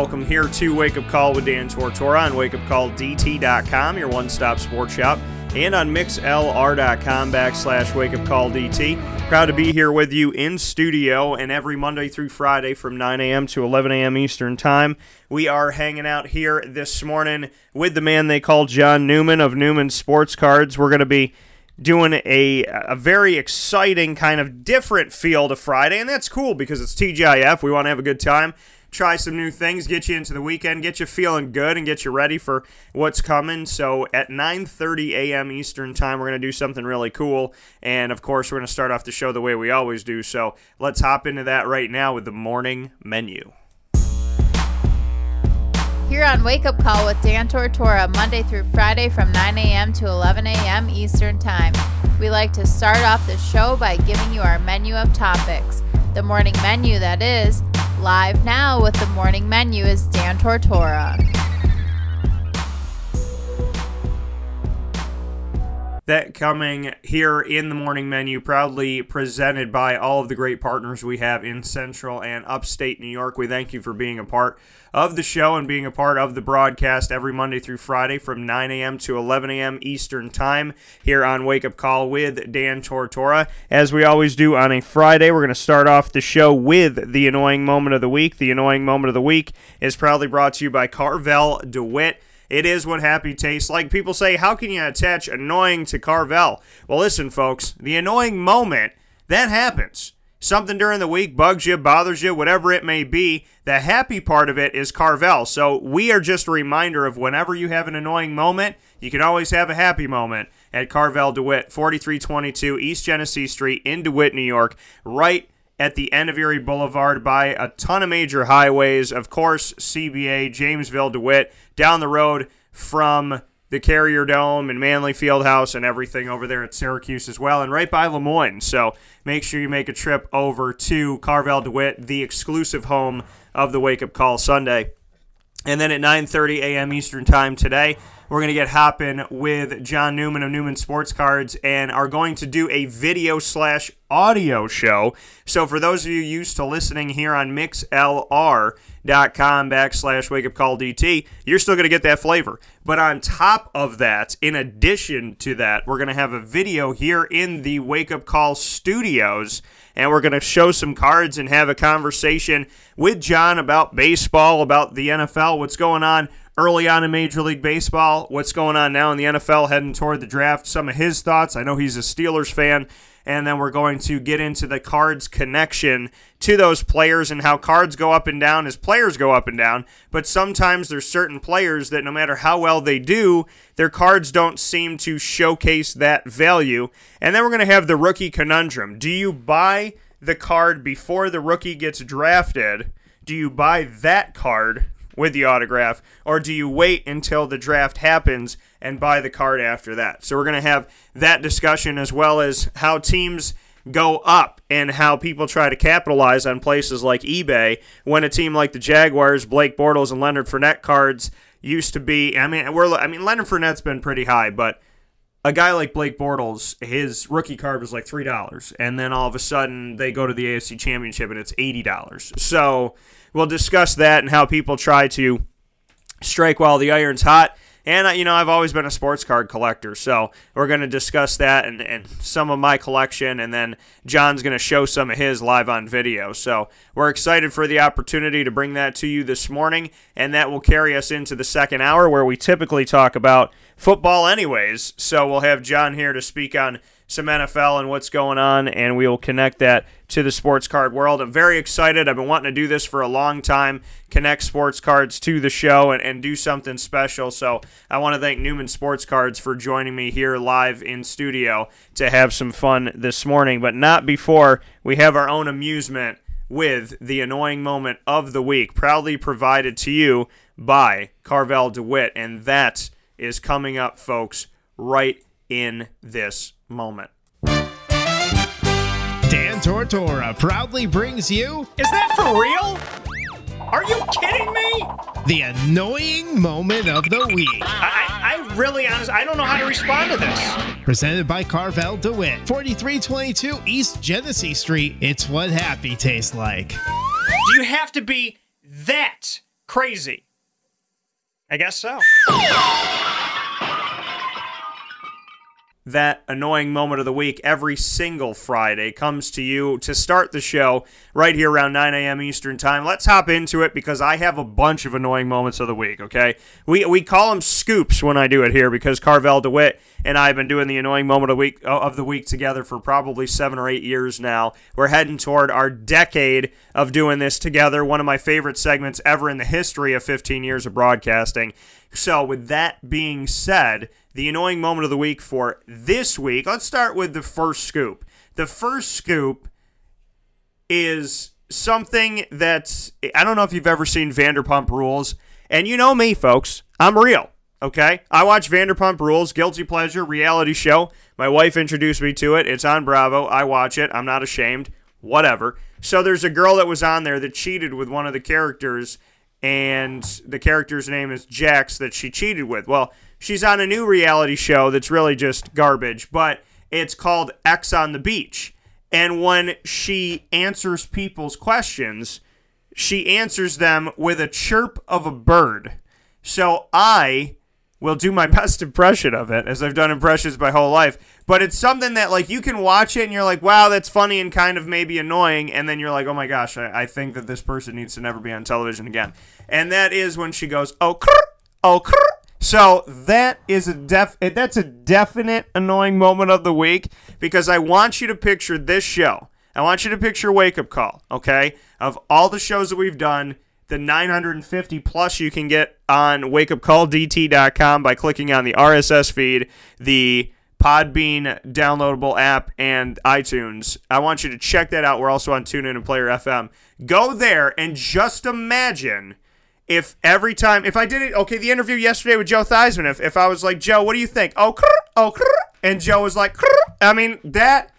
Welcome here to Wake Up Call with Dan Tortora on wakeupcalldt.com, your one stop sports shop, and on mixlr.com backslash wakeupcalldt. Proud to be here with you in studio and every Monday through Friday from 9 a.m. to 11 a.m. Eastern Time. We are hanging out here this morning with the man they call John Newman of Newman Sports Cards. We're going to be doing a, a very exciting kind of different feel to Friday, and that's cool because it's TGIF. We want to have a good time try some new things, get you into the weekend, get you feeling good, and get you ready for what's coming. So at 9:30 a.m. Eastern time, we're going to do something really cool, and of course, we're going to start off the show the way we always do. So let's hop into that right now with the morning menu. Here on Wake Up Call with Dan Tortora, Monday through Friday from 9 a.m. to 11 a.m. Eastern Time. We like to start off the show by giving you our menu of topics. The morning menu, that is, Live now with the morning menu is Dan Tortora. That coming here in the morning menu, proudly presented by all of the great partners we have in Central and Upstate New York. We thank you for being a part of the show and being a part of the broadcast every Monday through Friday from 9 a.m. to 11 a.m. Eastern Time here on Wake Up Call with Dan Tortora. As we always do on a Friday, we're going to start off the show with the annoying moment of the week. The annoying moment of the week is proudly brought to you by Carvel DeWitt. It is what happy tastes like. People say, how can you attach annoying to Carvel? Well, listen, folks, the annoying moment, that happens. Something during the week bugs you, bothers you, whatever it may be. The happy part of it is Carvel. So we are just a reminder of whenever you have an annoying moment, you can always have a happy moment at Carvel DeWitt, 4322 East Genesee Street in DeWitt, New York, right at the end of Erie Boulevard by a ton of major highways. Of course, CBA, Jamesville, DeWitt, down the road from the Carrier Dome and Manley Fieldhouse and everything over there at Syracuse as well, and right by Le Moyne. So make sure you make a trip over to Carvel DeWitt, the exclusive home of the Wake Up Call Sunday. And then at 9:30 a.m. Eastern Time today, we're going to get hopping with John Newman of Newman Sports Cards and are going to do a video slash audio show. So for those of you used to listening here on mixlr.com backslash wake up call DT, you're still going to get that flavor. But on top of that, in addition to that, we're going to have a video here in the Wake Up Call studios and we're going to show some cards and have a conversation with John about baseball, about the NFL, what's going on early on in Major League Baseball, what's going on now in the NFL heading toward the draft, some of his thoughts. I know he's a Steelers fan. And then we're going to get into the cards connection to those players and how cards go up and down as players go up and down. But sometimes there's certain players that no matter how well they do, their cards don't seem to showcase that value. And then we're going to have the rookie conundrum. Do you buy the card before the rookie gets drafted? Do you buy that card with the autograph, or do you wait until the draft happens and buy the card after that? So we're going to have that discussion as well as how teams go up and how people try to capitalize on places like eBay when a team like the Jaguars, Blake Bortles, and Leonard Fournette cards used to be. I mean, we're I mean Leonard Fournette's been pretty high, but a guy like Blake Bortles, his rookie card was like three dollars, and then all of a sudden they go to the AFC Championship and it's eighty dollars. So we'll discuss that and how people try to strike while the iron's hot. And, uh, you know, I've always been a sports card collector, so we're going to discuss that and, and some of my collection, and then John's going to show some of his live on video. So we're excited for the opportunity to bring that to you this morning, and that will carry us into the second hour where we typically talk about football, anyways. So we'll have John here to speak on some NFL and what's going on, and we will connect that to the sports card world. I'm very excited. I've been wanting to do this for a long time, connect sports cards to the show and, and do something special. So I want to thank Newman Sports Cards for joining me here live in studio to have some fun this morning, but not before we have our own amusement with the annoying moment of the week, proudly provided to you by Carvel DeWitt. And that is coming up, folks, right in this moment. Dan Tortora proudly brings you Is that for real? Are you kidding me? the annoying moment of the week. I, I, I really, honestly, I don't know how to respond to this. Presented by Carvel DeWitt, 4322 East Genesee Street. It's what happy tastes like. Do you have to be that crazy? I guess so. That annoying moment of the week every single Friday comes to you to start the show right here around 9 a.m. Eastern Time. Let's hop into it because I have a bunch of annoying moments of the week, okay? We, we call them scoops when I do it here because Carvel DeWitt and I have been doing the annoying moment of the week of the week together for probably seven or eight years now. We're heading toward our decade of doing this together. One of my favorite segments ever in the history of 15 years of broadcasting. So, with that being said, the annoying moment of the week for this week, let's start with the first scoop. The first scoop is something that's I don't know if you've ever seen Vanderpump Rules, and you know me, folks. I'm real. Okay, I watch Vanderpump Rules, guilty pleasure reality show. My wife introduced me to it. It's on Bravo. I watch it. I'm not ashamed. Whatever. So there's a girl that was on there that cheated with one of the characters, and the character's name is Jax that she cheated with. Well, she's on a new reality show that's really just garbage, but it's called Ex on the Beach. And when she answers people's questions, she answers them with a chirp of a bird. So I will do my best impression of it, as I've done impressions my whole life. But it's something that, like, you can watch it and you're like, wow, that's funny and kind of maybe annoying. And then you're like, oh my gosh, I, I think that this person needs to never be on television again. And that is when she goes, oh, krr, oh, krr. So that is a def eh, that's a definite annoying moment of the week because I want you to picture this show. I want you to picture Wake Up Call, okay? Of all the shows that we've done, the 950 plus you can get on wakeupcalldt.com by clicking on the RSS feed, the Podbean downloadable app, and iTunes. I want you to check that out. We're also on TuneIn and Player FM. Go there and just imagine if every time, if I did it, okay, the interview yesterday with Joe Theismann, if, if I was like, Joe, what do you think? Oh, krr, oh, krr, and Joe was like, krr. I mean, that,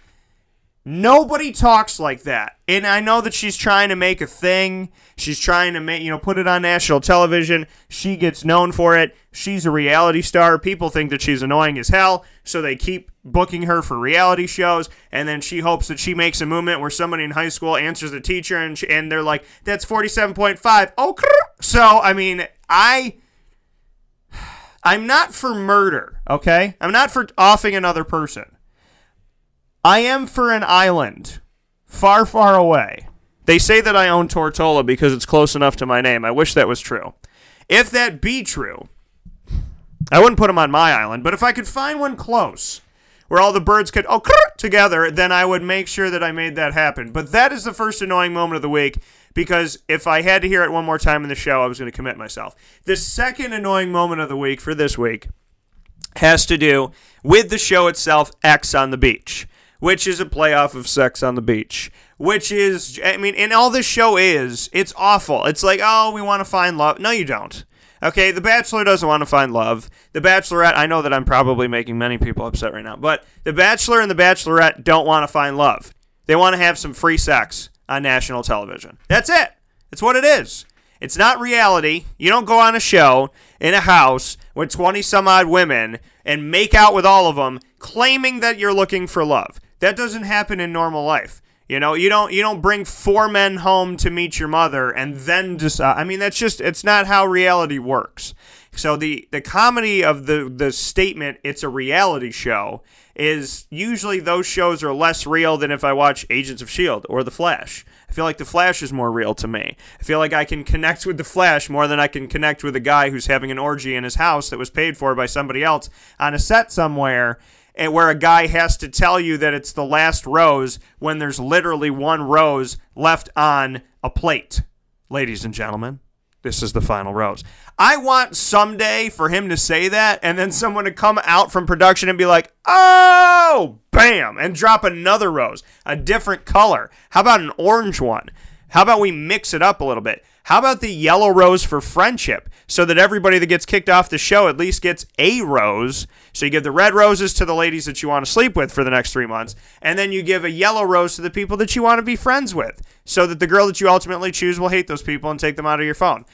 nobody talks like that. And I know that she's trying to make a thing. She's trying to make, you know, put it on national television. She gets known for it. She's a reality star. People think that she's annoying as hell, so they keep booking her for reality shows. And then she hopes that she makes a movement where somebody in high school answers the teacher, and she, and they're like, "That's forty-seven point five. Oh, so I mean, I. I'm not for murder, okay? I'm not for offing another person. I am for an island far, far away. They say that I own Tortola because it's close enough to my name. I wish that was true. If that be true, I wouldn't put them on my island, but if I could find one close where all the birds could oh together, then I would make sure that I made that happen. But that is the first annoying moment of the week because if I had to hear it one more time in the show, I was going to commit myself. The second annoying moment of the week for this week has to do with the show itself, Ex on the Beach, which is a playoff of Sex on the Beach. Which is, I mean, and all this show is, it's awful. It's like, oh, we want to find love. No, you don't. Okay, The Bachelor doesn't want to find love. The Bachelorette, I know that I'm probably making many people upset right now, but The Bachelor and The Bachelorette don't want to find love. They want to have some free sex on national television. That's it. It's what it is. It's not reality. You don't go on a show in a house with 20 some odd women and make out with all of them claiming that you're looking for love. That doesn't happen in normal life. You know, you don't you don't bring four men home to meet your mother and then decide. I mean, that's just it's not how reality works. So the the comedy of the the statement it's a reality show is usually those shows are less real than if I watch Agents of Shield or The Flash. I feel like The Flash is more real to me. I feel like I can connect with The Flash more than I can connect with a guy who's having an orgy in his house that was paid for by somebody else on a set somewhere and where a guy has to tell you that it's the last rose when there's literally one rose left on a plate. Ladies and gentlemen, this is the final rose. I want someday for him to say that and then someone to come out from production and be like, oh, bam, and drop another rose, a different color. How about an orange one? How about we mix it up a little bit? How about the yellow rose for friendship so that everybody that gets kicked off the show at least gets a rose? So you give the red roses to the ladies that you want to sleep with for the next three months, and then you give a yellow rose to the people that you want to be friends with so that the girl that you ultimately choose will hate those people and take them out of your phone.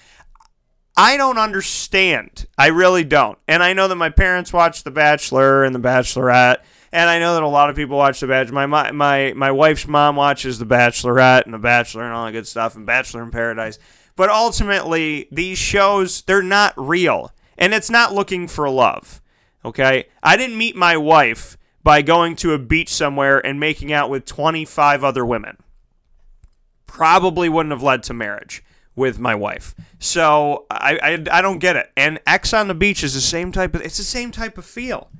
I don't understand. I really don't. And I know that my parents watch The Bachelor and The Bachelorette, and I know that a lot of people watch The Bachelor. My my my, wife's mom watches The Bachelorette and The Bachelor and all that good stuff and Bachelor in Paradise. But ultimately, these shows they're not real, and it's not looking for love. Okay, I didn't meet my wife by going to a beach somewhere and making out with 25 other women. Probably wouldn't have led to marriage with my wife. So I, I, I don't get it. And Ex on the beach is the same type of it's the same type of feel.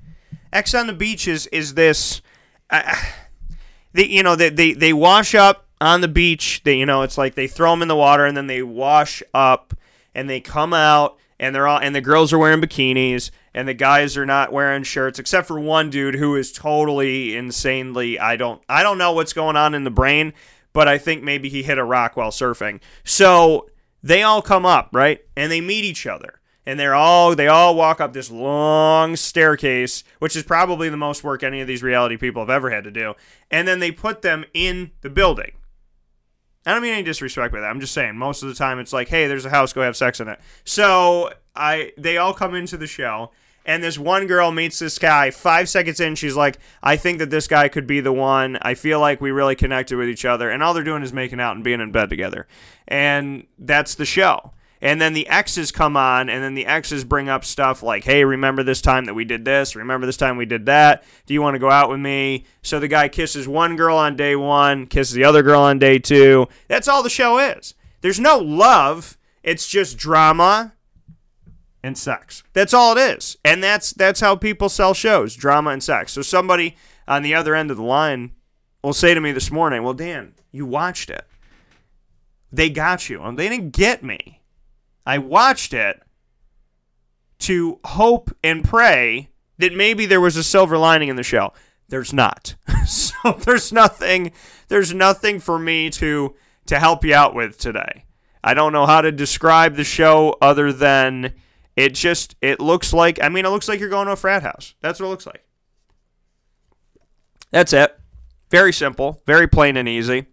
Ex on the beach is is this uh, they you know they, they they wash up on the beach. They you know it's like they throw them in the water and then they wash up and they come out and they're all and the girls are wearing bikinis and the guys are not wearing shirts except for one dude who is totally insanely I don't I don't know what's going on in the brain but I think maybe he hit a rock while surfing. So they all come up, right? And they meet each other. And they're all they all walk up this long staircase, which is probably the most work any of these reality people have ever had to do. And then they put them in the building. I don't mean any disrespect by that. I'm just saying most of the time it's like, hey, there's a house, go have sex in it. So I they all come into the show and this one girl meets this guy. Five seconds in, she's like, I think that this guy could be the one. I feel like we really connected with each other. And all they're doing is making out and being in bed together. And that's the show. And then the X's come on, and then the X's bring up stuff like, hey, remember this time that we did this? Remember this time we did that? Do you want to go out with me? So the guy kisses one girl on day one, kisses the other girl on day two. That's all the show is. There's no love, it's just drama and sex. That's all it is. And that's that's how people sell shows, drama and sex. So somebody on the other end of the line will say to me this morning, "Well, Dan, you watched it. They got you. And they didn't get me. I watched it to hope and pray that maybe there was a silver lining in the show. There's not. so there's nothing there's nothing for me to to help you out with today. I don't know how to describe the show other than it just it looks like I mean it looks like you're going to a frat house. That's what it looks like. That's it. Very simple, very plain and easy.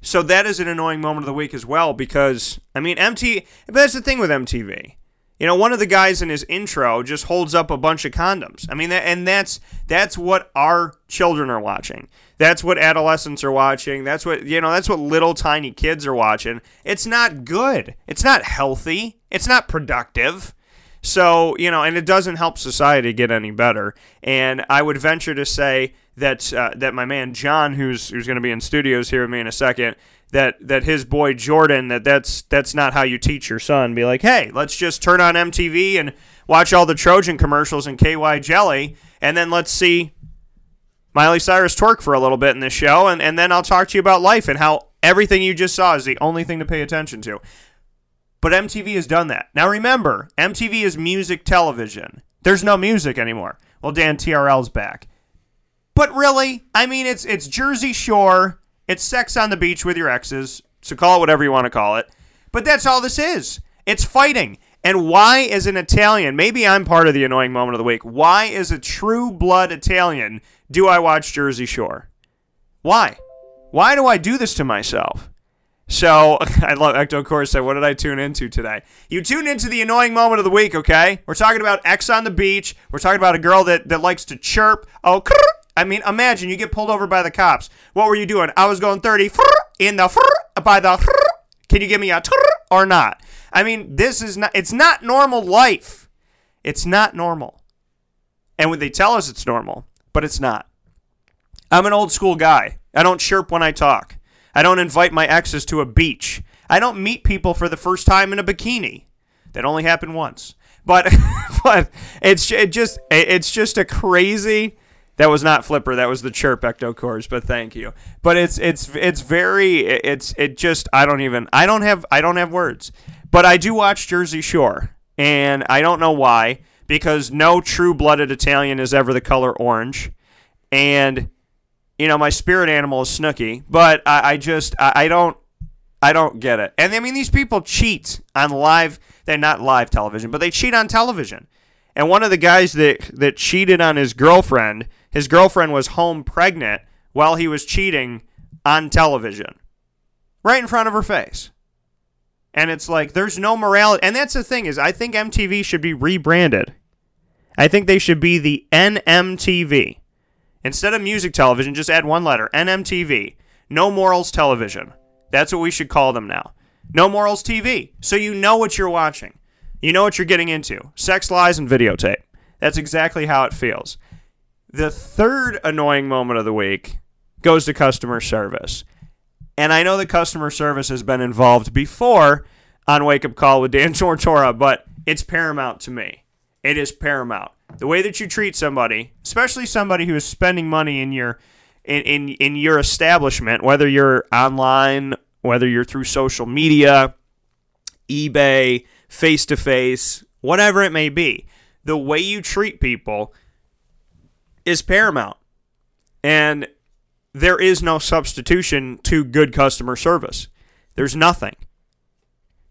So that is an annoying moment of the week as well because I mean MT but that's the thing with MTV. You know, one of the guys in his intro just holds up a bunch of condoms. I mean, and that's that's what our children are watching. That's what adolescents are watching. That's what you know. That's what little tiny kids are watching. It's not good. It's not healthy. It's not productive. So, you know, and it doesn't help society get any better. And I would venture to say that uh, that my man John, who's who's going to be in studios here with me in a second, that that his boy Jordan, that that's that's not how you teach your son. Be like, hey, let's just turn on MTV and watch all the Trojan commercials and KY Jelly, and then let's see Miley Cyrus twerk for a little bit in this show, and, and then I'll talk to you about life and how everything you just saw is the only thing to pay attention to. But MTV has done that. Now remember, MTV is music television. There's no music anymore. Well, Dan TRL's back. But really, I mean it's it's Jersey Shore, it's sex on the beach with your exes, so call it whatever you want to call it. But that's all this is. It's fighting. And why as an Italian, maybe I'm part of the annoying moment of the week. Why as a true blood Italian do I watch Jersey Shore? Why? Why do I do this to myself? So I love Ecto Core said, What did I tune into today? You tune into the annoying moment of the week, okay? We're talking about Ex on the beach. We're talking about a girl that, that likes to chirp. Oh, I mean, imagine you get pulled over by the cops. What were you doing? I was going 30 in the by the. Can you give me a or not? I mean, this is not. It's not normal life. It's not normal. And when they tell us it's normal, but it's not. I'm an old school guy. I don't chirp when I talk. I don't invite my exes to a beach. I don't meet people for the first time in a bikini. That only happened once. But but it's it just it's just a crazy that was not flipper that was the chirp ecto cores but thank you but it's it's it's very it's it just i don't even i don't have i don't have words but i do watch jersey shore and i don't know why because no true-blooded italian is ever the color orange and you know, my spirit animal is Snooki. but I, I just I, I, don't I don't get it. And I mean, these people cheat on live, they're not live television, but they cheat on television. And one of the guys that, that cheated on his girlfriend, his girlfriend was home pregnant while he was cheating on television, right in front of her face. And it's like, there's no morality. And that's the thing is, I think MTV should be rebranded. I think they should be the NMTV. Instead of music television, just add one letter NMTV. No Morals Television. That's what we should call them now. No Morals TV. So you know what you're watching. You know what you're getting into. Sex, lies, and videotape. That's exactly how it feels. The third annoying moment of the week goes to customer service. And I know that customer service has been involved before on Wake Up Call with Dan Tortora, but it's paramount to me. It is paramount. The way that you treat somebody, especially somebody who is spending money in your in, in, in your establishment, whether you're online, whether you're through social media, eBay, face to face, whatever it may be, the way you treat people is paramount. And there is no substitution to good customer service. There's nothing.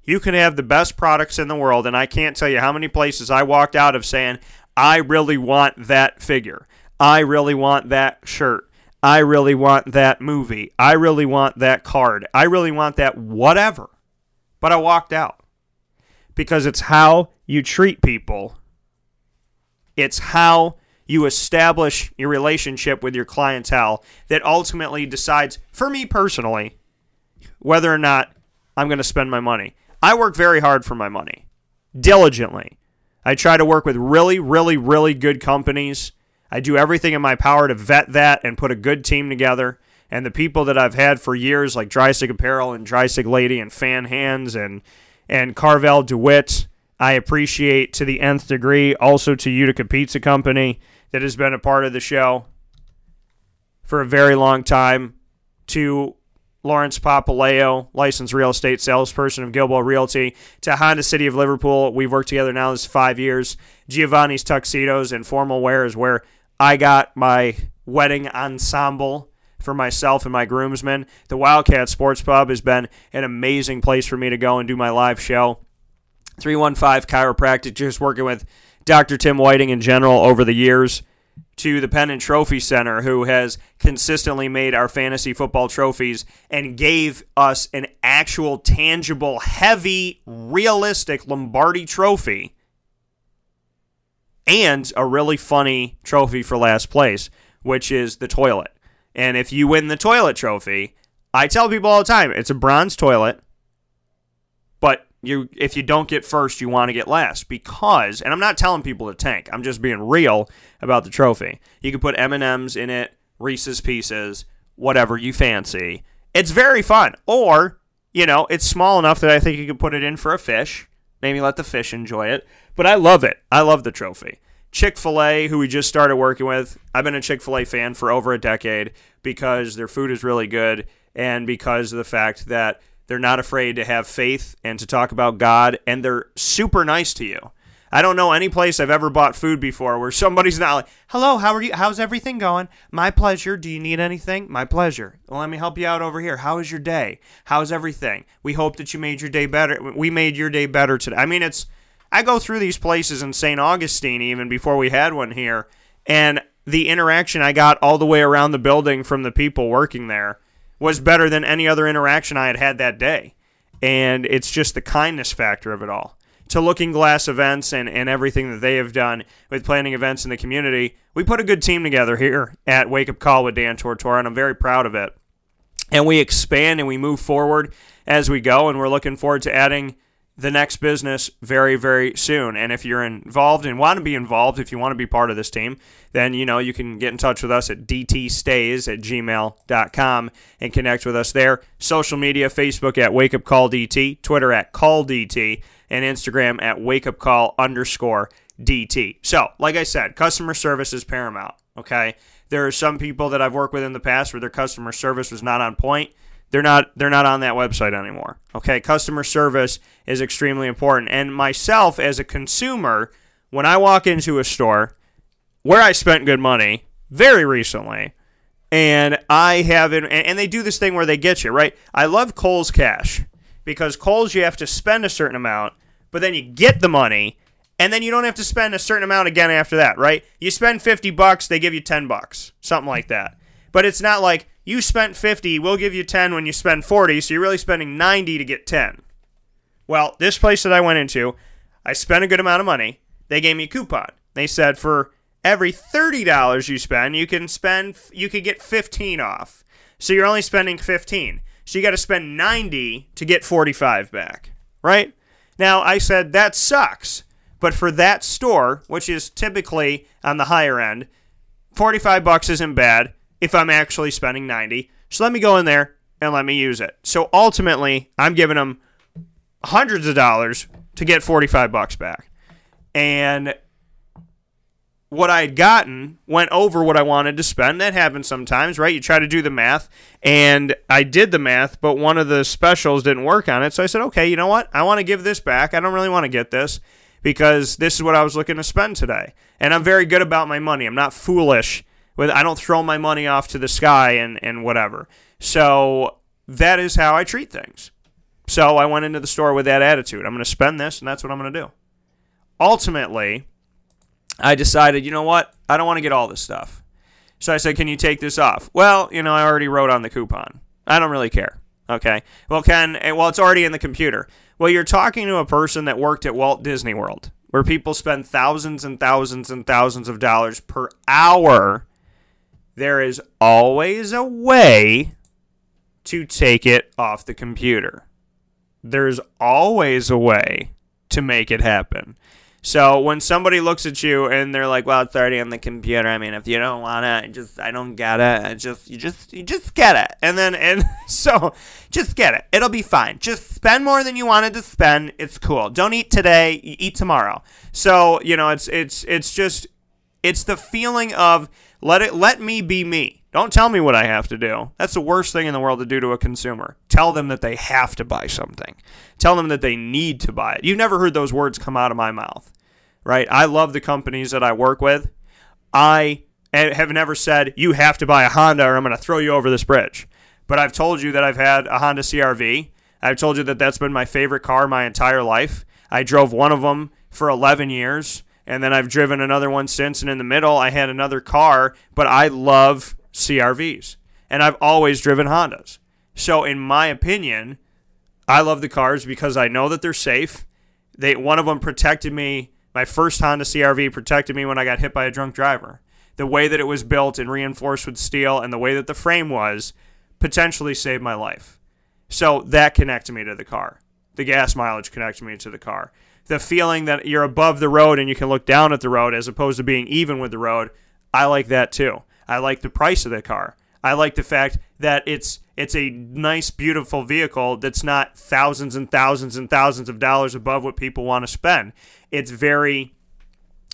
You can have the best products in the world, and I can't tell you how many places I walked out of saying, I really want that figure. I really want that shirt. I really want that movie. I really want that card. I really want that whatever. But I walked out because it's how you treat people, it's how you establish your relationship with your clientele that ultimately decides, for me personally, whether or not I'm going to spend my money. I work very hard for my money, diligently. I try to work with really, really, really good companies I do everything in my power to vet that and put a good team together. And the people that I've had for years, like Dreissig Apparel and Dreissig Lady and Fan Hands and and Carvel DeWitt, I appreciate to the nth degree. Also to Utica Pizza Company that has been a part of the show for a very long time. To Lawrence Papaleo, licensed real estate salesperson of Gilboa Realty, to Honda City of Liverpool. We've worked together now this five years. Giovanni's Tuxedos and Formal Wear is where I got my wedding ensemble for myself and my groomsmen. The Wildcat Sports Pub has been an amazing place for me to go and do my live show. 315 Chiropractic, just working with Dr. Tim Whiting in general over the years. To the Pennant Trophy Center, who has consistently made our fantasy football trophies and gave us an actual, tangible, heavy, realistic Lombardi trophy and a really funny trophy for last place, which is the toilet. And if you win the toilet trophy, I tell people all the time, it's a bronze toilet, but you if you don't get first, you want to get last because and I'm not telling people to tank. I'm just being real about the trophy. You can put M&Ms in it, Reese's pieces, whatever you fancy. It's very fun. Or, you know, it's small enough that I think you could put it in for a fish. Maybe let the fish enjoy it. But I love it. I love the trophy. Chick fil A, who we just started working with, I've been a Chick fil A fan for over a decade because their food is really good and because of the fact that they're not afraid to have faith and to talk about God and they're super nice to you. I don't know any place I've ever bought food before where somebody's not like, "Hello, how are you? How's everything going? My pleasure. Do you need anything? My pleasure. Well, let me help you out over here. How is your day? How's everything? We hope that you made your day better. We made your day better today." I mean, it's I go through these places in St. Augustine even before we had one here, and the interaction I got all the way around the building from the people working there was better than any other interaction I had had that day. And it's just the kindness factor of it all. To Looking Glass events and, and everything that they have done with planning events in the community, we put a good team together here at Wake Up Call with Dan Tortora, and I'm very proud of it. And we expand and we move forward as we go, and we're looking forward to adding the next business very, very soon. And if you're involved and want to be involved, if you want to be part of this team, then you know you can get in touch with us at dtstays at gmail.com and connect with us there. Social media, Facebook at Wake Up Call DT, Twitter at Call DT, and Instagram at Wake Up Call underscore DT. So, like I said, customer service is paramount. Okay. There are some people that I've worked with in the past where their customer service was not on point they're not they're not on that website anymore. Okay, customer service is extremely important. And myself as a consumer, when I walk into a store where I spent good money very recently, and I have it, and they do this thing where they get you right. I love Kohl's Cash because Kohl's you have to spend a certain amount, but then you get the money, and then you don't have to spend a certain amount again after that, right? You spend fifty bucks, they give you ten bucks, something like that. But it's not like you spent fifty, we'll give you ten when you spend forty, so you're really spending ninety to get ten. Well, this place that I went into, I spent a good amount of money. They gave me a coupon. They said for every $30 you spend, you can spend you could get 15 off. So you're only spending 15. So you got to spend 90 to get 45 back, right? Now, I said that sucks. But for that store, which is typically on the higher end, 45 bucks isn't bad if I'm actually spending 90. So let me go in there and let me use it. So ultimately, I'm giving them hundreds of dollars to get 45 bucks back. And what I had gotten went over what I wanted to spend. That happens sometimes, right? You try to do the math, and I did the math, but one of the specials didn't work on it. So I said, okay, you know what? I want to give this back. I don't really want to get this because this is what I was looking to spend today. And I'm very good about my money. I'm not foolish with I don't throw my money off to the sky and, and whatever. So that is how I treat things. So I went into the store with that attitude. I'm going to spend this, and that's what I'm going to do. Ultimately, I decided, you know what? I don't want to get all this stuff. So I said, can you take this off? Well, you know, I already wrote on the coupon. I don't really care. Okay. Well, Ken, eh, well, it's already in the computer. Well, you're talking to a person that worked at Walt Disney World, where people spend thousands and thousands and thousands of dollars per hour. There is always a way to take it off the computer. There's always a way to make it happen. So when somebody looks at you and they're like, "Well, it's already on the computer," I mean, if you don't want it, just I don't get it. Just you just you just get it, and then and so just get it. It'll be fine. Just spend more than you wanted to spend. It's cool. Don't eat today. eat tomorrow. So you know, it's it's it's just it's the feeling of let it let me be me. Don't tell me what I have to do. That's the worst thing in the world to do to a consumer. Tell them that they have to buy something. Tell them that they need to buy it. You've never heard those words come out of my mouth, right? I love the companies that I work with. I have never said, you have to buy a Honda or I'm going to throw you over this bridge. But I've told you that I've had a Honda CRV. I've told you that that's been my favorite car my entire life. I drove one of them for 11 years and then I've driven another one since. And in the middle, I had another car, but I love CRVs, and I've always driven Hondas. So, in my opinion, I love the cars because I know that they're safe. They one of them protected me. My first Honda CRV protected me when I got hit by a drunk driver. The way that it was built and reinforced with steel, and the way that the frame was, potentially saved my life. So that connected me to the car. The gas mileage connected me to the car the feeling that you're above the road and you can look down at the road as opposed to being even with the road. I like that too. I like the price of the car. I like the fact that it's it's a nice, beautiful vehicle that's not thousands and thousands and thousands of dollars above what people want to spend. It's very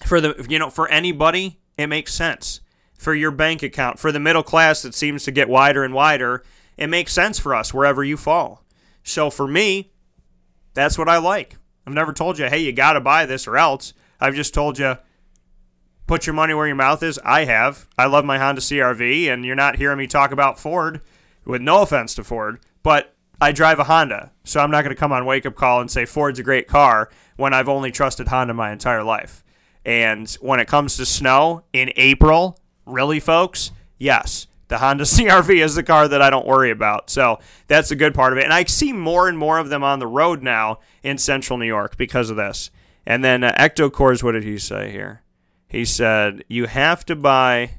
for the you know for anybody it makes sense for your bank account for the middle class that seems to get wider and wider. It makes sense for us wherever you fall. So for me, that's what I like. I've never told you, hey, you got to buy this or else. I've just told you, put your money where your mouth is. I have. I love my Honda CRV, and you're not hearing me talk about Ford, with no offense to Ford, but I drive a Honda. So I'm not going to come on Wake Up Call and say Ford's a great car when I've only trusted Honda my entire life. And when it comes to snow in April, really, folks, yes, the Honda CRV is the car that I don't worry about. So that's a good part of it. And I see more and more of them on the road now in central New York because of this. And then uh, Ecto Cores, what did he say here? He said, you have to buy.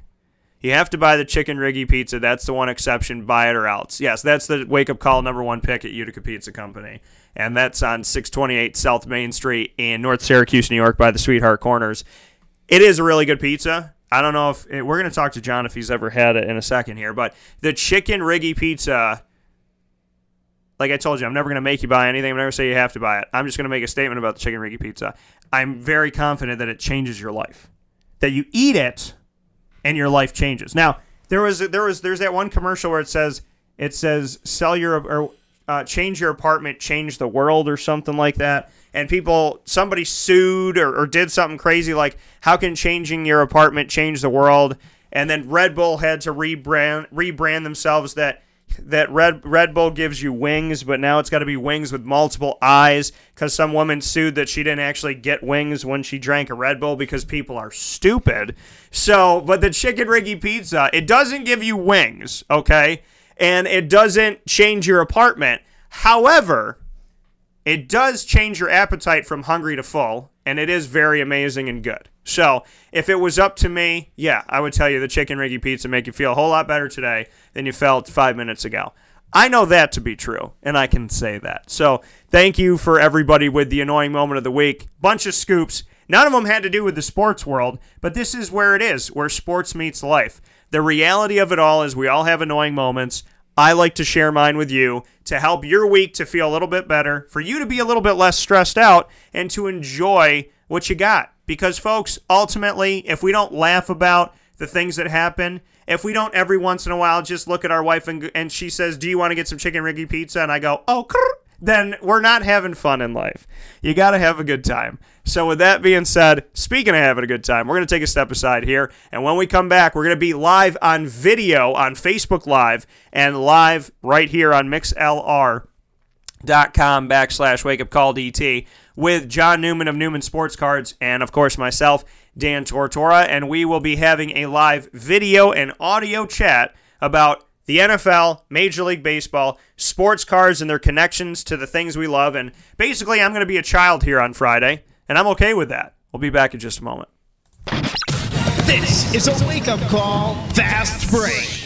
You have to buy the chicken riggy pizza. That's the one exception. Buy it or else. Yes, that's the wake up call number one pick at Utica Pizza Company. And that's on 628 South Main Street in North Syracuse, New York, by the Sweetheart Corners. It is a really good pizza. I don't know if we're going to talk to John if he's ever had it in a second here, but the chicken riggy pizza. Like I told you, I'm never going to make you buy anything. I'm never say you have to buy it. I'm just going to make a statement about the chicken riggy pizza. I'm very confident that it changes your life. That you eat it, and your life changes. Now there was there was there's that one commercial where it says it says sell your or uh, change your apartment, change the world, or something like that and people somebody sued or, or did something crazy like how can changing your apartment change the world and then Red Bull had to rebrand rebrand themselves that that Red Red Bull gives you wings, but now it's got to be wings with multiple eyes because some woman sued that she didn't actually get wings when she drank a Red Bull because people are stupid. So, but the chicken riggy pizza, it doesn't give you wings, okay, and it doesn't change your apartment. However, it does change your appetite from hungry to full, and it is very amazing and good. So, if it was up to me, yeah, I would tell you the chicken riggy pizza make you feel a whole lot better today than you felt five minutes ago. I know that to be true, and I can say that. So, thank you for everybody with the annoying moment of the week. Bunch of scoops. None of them had to do with the sports world, but this is where it is, where sports meets life. The reality of it all is we all have annoying moments. I like to share mine with you to help your week to feel a little bit better, for you to be a little bit less stressed out, and to enjoy what you got. Because, folks, ultimately, if we don't laugh about the things that happen, if we don't every once in a while just look at our wife and, and she says, Do you want to get some chicken riggy pizza? And I go, Oh, then we're not having fun in life. You got to have a good time. So, with that being said, speaking of having a good time, we're going to take a step aside here. And when we come back, we're going to be live on video on Facebook Live and live right here on MixLR.com backslash wake up call DT with John Newman of Newman Sports Cards and, of course, myself, Dan Tortora. And we will be having a live video and audio chat about the NFL, Major League Baseball, sports cards, and their connections to the things we love. And basically, I'm going to be a child here on Friday, and I'm okay with that. We'll be back in just a moment. This is a wake up call, fast break.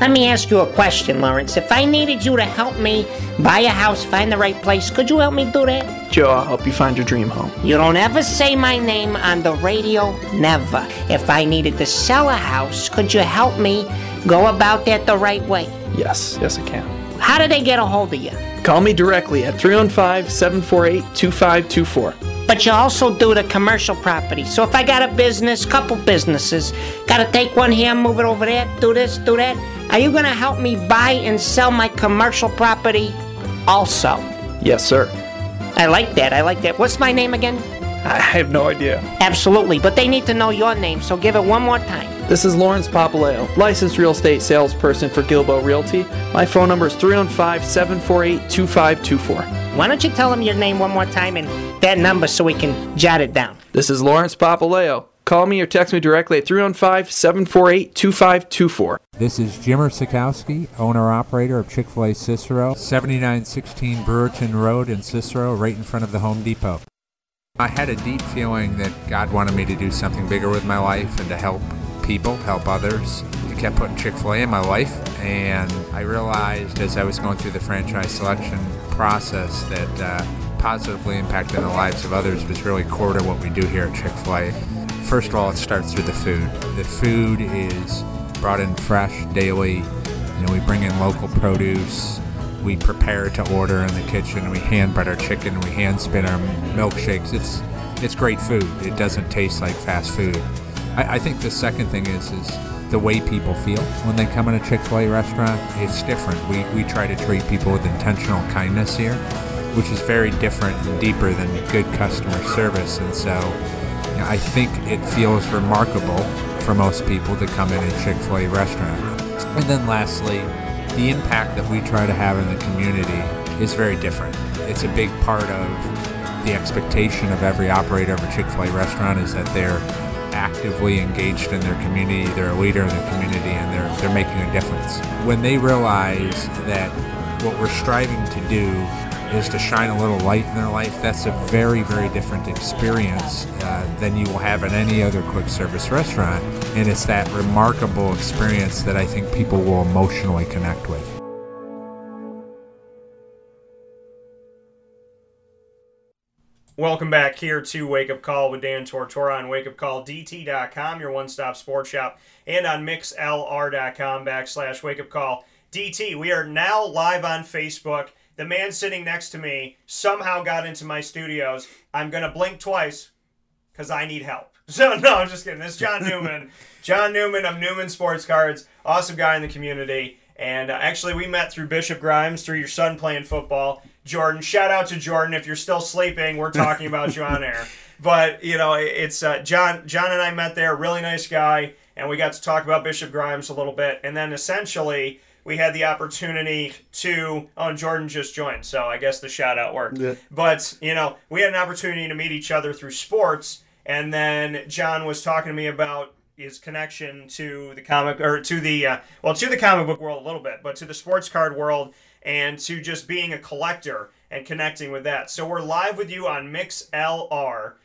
Let me ask you a question, Lawrence. If I needed you to help me buy a house, find the right place, could you help me do that? Joe, I'll help you find your dream home. You don't ever say my name on the radio, never. If I needed to sell a house, could you help me go about that the right way? Yes, yes, I can. How do they get a hold of you? Call me directly at 315 748 2524. But you also do the commercial property. So if I got a business, couple businesses, gotta take one here, move it over there, do this, do that. Are you gonna help me buy and sell my commercial property also? Yes, sir. I like that. I like that. What's my name again? I have no idea. Absolutely, but they need to know your name, so give it one more time. This is Lawrence Papaleo, licensed real estate salesperson for Gilbo Realty. My phone number is 315 748 2524. Why don't you tell them your name one more time and that number so we can jot it down? This is Lawrence Papaleo. Call me or text me directly at 315 748 2524. This is Jimmer Sikowski, owner operator of Chick fil A Cicero, 7916 Brewerton Road in Cicero, right in front of the Home Depot. I had a deep feeling that God wanted me to do something bigger with my life and to help people, help others. He kept putting Chick fil A in my life, and I realized as I was going through the franchise selection process that uh, positively impacting the lives of others was really core to what we do here at Chick fil A. First of all, it starts with the food. The food is brought in fresh daily. You know, we bring in local produce. We prepare to order in the kitchen. We hand bread our chicken. We hand spin our milkshakes. It's it's great food. It doesn't taste like fast food. I, I think the second thing is is the way people feel when they come in a Chick Fil A restaurant. It's different. We we try to treat people with intentional kindness here, which is very different and deeper than good customer service. And so, you know, I think it feels remarkable for most people to come in a Chick Fil A restaurant. And then lastly, the impact that we try to have in the community is very different. It's a big part of the expectation of every operator of a Chick fil A restaurant is that they're actively engaged in their community, they're a leader in their community, and they're, they're making a difference. When they realize that what we're striving to do is to shine a little light in their life, that's a very, very different experience uh, than you will have in any other quick service restaurant. And it's that remarkable experience that I think people will emotionally connect with. Welcome back here to Wake Up Call with Dan Tortora on wakeupcalldt.com, your one stop sports shop, and on mixlr.com backslash wake up call DT. We are now live on Facebook. The man sitting next to me somehow got into my studios. I'm going to blink twice because I need help. So, no, I'm just kidding. This is John Newman. John Newman of Newman Sports Cards, awesome guy in the community. And uh, actually, we met through Bishop Grimes, through your son playing football. Jordan, shout out to Jordan. If you're still sleeping, we're talking about you on air. But you know, it's uh, John. John and I met there. Really nice guy, and we got to talk about Bishop Grimes a little bit. And then essentially, we had the opportunity to. Oh, and Jordan just joined, so I guess the shout out worked. Yeah. But you know, we had an opportunity to meet each other through sports, and then John was talking to me about his connection to the comic or to the uh, well to the comic book world a little bit, but to the sports card world and to just being a collector and connecting with that. So we're live with you on mixlr.com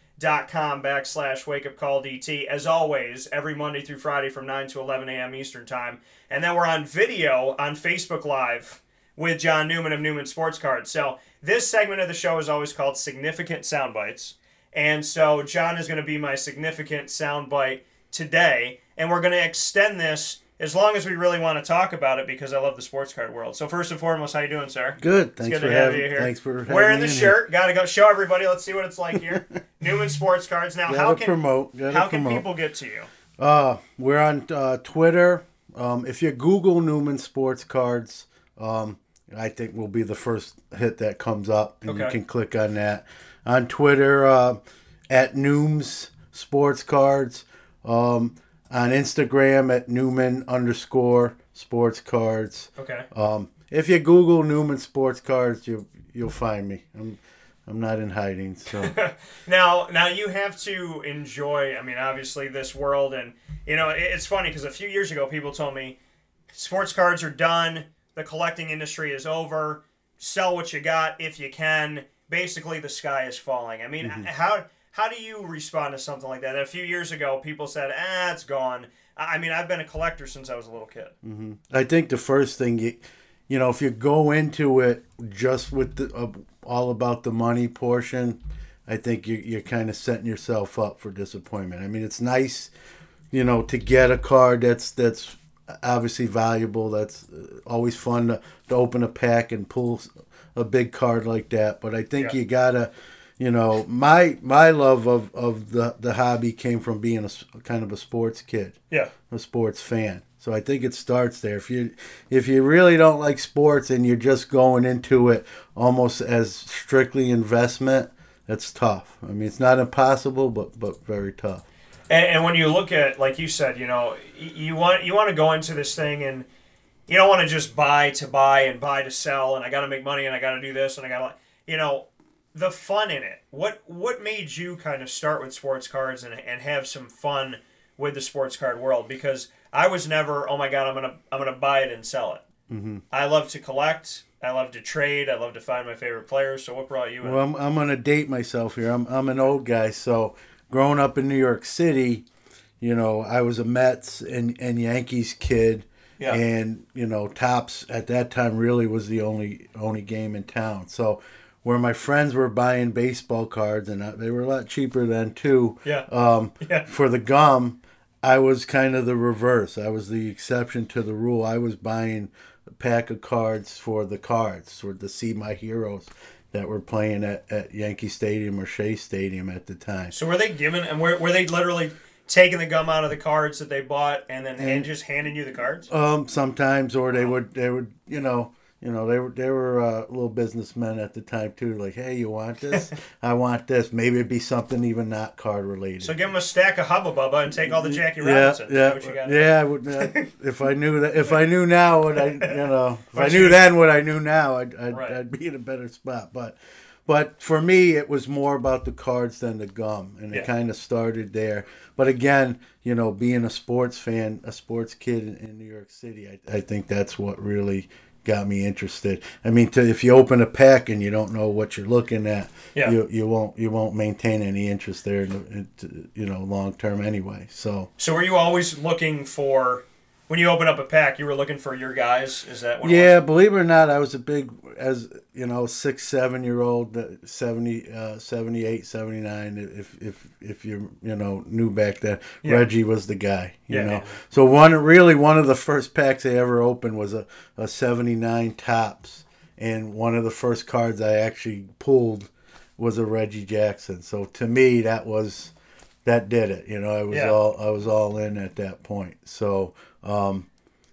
backslash wake up call DT as always every Monday through Friday from 9 to 11 a.m. Eastern time. And then we're on video on Facebook Live with John Newman of Newman Sports Cards. So this segment of the show is always called Significant Sound Bites. And so John is going to be my significant soundbite today. And we're going to extend this as long as we really want to talk about it because I love the sports card world. So first and foremost, how you doing, sir? Good. Thanks good for to have having you here. Thanks for having me. wearing the shirt. Got to go show everybody. Let's see what it's like here. Newman Sports Cards. Now, Gotta how can promote, gotta how can people get to you? Uh, we're on uh, Twitter. Um, if you Google Newman Sports Cards, um, I think we'll be the first hit that comes up, and you can click on that. On Twitter, uh, at Nooms Sports Cards. Um, on Instagram at Newman underscore Sports Cards. Okay. Um, if you Google Newman Sports Cards, you you'll find me. I'm I'm not in hiding. So Now, now you have to enjoy. I mean, obviously, this world, and you know, it's funny because a few years ago, people told me sports cards are done. The collecting industry is over. Sell what you got if you can. Basically, the sky is falling. I mean, how how do you respond to something like that? A few years ago, people said, "Ah, it's gone." I mean, I've been a collector since I was a little kid. I think the first thing you you know if you go into it just with the uh, all about the money portion, I think you you're kind of setting yourself up for disappointment. I mean, it's nice, you know, to get a card that's that's obviously valuable. That's uh, always fun to, to open a pack and pull a big card like that. But I think Yeah. you gotta, you know, my my love of of the the hobby came from being a kind of a sports kid Yeah. a sports fan. So I think it starts there. If you if you really don't like sports and you're just going into it almost as strictly investment, that's tough. I mean, it's not impossible, but but very tough. And, and when you look at, like you said, you know, you want you want to go into this thing and you don't want to just buy to buy and buy to sell, and I got to make money and I got to do this and I got to, you know, the fun in it. What what made you kind of start with sports cards and, and have some fun with the sports card world? Because I was never, oh my god, I'm gonna I'm gonna buy it and sell it. Mm-hmm. I love to collect. I love to trade. I love to find my favorite players. So what brought you in? Well, I'm, I'm gonna date myself here. I'm I'm an old guy, so growing up in New York City, you know, I was a Mets and, and Yankees kid. Yeah. And, you know, Topps at that time really was the only only game in town. So where my friends were buying baseball cards, and they were a lot cheaper then too. Yeah. Um, Yeah. For the gum, I was kind of the reverse. I was the exception to the rule. I was buying a pack of cards for the cards, for to see my heroes that were playing at, at Yankee Stadium or Shea Stadium at the time. So were they giving and were, were they literally taking the gum out of the cards that they bought and then and just handing you the cards? Um, sometimes, or they would, they would, you know, you know, they were, they were uh, little businessmen at the time too. Like, hey, you want this? I want this. Maybe it'd be something even not card related. So give them a stack of Hubba Bubba and take all the Jackie yeah, Robinson. yeah, what you got? yeah. I would, uh, if I knew that, if I knew now what I, you know, if I knew then what I knew now, I'd, I'd, Right. I'd be in a better spot. But, but for me, it was more about the cards than the gum, and it kind of started there. But again, you know, being a sports fan, a sports kid in, in New York City, I, I think that's what really got me interested. I mean, to, if you open a pack and you don't know what you're looking at, Yeah. you you won't you won't maintain any interest there, in the- in- you know, long term anyway. So. So were you always looking for when you open up a pack? You were looking for your guys. Is that what? It Yeah, believe it or not, I was a big, as you know, six, seven year old, uh, 70, uh, 78, 79, if, if, if you, you know, knew back then, Yeah. Reggie was the guy, you Yeah, know. yeah. So one, really one of the first packs I ever opened was a, a 79 Topps. And one of the first cards I actually pulled was a Reggie Jackson. So to me, that was, that did it. You know, I was all, I was all in at that point. So, um,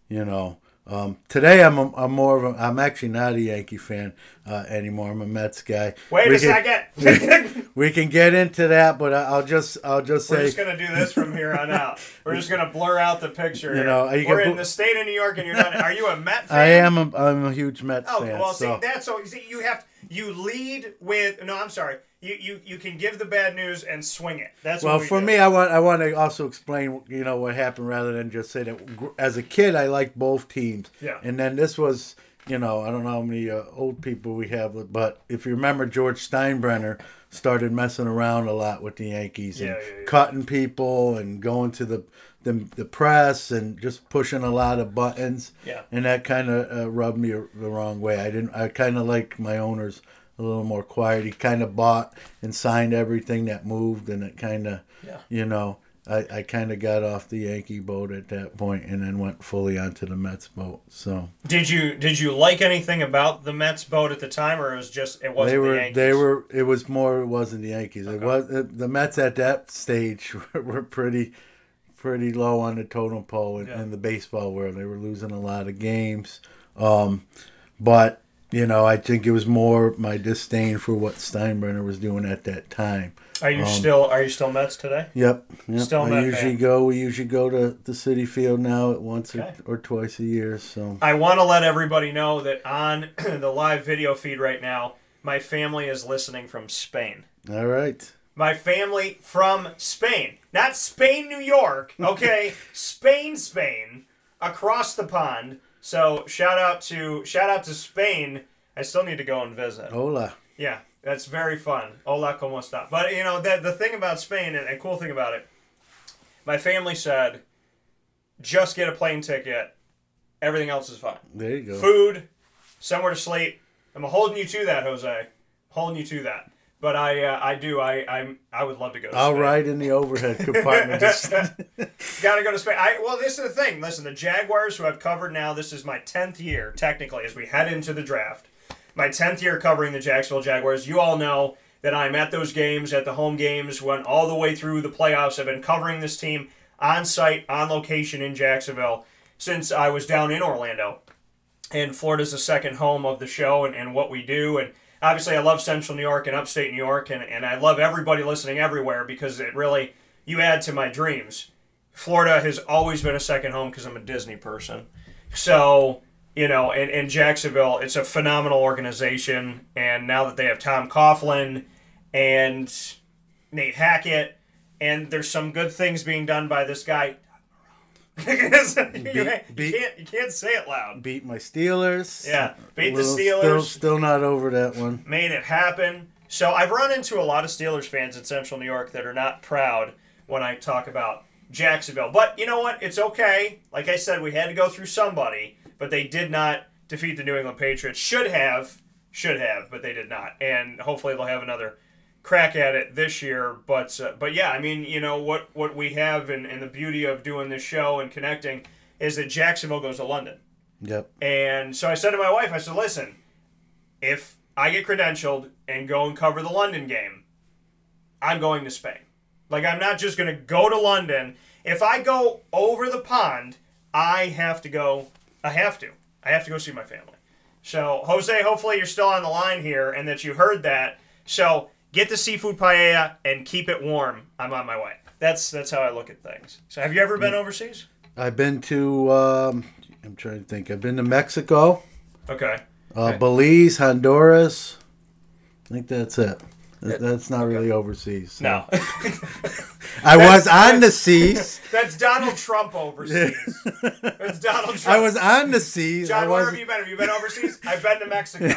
you know. Um, today I'm a, I'm more of a I'm actually not a Yankee fan uh, anymore. I'm a Mets guy. Wait We a can- second. we can get into that, but I- I'll just I'll just say We're just gonna do this from here on out. We're just gonna blur out the picture. You know, you we're in put- the state of New York, and you're not. Are you a Met fan? I am a, I'm a huge Mets fan. Oh fan. well, so see that's so. See, you have you lead with. No, I'm sorry. You you you can give the bad news and swing it. That's well what we for do. me, I want I want to also explain you know what happened rather than just say that as a kid I liked both teams. Yeah. And then this was you know I don't know how many uh, old people we have, but if you remember George Steinbrenner started messing around a lot with the Yankees and Yeah, yeah, yeah. cutting people and going to the the, the press and just pushing a lot of buttons. Yeah. And that kind of uh, rubbed me the wrong way. I didn't. I kind of like my owners a little more quiet. He kind of bought and signed everything that moved, and it kind of, Yeah. you know, I, I kind of got off the Yankee boat at that point, and then went fully onto the Mets boat. So Did you did you like anything about the Mets boat at the time, or it was just it wasn't they the were Yankees? they were it was more it wasn't the Yankees. It was the Mets at that stage were pretty pretty low on the totem pole in, in the baseball world. They were losing a lot of games, um, but you know I think it was more my disdain for what Steinbrenner was doing at that time. Are you Um, still are you still Mets today? Yep. yep. Still I Met usually fan. go. We usually go to the Citi Field now at once Okay. or, or twice a year. So I want to let everybody know that on the live video feed right now, my family is listening from Spain. all right. My family from Spain. Not Spain, New York, okay? Spain, Spain, across the pond. So shout out to shout out to Spain. I still need to go and visit. Hola. Yeah, that's very fun. Hola, como está? But you know, the the thing about Spain and a cool thing about it, my family said, just get a plane ticket. Everything else is fine. There you go. Food, somewhere to sleep. I'm holding you to that, Jose. Holding you to that. But I, uh, I do. I, I'm. I would love to go. To I'll ride in the overhead compartment. Just, Gotta go to Spain. I, well, this is the thing. Listen, the Jaguars, who I've covered now, this is my 10th year, technically, as we head into the draft. My 10th year covering the Jacksonville Jaguars. You all know that I'm at those games, at the home games, went all the way through the playoffs. I've been covering this team on site, on location in Jacksonville since I was down in Orlando. And Florida's the second home of the show and, and what we do. And obviously, I love Central New York and upstate New York. And, and I love everybody listening everywhere because it really, you add to my dreams. Florida has always been a second home because I'm a Disney person. So, you know, and, and Jacksonville, it's a phenomenal organization. And now that they have Tom Coughlin and Nate Hackett, and there's some good things being done by this guy. you, you beat- can't, you can't say it loud. beat my Steelers. Yeah, beat the Little- Steelers. Still, still not over that one. made it happen. So I've run into a lot of Steelers fans in Central New York that are not proud when I talk about Jacksonville. But you know what? It's okay. Like I said, we had to go through somebody, but they did not defeat the New England Patriots. Should have, should have, but they did not. And hopefully they'll have another crack at it this year. But uh, but yeah, I mean, you know what what we have and, and the beauty of doing this show and connecting is that Jacksonville goes to London. Yep. And so I said to my wife, I said, listen, if I get credentialed and go and cover the London game, I'm going to Spain. Like, I'm not just going to go to London. If I go over the pond, I have to go. I have to. I have to go see my family. So, Jose, hopefully you're still on the line here and that you heard that. So, get the seafood paella and keep it warm. I'm on my way. That's that's how I look at things. So, have you ever been overseas? I've been to. Um, I'm trying to think. I've been to Mexico, Okay. uh, Belize, Honduras. I think that's it. That- That's not really overseas. so. No. I was on the seas. That's Donald Trump overseas. That's Donald Trump. I was on the seas. I John, where have you been? Have you been overseas? I've been to Mexico.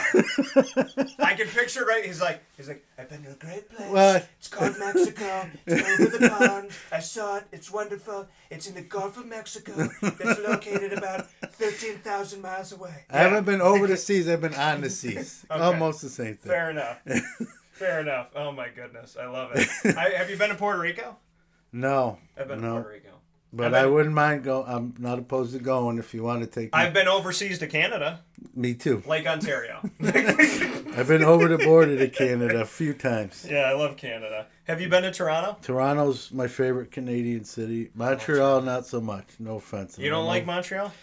I can picture right. He's like, he's like, I've been to a great place. Well- it's called Mexico. It's over the pond. I saw it. It's wonderful. It's in the Gulf of Mexico. It's located about thirteen thousand miles away. I haven't been over the seas. I've been on the seas. Okay. Almost the same thing. Fair enough. Fair enough. Oh my goodness, I love it. I, have you been to Puerto Rico? No, I've been to. Puerto Rico. But I've I wouldn't mind going. I'm not opposed to going if you want to take me. I've been overseas to Canada, me too. Lake Ontario. I've been over the border to Canada a few times. yeah, I love Canada. Have you been to Toronto? Toronto's my favorite Canadian city. Montreal, not so much. No offense. You don't like Montreal?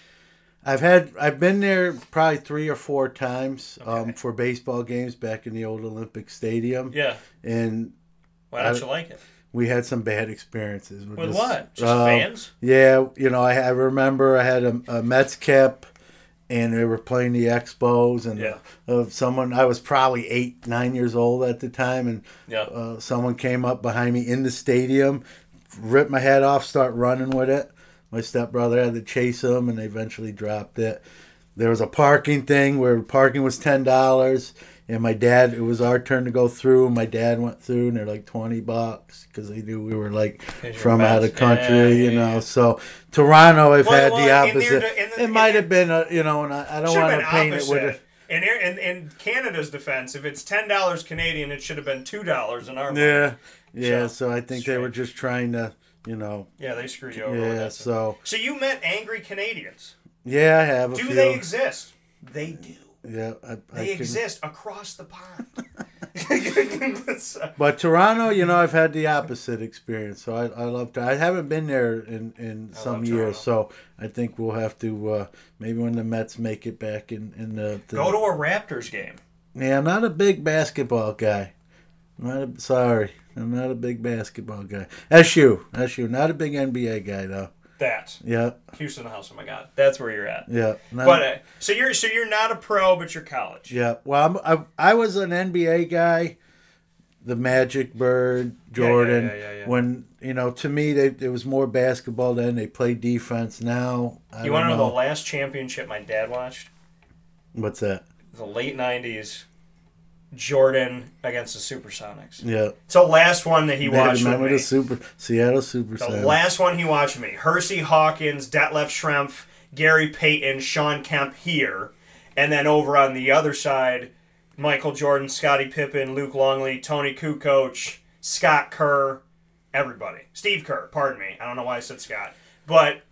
I've had. I've been there probably three or four times um, for baseball games back in the old Olympic Stadium. Yeah. And Why don't I- you like it? we had some bad experiences With this. what? Just Um, fans? Yeah, you know, I, I remember I had a, a Mets cap, and they were playing the Expos, and Yeah. uh, someone I was probably eight, nine years old at the time, and Yeah. uh, someone came up behind me in the stadium, ripped my head off, start running with it. My stepbrother had to chase him, and they eventually dropped it. There was a parking thing where parking was ten dollars, and my dad. It was our turn to go through. My dad went through, and they're like twenty bucks because they knew we were like from out of country, Yeah, you know. yeah. So Toronto, I've Well, had well, the in there opposite. in the- it might have been a, you know, and I, I don't want to paint it with a. in, in, in Canada's defense, if it's ten dollars Canadian, it should have been two dollars in our money. Yeah, yeah. So, So, I think they were just trying to, you know. Yeah, they screwed you over. Yeah. So So you met angry Canadians. yeah, I have a Do few. they exist? They do. Yeah, I, I They can- exist across the pond. But Toronto, you know, I've had the opposite experience. So I, I love to. I haven't been there in, in some years. So I think we'll have to uh, maybe when the Mets make it back in in the, the Go to a Raptors game. Yeah, I'm not a big basketball guy. I'm not a, sorry, I'm not a big basketball guy. SU, SU, not a big NBA guy though. That Yeah, Houston House. Oh my God, that's where you're at. yeah. But uh, so you're so you're not a pro, but you're college. Yeah, well, I'm, I I was an NBA guy, the Magic, Bird, Jordan. yeah, yeah, yeah. When you know, to me, they, it was more basketball then. They played defense. Now, I You want to know the last championship my dad watched? what's that? The late '90s, Jordan against the Supersonics. Yeah, It's the last one that he They watched with remember me. the Super Seattle Super. The last one he watched me. Hersey Hawkins, Detlef Schrempf, Gary Payton, Shawn Kemp here. And then over on the other side, Michael Jordan, Scottie Pippen, Luke Longley, Toni Kukoc, Scott Kerr, everybody. Steve Kerr, pardon me. I don't know why I said Scott. But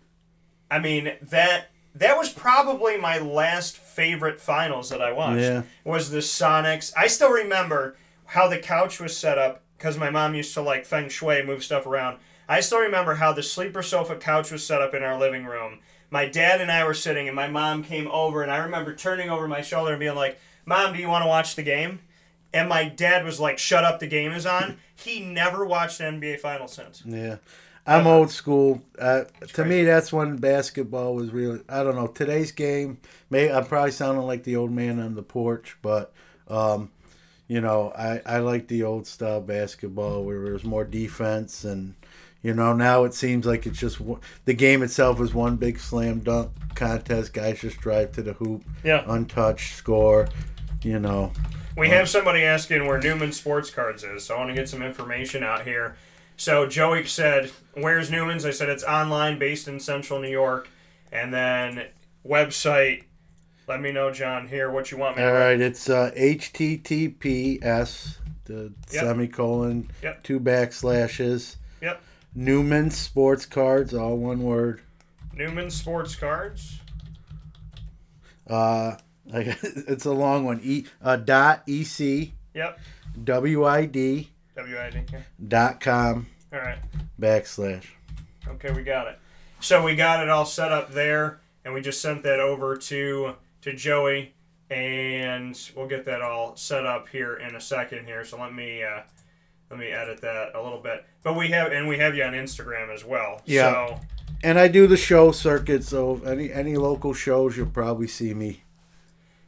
I mean that that was probably my last favorite finals that I watched. Yeah. Was the Sonics. I still remember how the couch was set up because my mom used to like feng shui, move stuff around. I still remember how the sleeper sofa couch was set up in our living room. My dad and I were sitting, and my mom came over, and I remember turning over my shoulder and being like, "Mom, do you want to watch the game?" And my dad was like, "Shut up, the game is on." He never watched NBA Finals since. Yeah. I'm old school. Uh, to me, that's when basketball was really. I don't know. Today's game, may I'm probably sounding like the old man on the porch, but um, you know, I I like the old style basketball where there's more defense and. You know, now it seems like it's just the game itself is one big slam dunk contest. Guys just drive to the hoop, Yeah. untouched, score. You know, We have somebody asking where Newman Sports Cards is, so I want to get some information out here. So Joey said, "Where's Newman's?" I said it's online, based in Central New York, and then website. Let me know, John, here what you want me All right, it's uh, HTTPS, the Yep. semicolon, Yep. two backslashes, Yep. Newman Sports Cards, all one word. Newman Sports Cards. Uh, it's a long one. E uh, dot ec Yep. wid WID. Dot com All right. backslash. Okay, we got it. So we got it all set up there, and we just sent that over to to Joey, and we'll get that all set up here in a second here. So let me uh, let me edit that a little bit. But we have and we have you on Instagram as well. Yeah. So And I do the show circuit, so any any local shows you'll probably see me.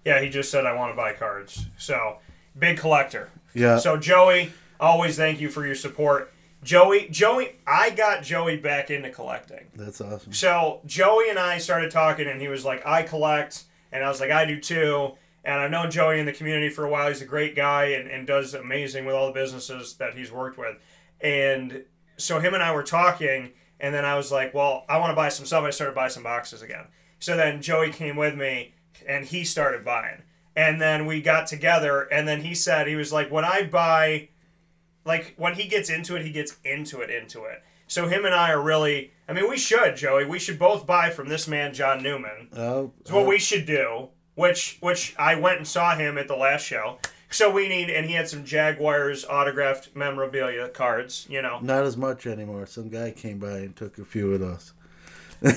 yeah, he just said I want to buy cards. So big collector. Yeah. So Joey, always thank you for your support. Joey, Joey, I got Joey back into collecting. That's awesome. So Joey and I started talking, and he was like, "I collect," and I was like, "I do too." And I've known Joey in the community for a while. He's a great guy and, and does amazing with all the businesses that he's worked with. And so him and I were talking, and then I was like, "Well, I want to buy some stuff." I started buying some boxes again. So then Joey came with me, and he started buying. And then we got together, and then he said he was like, "When I buy." Like when he gets into it, he gets into it, into it. So him and I are really. I mean, we should, Joey. We should both buy from this man, John Newman. Oh, It's what oh. we should do. Which, which I went and saw him at the last show. So we need, and he had some Jaguars autographed memorabilia cards. You know, not as much anymore. Some guy came by and took a few of those.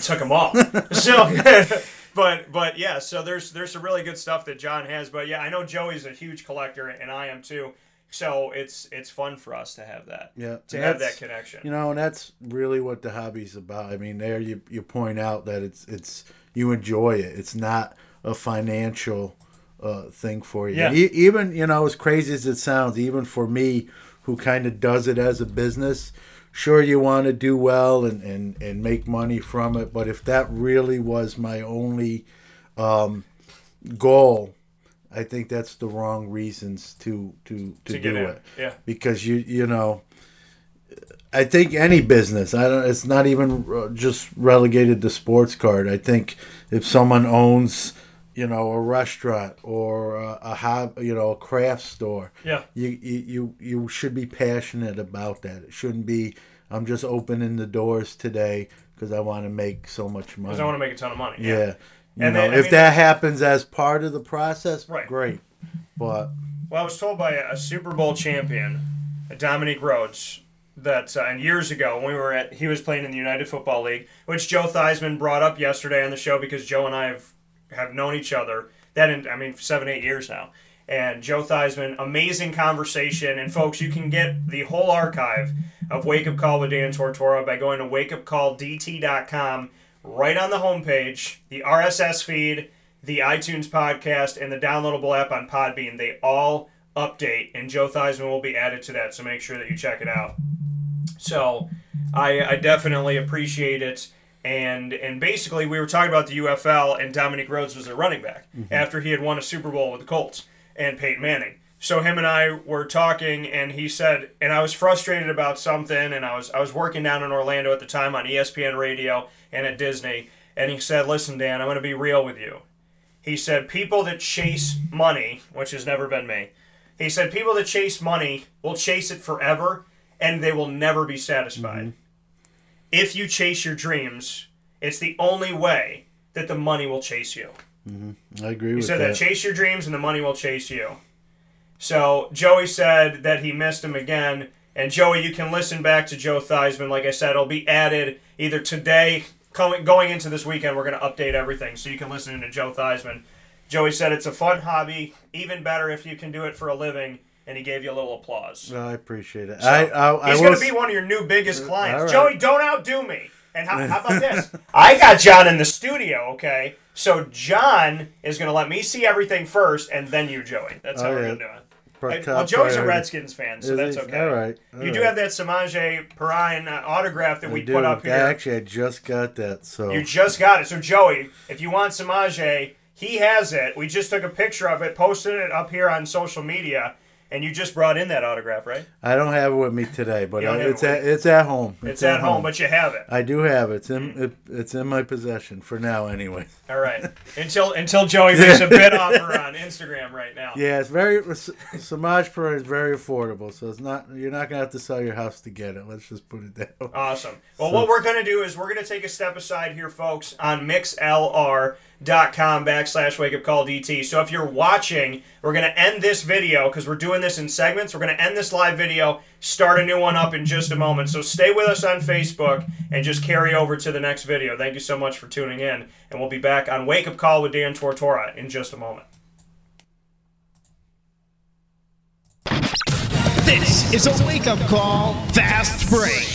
took them all. so, but but yeah, so there's there's some really good stuff that John has. But yeah, I know Joey's a huge collector, and I am too. So it's it's fun for us to have that. Yeah, to have that connection. You know, and that's really what the hobby's about. I mean, there you you point out that it's it's you enjoy it. It's not a financial uh, thing for you. Yeah. E- even you know, as crazy as it sounds, even for me, who kind of does it as a business, sure you want to do well and and and make money from it. But if that really was my only um, goal. I think that's the wrong reasons to to to, To do it. yeah. Because you you know, I think any business. I don't. It's not even uh, just relegated to sports card. I think if someone owns, you know, a restaurant or a, a hob, you know, a craft store, Yeah. you, you you you should be passionate about that. It shouldn't be. I'm just opening the doors today because I want to make so much money. Because I want to make a ton of money. Yeah. You And know, then, if mean- that happens as part of the process, Right. great. But Well, I was told by a Super Bowl champion, Dominic Rhodes, that uh, and years ago when we were at, he was playing in the United Football League, which Joe Theismann brought up yesterday on the show because Joe and I have have known each other that in, I mean seven eight years now. And Joe Theismann, amazing conversation. And folks, you can get the whole archive of Wake Up Call with Dan Tortora by going to wakeupcalldt.com. Right on the homepage, the RSS feed, the iTunes podcast, and the downloadable app on Podbean. They all update, and Joe Theismann will be added to that. So make sure that you check it out. So I, I definitely appreciate it. And and basically, we were talking about the UFL, and Dominic Rhodes was their running back mm-hmm. after he had won a Super Bowl with the Colts and Peyton Manning. So him and I were talking, and he said, and I was frustrated about something, and I was I was working down in Orlando at the time on ESPN Radio and at Disney, and he said, "Listen, Dan, I'm going to be real with you." He said, "People that chase money, which has never been me." He said, "People that chase money will chase it forever, and they will never be satisfied." Mm-hmm. if you chase your dreams, it's the only way that the money will chase you. Mm-hmm. I agree with you. He with said that. that chase your dreams and the money will chase you. So Joey said that he missed him again. And Joey, you can listen back to Joe Theismann. Like I said, it'll be added either today, coming going into this weekend. We're going to update everything, so you can listen to Joe Theismann. Joey said it's a fun hobby, even better if you can do it for a living. And he gave you a little applause. I appreciate it. So, I, I, I he's going to be one of your new biggest uh, clients. all right. Joey, don't outdo me. And how, how about this? I got John in the studio, okay? So John is going to let me see everything first, and then you, Joey. That's how Oh, we're yeah. going to do it. Hey, well, Joey's a. Redskins fan, so that's okay. All right, all you do right. have that Samaje Perine uh, autograph that I we do. put up here. Actually, I just got that. So You just got it. So Joey, if you want Samaje, he has it. We just took a picture of it, posted it up here on social media, And you just brought in that autograph, right? I don't have it with me today, but have it's it at it's at home. It's, at home, but you have it. I do have it. It's in hmm. it, it's in my possession for now, anyway. All right. Until until Joey makes a bid offer on Instagram right now. Yeah, it's very Samaje Perine is very affordable, so it's not you're not gonna have to sell your house to get it. Let's just put it that way. Awesome. Well, So- what we're going to do is we're going to take a step aside here, folks, on mixlr.com backslash wake up call DT. So if you're watching, we're going to end this video because we're doing this in segments. We're going to end this live video, start a new one up in just a moment. So stay with us on Facebook and just carry over to the next video. Thank you so much for tuning in. And we'll be back on Wake Up Call with Dan Tortora in just a moment. This is a wake up call fast break.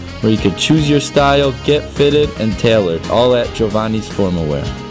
where you can choose your style, get fitted, and tailored, all at Giovanni's Formalwear.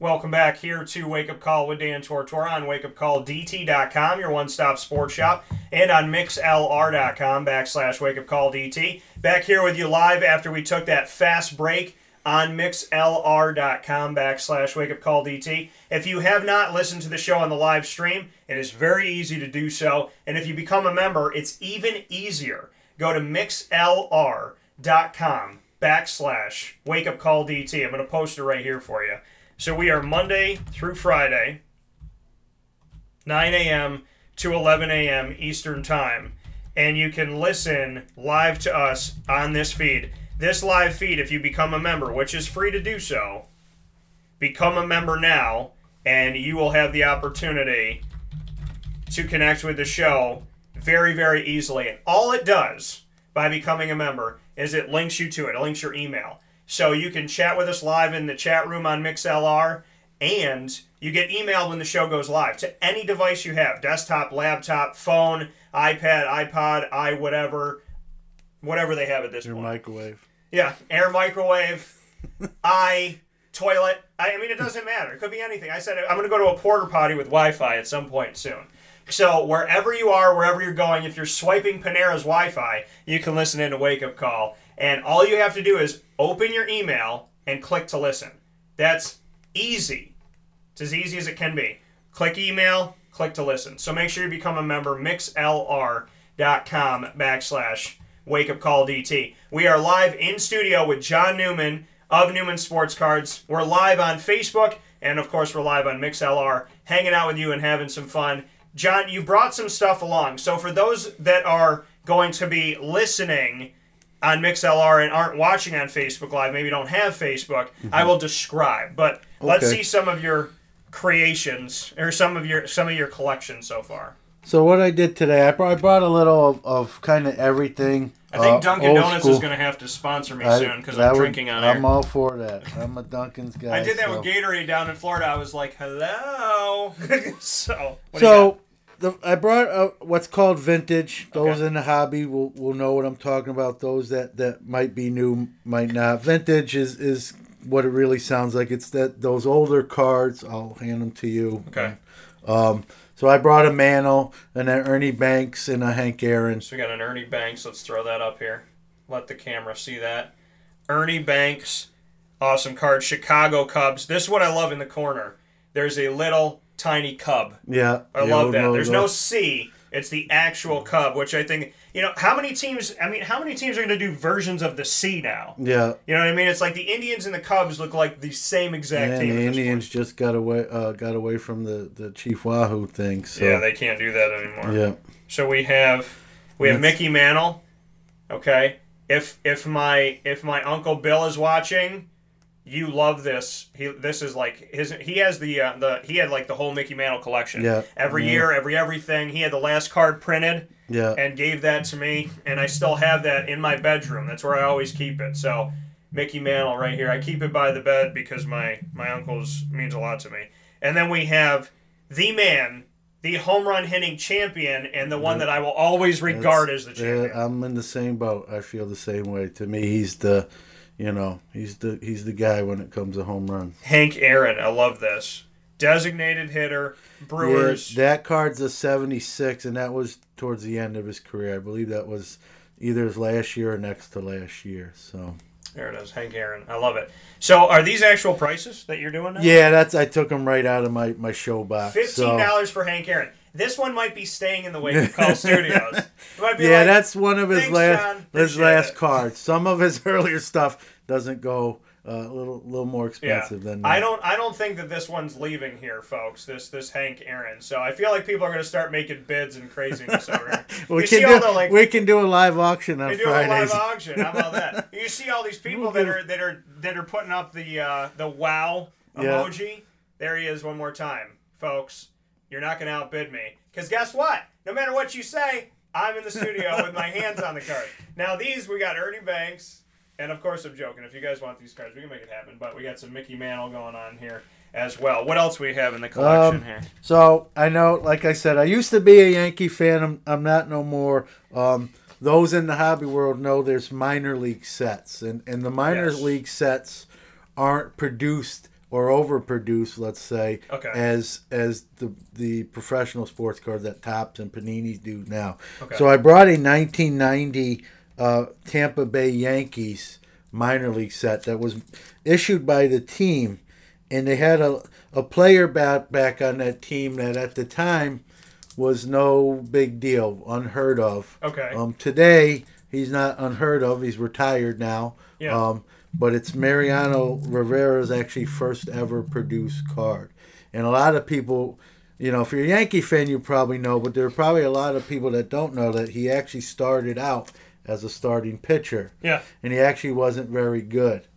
Welcome back here to Wake Up Call with Dan Tortora on wakeupcalldt.com, your one-stop sports shop, and on mixlr.com backslash wakeupcalldt. Back here with you live after we took that fast break on mixlr.com backslash wakeupcalldt. If you have not listened to the show on the live stream, it is very easy to do so. And if you become a member, it's even easier. Go to mixlr.com backslash wakeupcalldt. I'm going to post it right here for you. So we are Monday through Friday, 9 a.m. to 11 a.m. Eastern Time. And you can listen live to us on this feed. This live feed, if you become a member, which is free to do so, become a member now, and you will have the opportunity to connect with the show very, very easily. And all it does by becoming a member is it links you to it, it links your email. So you can chat with us live in the chat room on MixLR, and you get emailed when the show goes live to any device you have desktop, laptop, phone, iPad, iPod, i whatever, whatever they have at this Your point. microwave. Yeah, air microwave, I toilet. I, I mean, it doesn't matter. It could be anything. I said I'm going to go to a porter potty with Wi-Fi at some point soon. So wherever you are, wherever you're going, if you're swiping Panera's Wi-Fi, you can listen in to Wake Up Call, and all you have to do is open your email and click to listen. That's easy. It's as easy as it can be. Click email, click to listen. So make sure you become a member. Mixlr.com backslash Wake Up Call DT. We are live in studio with John Newman of Newman Sports Cards. We're live on Facebook, and of course, we're live on MixLR, hanging out with you and having some fun. John, you brought some stuff along. So for those that are going to be listening on MixLR and aren't watching on Facebook Live, maybe don't have Facebook, I will describe. But let's see some of your creations or some of your some of your collection so far. So what I did today, I brought, I brought a little of, of kind of everything. I think uh, Dunkin' old Donuts school. is going to have to sponsor me I, soon because I'm would- drinking on air. I'm all for that. I'm a Dunkin's guy. I did that so. with Gatorade down in Florida. I was like, "Hello." so, what do you So the, I brought uh, what's called vintage. Those in the hobby will, will know what I'm talking about. Those that, that might be new might not. Vintage is, is what it really sounds like. It's that those older cards. I'll hand them to you. Okay. Um, so I brought a Mantle and an Ernie Banks and a Hank Aaron. So we got an Ernie Banks. Let's throw that up here. Let the camera see that. Ernie Banks, awesome card. Chicago Cubs. This is what I love in the corner. There's a little tiny cub. Yeah, I love that. There's no. C. It's the actual cub, which I think you know how many teams. I mean, how many teams are going to do versions of the C now? Yeah. You know what I mean? It's like the Indians and the Cubs look like the same exact And team. the Indians just got away uh, got away from the, the Chief Wahoo thing. So Yeah, they can't do that anymore. Yeah. So we have we have That's- Mickey Mantle. Okay. If if my if my uncle Bill is watching, you love this. He this is like his he has the uh, the he had like the whole Mickey Mantle collection. Yeah. Every Yeah. year, every everything. He had the last card printed. Yeah. And gave that to me, and I still have that in my bedroom. That's where I always keep it. So Mickey Mantle right here. I keep it by the bed because my my uncle's means a lot to me. And then we have the man, the home run hitting champion, and the one that I will always regard as the champion. Yeah, I'm in the same boat. I feel the same way. To me, he's the, you know, he's the he's the guy when it comes to home runs. Hank Aaron. I love this. Designated hitter, Brewers. Yeah, that card's a 76, and that was towards the end of his career. I believe that was either his last year or next to last year. So There it is, Hank Aaron. I love it. So, are these actual prices that you're doing now? yeah, that's I took them right out of my my show box. Fifteen so. dollars for Hank Aaron. This one might be staying in the Wake Call Studios. It might be Yeah, like, that's one of his last his last it." cards. Some of his earlier stuff doesn't go uh, a little little more Yeah, expensive than I don't. I don't think that this one's leaving here, folks. This this Hank Aaron. So I feel like people are going to start making bids and craziness over. We you can see all do the like we can do a live auction on They do a live auction. How about that? You see all these people that are that are that are putting up the uh, the wow Yeah. emoji. There he is one more time, folks. You're not going to outbid me because guess what? No matter what you say, I'm in the studio with my hands on the card. Now these we got Ernie Banks, and of course I'm joking. If you guys want these cards, we can make it happen. But we got some Mickey Mantle going on here as well. What else we have in the collection Um, here? So I know, like I said, I used to be a Yankee fan. I'm, I'm not no more. Um, those in the hobby world know there's minor league sets, and and the minor Yes. league sets aren't produced or overproduced, let's say, Okay. as as the the professional sports cards that Topps and Panini do now. Okay. So I brought a 1990 uh, Tampa Bay Yankees minor league set that was issued by the team, and they had a a player back back on that team that at the time was no big deal, unheard of. Okay. Um, today he's not unheard of. He's retired now. Yeah. Um, but it's Mariano Rivera's actually first ever produced card, and a lot of people. You know, if you're a Yankee fan, you probably know, but there are probably a lot of people that don't know that he actually started out as a starting pitcher. Yeah. And he actually wasn't very good.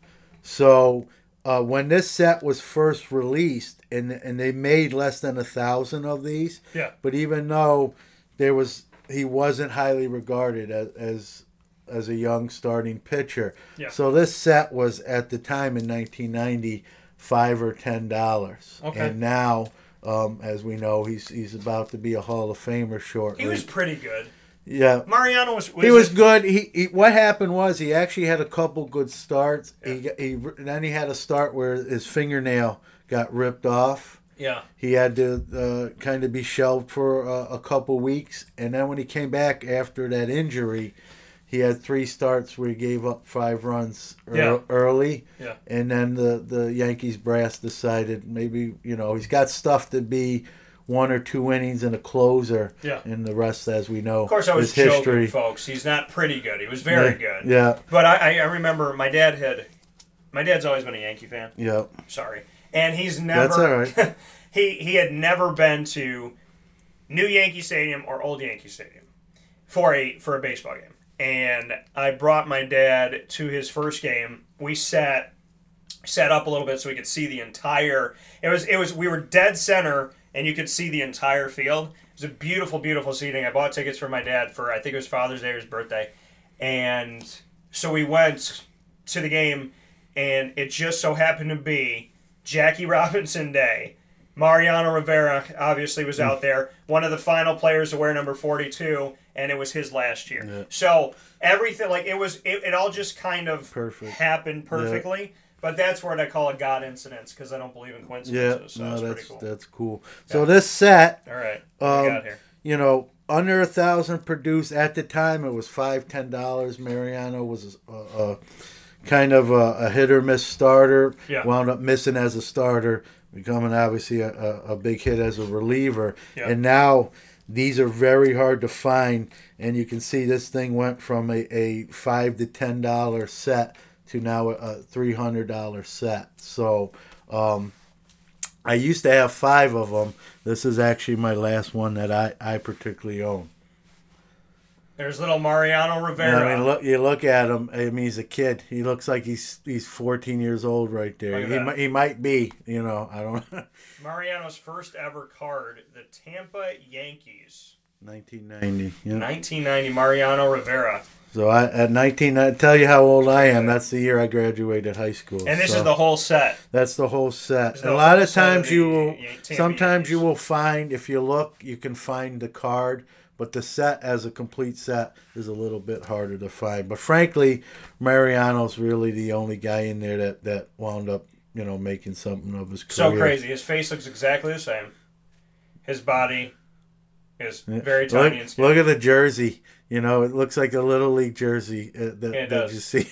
So uh, when this set was first released, and and they made less than a thousand of these, Yeah. But even though there was, he wasn't highly regarded as as, as a young starting pitcher. Yeah. So this set was at the time in 1990 five or ten dollars, Okay. and now. Um, as we know, he's he's about to be a Hall of Famer shortly. He was pretty good. yeah, Mariano was. he was good. He, he what happened was he actually had a couple good starts. He, got- he then he had a start where his fingernail got ripped off. Yeah. He had to uh, kind of be shelved for a couple weeks, and then when he came back after that injury, he had three starts where he gave up five runs ear- Yeah. early. Yeah. And then the the Yankees brass decided maybe you know he's got stuff to be one or two innings and a closer. Yeah. And the rest, as we know, Of course, I was is history. joking, folks. He's not pretty good. He was very Yeah, good. yeah. But I, I I remember my dad had. My dad's always been a Yankee fan. Yeah. Sorry, and he's never. That's all right. he he had never been to New Yankee Stadium or Old Yankee Stadium for a for a baseball game. And I brought my dad to his first game. We sat set up a little bit so we could see the entire it was it was we were dead center and you could see the entire field. It was a beautiful beautiful seating. I bought tickets for my dad for i think it was father's day or his birthday. And so we went to the game and it just so happened to be jackie robinson day Mariano Rivera obviously was Mm. out there, one of the final players to wear number 42, and it was his last year. Yeah. So everything, like it was, it, it all just kind of Perfect. happened perfectly. But that's what I call a God incidence because I don't believe in Yeah, so no, that's, that's pretty cool. that's cool. So this set, All right, um, you know, under a thousand produced at the time. It was five ten dollars. Mariano was a, a kind of a, a hit or miss starter. Yeah. Wound up missing as a starter, becoming obviously a, a, a big hit as a reliever. Yeah. And now these are very hard to find, and you can see this thing went from a, a five to ten dollar set to now a, a three hundred dollar set. So. Um, I used to have five of them. This is actually my last one that I, I particularly own. There's little Mariano And Rivera. I mean, look, you look at him. I mean, he's a kid. He looks like he's he's 14 years old right there. He, that. he might be. You know, I don't. Mariano's first ever card, the Tampa Yankees. 1990. Yeah. 1990, Mariano Rivera. So I at 19, I tell you how old I am. That's the year I graduated high school. And this So is the whole set. That's the whole set. This is And the a lot of times you will, sometimes you will find if you look, you can find the card, but the set as a complete set is a little bit harder to find. But frankly, Mariano's really the only guy in there that that wound up, you know, making something of his career. So crazy. His face looks exactly the same. His body is very Look, tiny and skinny. look at the jersey. You know, it looks like a little league jersey uh, that, It that you see.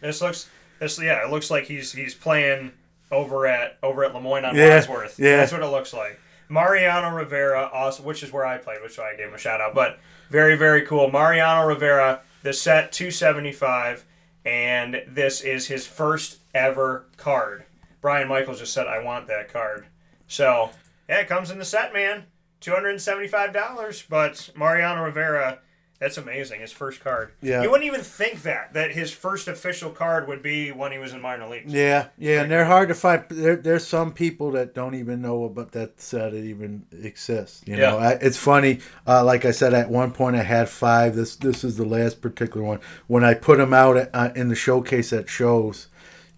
This looks this yeah, it looks like he's he's playing over at over at Le Moyne on Yeah, Wadsworth. yeah. That's what it looks like. Mariano Rivera, also, which is where I played, which is why I gave him a shout out. But very very cool. Mariano Rivera, the set 275, and this is his first ever card. Brian Michaels just said, "I want that card." So yeah, it comes in the set, man. Two hundred and seventy-five dollars, but Mariano Rivera. That's amazing. His first card. Yeah. You wouldn't even think that that his first official card would be when he was in minor leagues. Yeah, yeah, and they're hard to find. There, there's some people that don't even know about that set it even exists. You know, Yeah. I, it's funny. Uh, like I said, at one point I had five. This this is the last particular one. When I put them out at, uh, in the showcase at shows,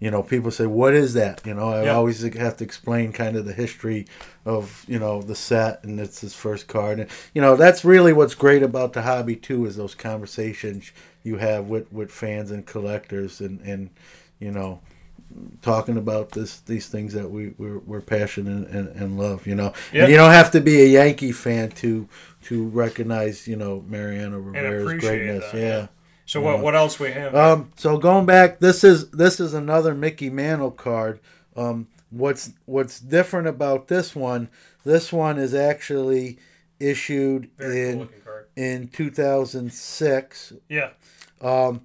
you know, people say, "What is that?" You know, I Yeah. always have to explain kind of the history of you know the set, and it's his first card. And you know, that's really what's great about the hobby too, is those conversations you have with with fans and collectors, and and you know talking about this these things that we we're, we're passionate and, and love you know Yeah. and you don't have to be a yankee fan to to recognize you know mariano rivera's greatness that, yeah yeah. So what what else we have? um so going back this is this is another mickey mantle card um what's what's different about this one this one is actually issued Very in card. in 2006 yeah. um,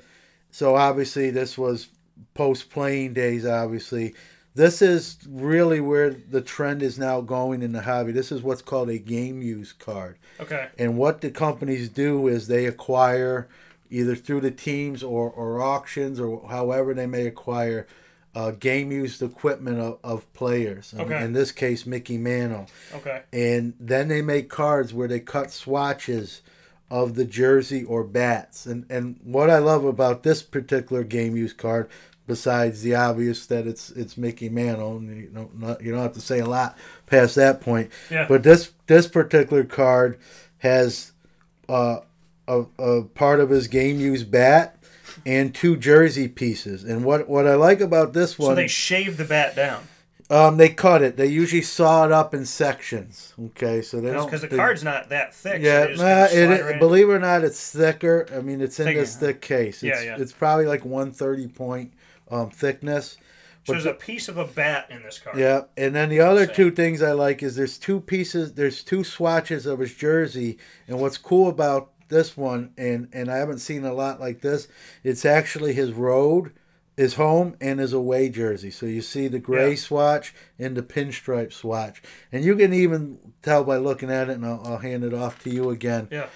so obviously this was post playing days. Obviously, this is really where the trend is now going in the hobby. This is what's called a game use card. Okay. And what the companies do is they acquire either through the teams or, or auctions or however they may acquire uh, game used equipment of, of players. Um, Okay. In this case, Mickey Mantle. Okay. And then they make cards where they cut swatches of the jersey or bats. And and what I love about this particular game use card, besides the obvious that it's it's Mickey Mantle, and you don't not, you don't have to say a lot past that point. Yeah. But this this particular card has uh, a, a part of his game use bat and two jersey pieces. And what what I like about this one, So they shaved the bat down um, they cut it. They usually saw it up in sections. Okay, so they don't because the they- card's not that thick. yeah, so nah, it, it- believe it or not, it's thicker. I mean, it's in this thick case. Yeah, It's, yeah. it's probably like 130 point um, thickness. So But there's a piece of a bat in this card. yeah, and then the other two things I like is there's two pieces, there's two swatches of his jersey, and what's cool about this one, and and I haven't seen a lot like this, it's actually his road, his home, and his away jersey. So you see the gray Yeah. swatch and the pinstripe swatch, and you can even tell by looking at it, and I'll, I'll hand it off to you again Yeah.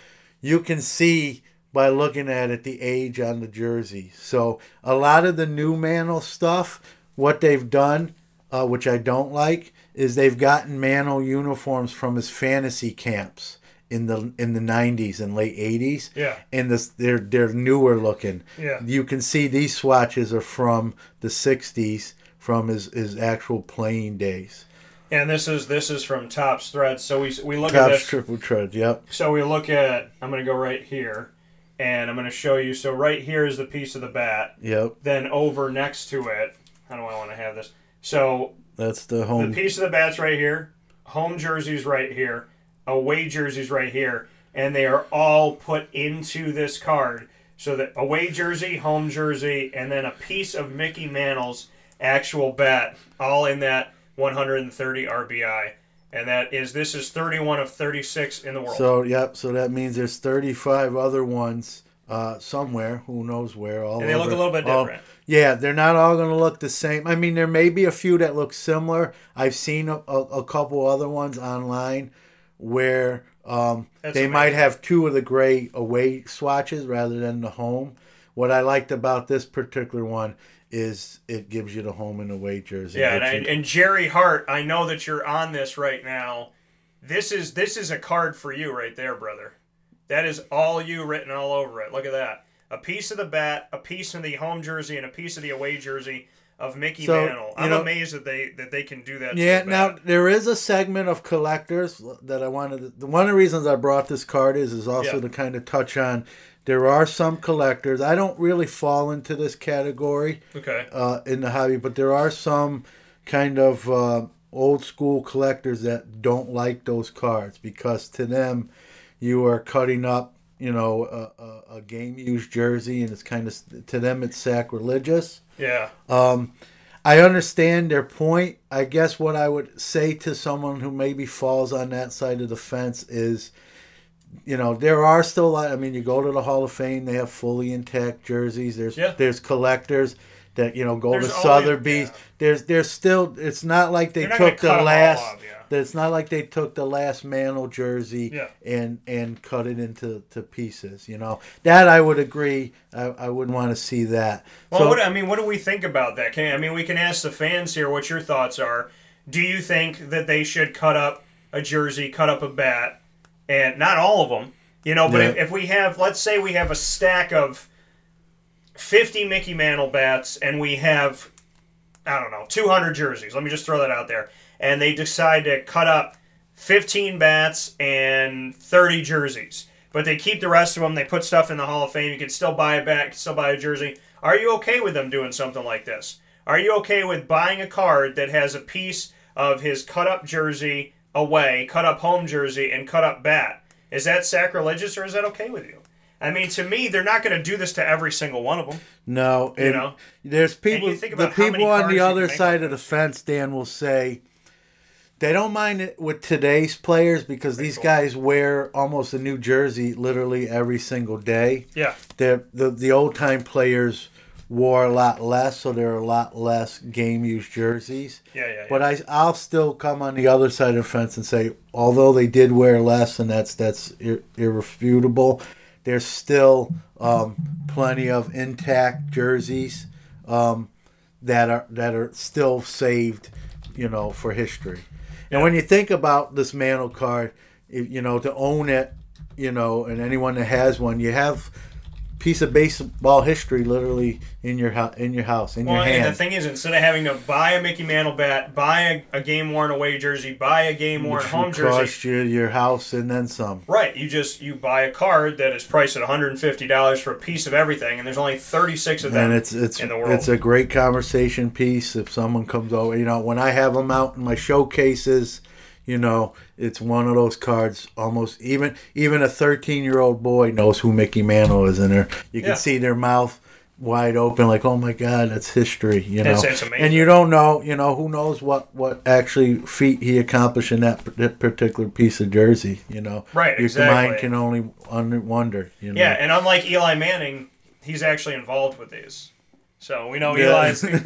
you can see by looking at it the age on the jersey. So a lot of the new Mantle stuff, what they've done, uh, which I don't like, is they've gotten Mantle uniforms from his fantasy camps in the in the 90s and late 80s. Yeah. And this they're they're newer looking. Yeah. You can see these swatches are from the 60s from his his actual playing days. And this is this is from Topps Threads. So we we look at this. triple tread. Yep. So we look at. I'm going to go right here, and I'm going to show you. So right here is the piece of the bat. Yep. Then over next to it, how do I want to have this? So That's the home. the piece of the bat's right here. Home jersey's right here. Away jersey's right here, and they are all put into this card. So that away jersey, home jersey, and then a piece of Mickey Mantle's actual bat, all in that 130 RBI. And that is this is 31 of 36 in the world. So yep. So that means there's 35 other ones uh, somewhere. Who knows where? All And they look a little bit all- different. yeah, they're not all going to look the same. I mean, there may be a few that look similar. I've seen a, a, a couple other ones online where um, they might have two of the gray away swatches rather than the home. What I liked about this particular one is it gives you the home and away jersey. Yeah, and, I, and Jerry Hart, I know that you're on this right now. This is this is a card for you right there, brother. That is all you written all over it. Look at that. A piece of the bat, a piece of the home jersey, and a piece of the away jersey of Mickey So, Mantle. I'm know- amazed that they that they can do that. Yeah, bat. now there is a segment of collectors that I wanted. To, one of the reasons I brought this card is is also Yeah. to kind of touch on. There are some collectors. I don't really fall into this category Okay. uh, in the hobby, but there are some kind of uh, old school collectors that don't like those cards because to them, you are cutting up, you know, a, a, a game used jersey, and it's kind of to them it's sacrilegious. Yeah. Um, I understand their point. I guess what I would say to someone who maybe falls on that side of the fence is, you know, there are still. a lot- I mean, you go to the Hall of Fame; they have fully intact jerseys. There's Yeah. there's collectors that you know go There's to always- Sotheby's. There's there's still. It's not like they took the last. off, yeah. It's not like they took the last Mantle jersey Yeah. and and cut it into to pieces. You know that I would agree. I, I wouldn't want to see that. Well, So- what, I mean, what do we think about that? Can I mean, we can ask the fans here what your thoughts are. Do you think that they should cut up a jersey, cut up a bat, and not all of them, you know? But Yeah. if, if we have, let's say, we have a stack of fifty Mickey Mantle bats, and we have, I don't know, two hundred jerseys. Let me just throw that out there, and they decide to cut up fifteen bats and thirty jerseys. But they keep the rest of them. They put stuff in the Hall of Fame. You can still buy a bat, still buy a jersey. Are you okay with them doing something like this? Are you okay with buying a card that has a piece of his cut up jersey away, cut up home jersey, and cut up bat? Is that sacrilegious or is that okay with you? I mean, to me, they're not going to do this to every single one of them. No, You know? there's people. The people on the other side of the fence, Dan will say, they don't mind it with today's players because these guys wear almost a new jersey literally every single day. Yeah. They're, the the old time players wore a lot less, so there are a lot less game used jerseys. Yeah, yeah, yeah. But I I'll still come on the other side of the fence and say, although they did wear less, and that's that's ir- irrefutable, there's still um, plenty of intact jerseys um, that are that are still saved, you know, for history. And when you think about this mantle card, you know, to own it, you know, and anyone that has one, you have piece of baseball history literally in your house, in your house, in Well, your and the thing is, instead of having to buy a Mickey Mantle bat, buy a, a game worn away jersey, buy a game worn home jersey, cost you your house and then some. Right, you just you buy a card that is priced at one hundred and fifty dollars for a piece of everything, and there's only thirty six of them and it's it's in the world. it's a great conversation piece if someone comes over you know when i have them out in my showcases you know it's one of those cards almost even even a 13 year old boy knows who mickey mantle is in there you can Yeah. see their mouth wide open like oh my god that's history you know It's- it's amazing. and you don't know you know who knows what what actually feat he accomplished in that, that particular piece of jersey you know Right, your exactly. mind can only wonder you know yeah, and unlike Eli Manning, he's actually involved with these. So we know. Eli's Eli's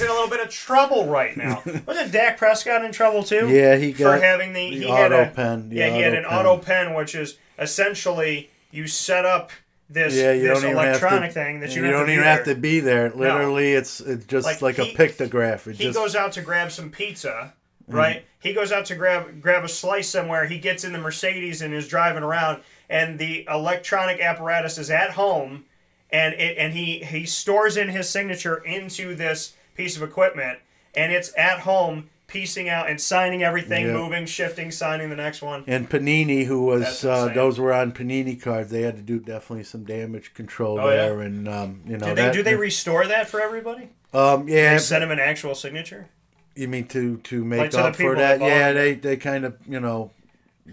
in a little bit of trouble right now. Wasn't Dak Prescott in trouble too? Yeah, he got for having the, the he had a auto pen, yeah he had an auto auto pen, which is essentially you set up this yeah, you this don't electronic to, thing that you, you don't even have to be there. Literally, it's it's just Like, like, he- a pictograph. It he just goes out to grab some pizza, Mm. right? He goes out to grab grab a slice somewhere. He gets in the Mercedes and is driving around, and the electronic apparatus is at home, and it and he he stores in his signature into this piece of equipment, and it's at home piecing out and signing everything, Yeah. moving, shifting, signing the next one. And Panini, who was uh, those were on Panini cards, they had to do definitely some damage control Oh, yeah? there, and um, you know do they that, do they restore that for everybody? um, yeah, They send them an actual signature. You mean to to make Like up people for that? that Yeah, they they kind of you know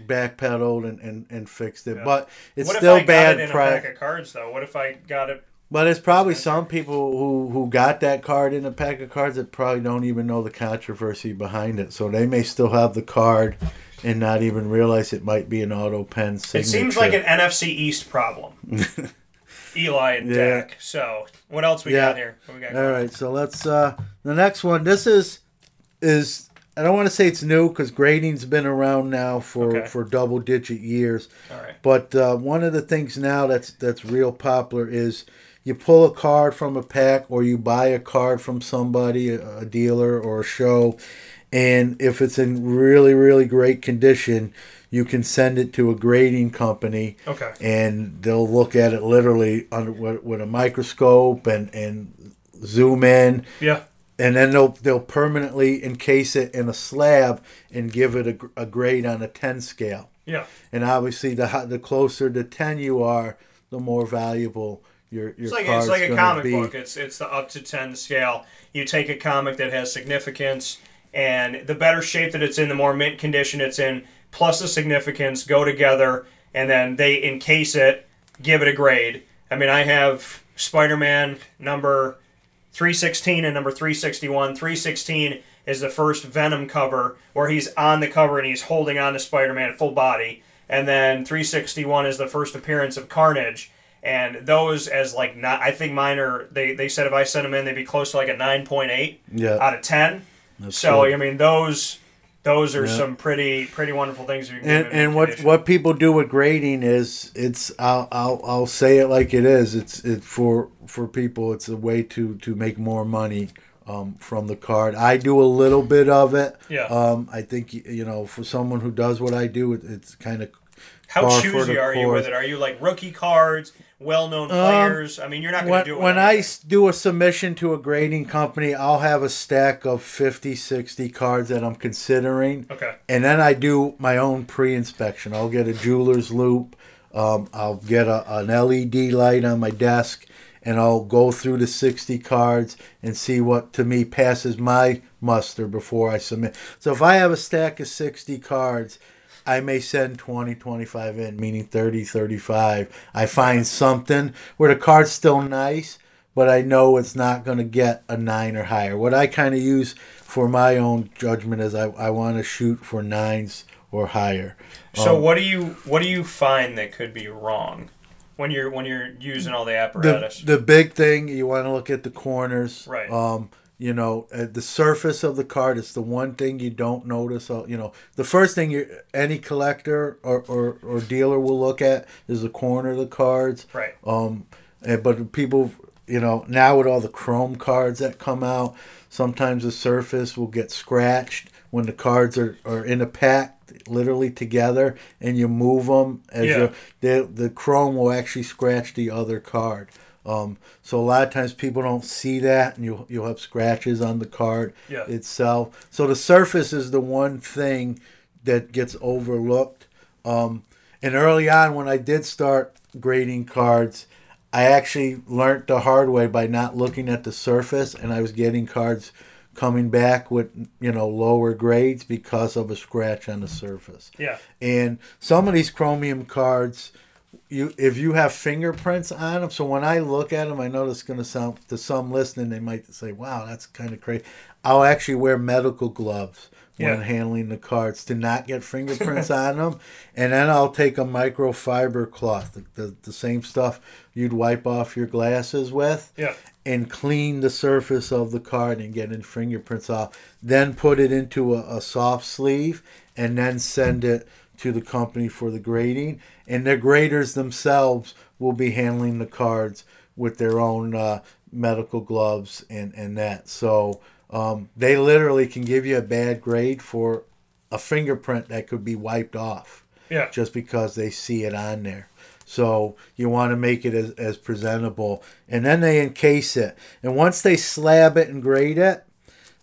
backpedaled and, and, and fixed it, Yeah. but it's what still bad. it in pri- a pack of cards though? What if I got it? but it's probably some people who who got that card in a pack of cards that probably don't even know the controversy behind it, so they may still have the card and not even realize it might be an auto pen signature. It seems like an NFC East problem. Eli and Yeah. Dak. So what else we got here? What we got All right, so let's uh the next one. This is is I don't want to say it's new because grading's been around now for Okay. for double digit years. All right. But uh, one of the things now that's that's real popular is you pull a card from a pack or you buy a card from somebody, a, a dealer or a show, and if it's in really really great condition, you can send it to a grading company Okay. and they'll look at it literally under with, with a microscope and and zoom in. Yeah. And then they'll they'll permanently encase it in a slab and give it a, a grade on a ten scale. Yeah. And obviously, the the closer to ten you are, the more valuable your your It's like it's like a comic be. book. It's it's the up to ten scale. You take a comic that has significance, and the better shape that it's in, the more mint condition it's in, plus the significance go together, and then they encase it, give it a grade. I mean, I have Spider-Man number 316 and number 361. 316 is the first Venom cover where he's on the cover and he's holding on to Spider-Man full body. And then 361 is the first appearance of Carnage. And those as like not, I think mine are. They, they said if I sent them in, they'd be close to like a 9.8 Yeah. out of 10. That's so good. I mean those those are Yeah. some pretty pretty wonderful things. You can And and what condition. what people do with grading is it's I'll I'll, I'll say it like it is. It's it for for people. It's a way to to make more money. Um, from the card, I do a little bit of it. Yeah. Um, I think you know, for someone who does what I do, it, it's kind of How choosy are you course. with it? Are you like rookie cards, well-known Um, players? I mean, you're not going to do it. when I do a submission to a grading company i'll have a stack of 50 60 cards that i'm considering Okay. and then i do my own pre-inspection i'll get a jeweler's loupe um, i'll get a, an led light on my desk and i'll go through the 60 cards and see what to me passes my muster before i submit so if i have a stack of 60 cards I may send 20, 25 in, meaning 30, 35. I find something where the card's still nice, but I know it's not going to get a 9 or higher. What I kind of use for my own judgment is I, I want to shoot for 9s or higher. So Um, what do you what do you find that could be wrong when you're when you're using all the the, apparatus? the big thing, you want to look at the corners. Right. Um, you know, uh, the surface of the card is the one thing you don't notice. Uh, you know, the first thing you any collector or, or, or dealer will look at is the corner of the cards. Right. Um, and, but people, you know, now with all the chrome cards that come out, sometimes the surface will get scratched when the cards are, are in a pack, literally together, and you move them as Yeah. you the the chrome will actually scratch the other card. Um, so a lot of times people don't see that, and you'll you'll have scratches on the card Yeah. itself. So the surface is the one thing that gets overlooked. Um, and early on, when I did start grading cards, I actually learned the hard way by not looking at the surface, and I was getting cards coming back with you know lower grades because of a scratch on the surface. Yeah. And some of these chromium cards, you if you have fingerprints on them, so when I look at them, I know it's going to sound to some listening, they might say, "Wow, that's kind of crazy." I'll actually wear medical gloves when handling the cards to not get fingerprints on them, and then I'll take a microfiber cloth, the, the, the same stuff you'd wipe off your glasses with, Yeah. and clean the surface of the card and get in fingerprints off. Then put it into a, a soft sleeve and then send it to the company for the grading. And the graders themselves will be handling the cards with their own uh, medical gloves and, and that. So um, they literally can give you a bad grade for a fingerprint that could be wiped off Yeah. just because they see it on there. So you want to make it as, as presentable. And then they encase it. And once they slab it and grade it,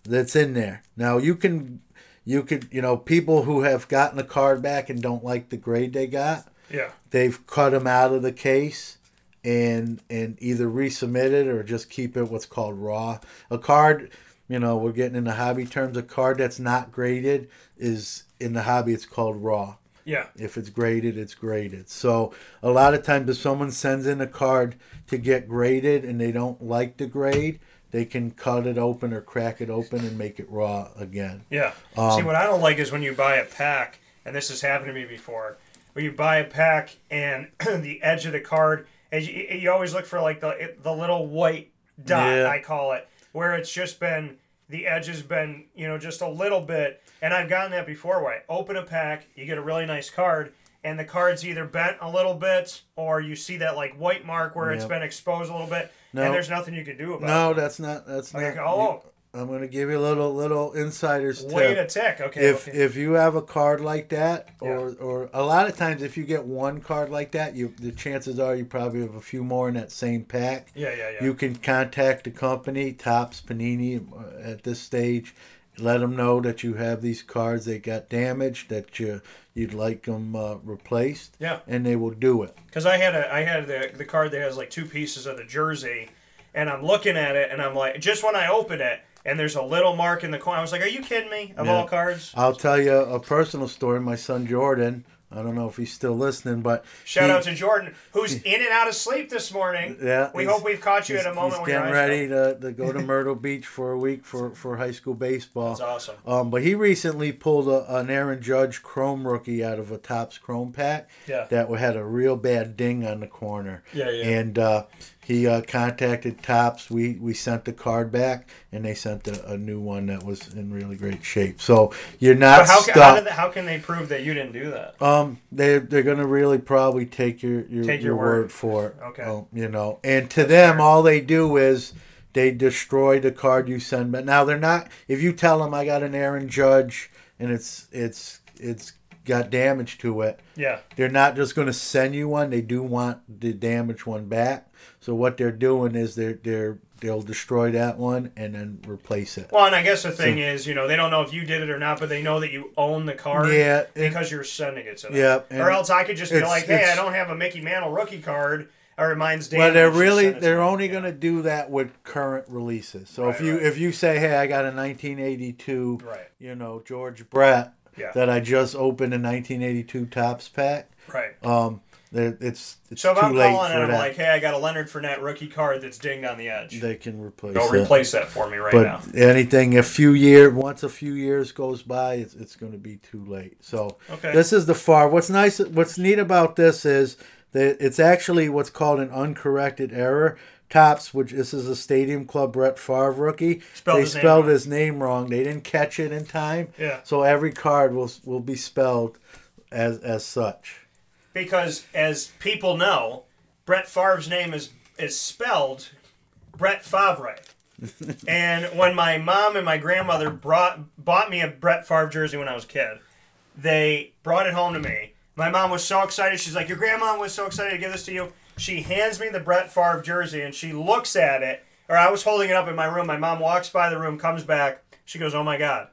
that's in there. Now you can you could, you know, people who have gotten a card back and don't like the grade they got, Yeah. they've cut them out of the case and and either resubmit it or just keep it what's called raw. A card, you know, we're getting into hobby terms. A card that's not graded is in the hobby. It's called raw. Yeah. If it's graded, it's graded. So a lot of times, if someone sends in a card to get graded and they don't like the grade, they can cut it open or crack it open and make it raw again. Yeah. Um, See, what I don't like is when you buy a pack, and this has happened to me before, where you buy a pack and the edge of the card, and you, you always look for like the the little white dot, Yeah. I call it, where it's just been the edge has been you know just a little bit, and I've gotten that before. Where I open a pack, you get a really nice card. And the card's either bent a little bit, or you see that like white mark where it's been exposed a little bit, No. and there's nothing you can do about No, it. No, that's not. That's Okay, not. oh. I'm going to give you a little little insider's tip. Way to tick. Okay, If okay. if you have a card like that, or or a lot of times if you get one card like that, you the chances are you probably have a few more in that same pack. Yeah, yeah, yeah. You can contact the company, Topps Panini, uh, at this stage. Let them know that you have these cards. They got damaged. That you you'd like them uh, replaced. Yeah. And they will do it. Because I had a I had the the card that has like two pieces of the jersey, and I'm looking at it and I'm like, just when I open it, and there's a little mark in the corner, I was like, are you kidding me? Of Yeah. all cards, I'll tell you a personal story. My son Jordan. I don't know if he's still listening, but shout he- out to Jordan, who's in and out of sleep this morning. Yeah, we hope we've caught you at a moment He's when you're getting ready to, to go to Myrtle Beach for a week for, for high school baseball. That's awesome. Um, but he recently pulled a, an Aaron Judge Chrome rookie out of a Topps Chrome pack. Yeah. That had a real bad ding on the corner. Yeah, yeah. And uh, he uh, contacted Topps. We we sent the card back, and they sent a, a new one that was in really great shape. So you're not But how, stuck. how, they, how can they prove that you didn't do that? Um, they they're gonna really probably take your your, Take your your word. word. for it. Okay. Um, you know, and to them, all they do is they destroy the card you send. But now they're not. If you tell them I got an Aaron Judge and it's it's it's got damage to it, Yeah. they're not just gonna send you one. They do want the damaged one back. So what they're doing is they're they're they'll destroy that one and then replace it. Well, and I guess the thing So- is, you know, they don't know if you did it or not, but they know that you own the card. Yeah, because you're sending it to them. Yeah, or else I could just be like, hey, I don't have a Mickey Mantle rookie card, or mine's damaged. Well, they're really it they're only going to do that with current releases. So if you right. if you say, "Hey, I got a 1982, Right. you know, George Brett Yeah. that I just opened a 1982 Topps pack," Right. um, it's it's So if too I'm late calling for and I'm that. like, hey, I got a Leonard Fournette rookie card that's dinged on the edge. they can replace. Go it. replace that for me right but now. anything a few year once a few years goes by, it's, it's going to be too late. So Okay. this is the far. What's nice, what's neat about this is that it's actually what's called an uncorrected error. Topps, which this is a Stadium Club Brett Favre rookie. Spelled they his name spelled wrong. his name wrong. They didn't catch it in time. Yeah. So every card will will be spelled as as such. Because as people know, Brett Favre's name is is spelled Brett Favre. and when my mom and my grandmother brought bought me a Brett Favre jersey when I was a kid, they brought it home to me. My mom was so excited. She's like, "Your grandma was so excited to give this to you." She hands me the Brett Favre jersey and she looks at it. Or I was holding it up in my room. My mom walks by the room, comes back. She goes, "Oh my god,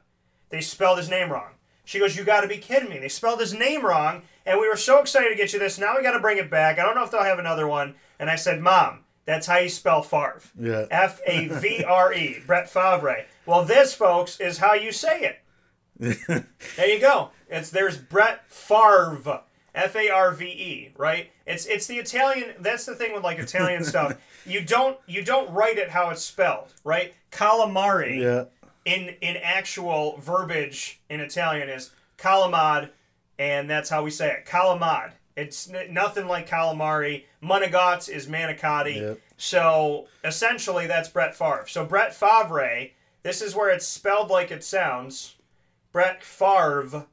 they spelled his name wrong." She goes, "You got to be kidding me! They spelled his name wrong, and we were so excited to get you this. Now we got to bring it back. I don't know if they'll have another one." And I said, "Mom, that's how you spell Favre. Yeah. F A V R E, Brett Favre. Well, this, folks, is how you say it. There you go. It's there's Brett Favre, F A R V E, right? It's it's the Italian. That's the thing with like Italian stuff. You don't you don't write it how it's spelled, right? Calamari Yeah. in in actual verbiage in Italian is calamad, and that's how we say it. Calamad. It's n- nothing like calamari. Monogatz is manicotti. Yep. So essentially, that's Brett Favre. So Brett Favre. This is where it's spelled like it sounds. Brett Favre.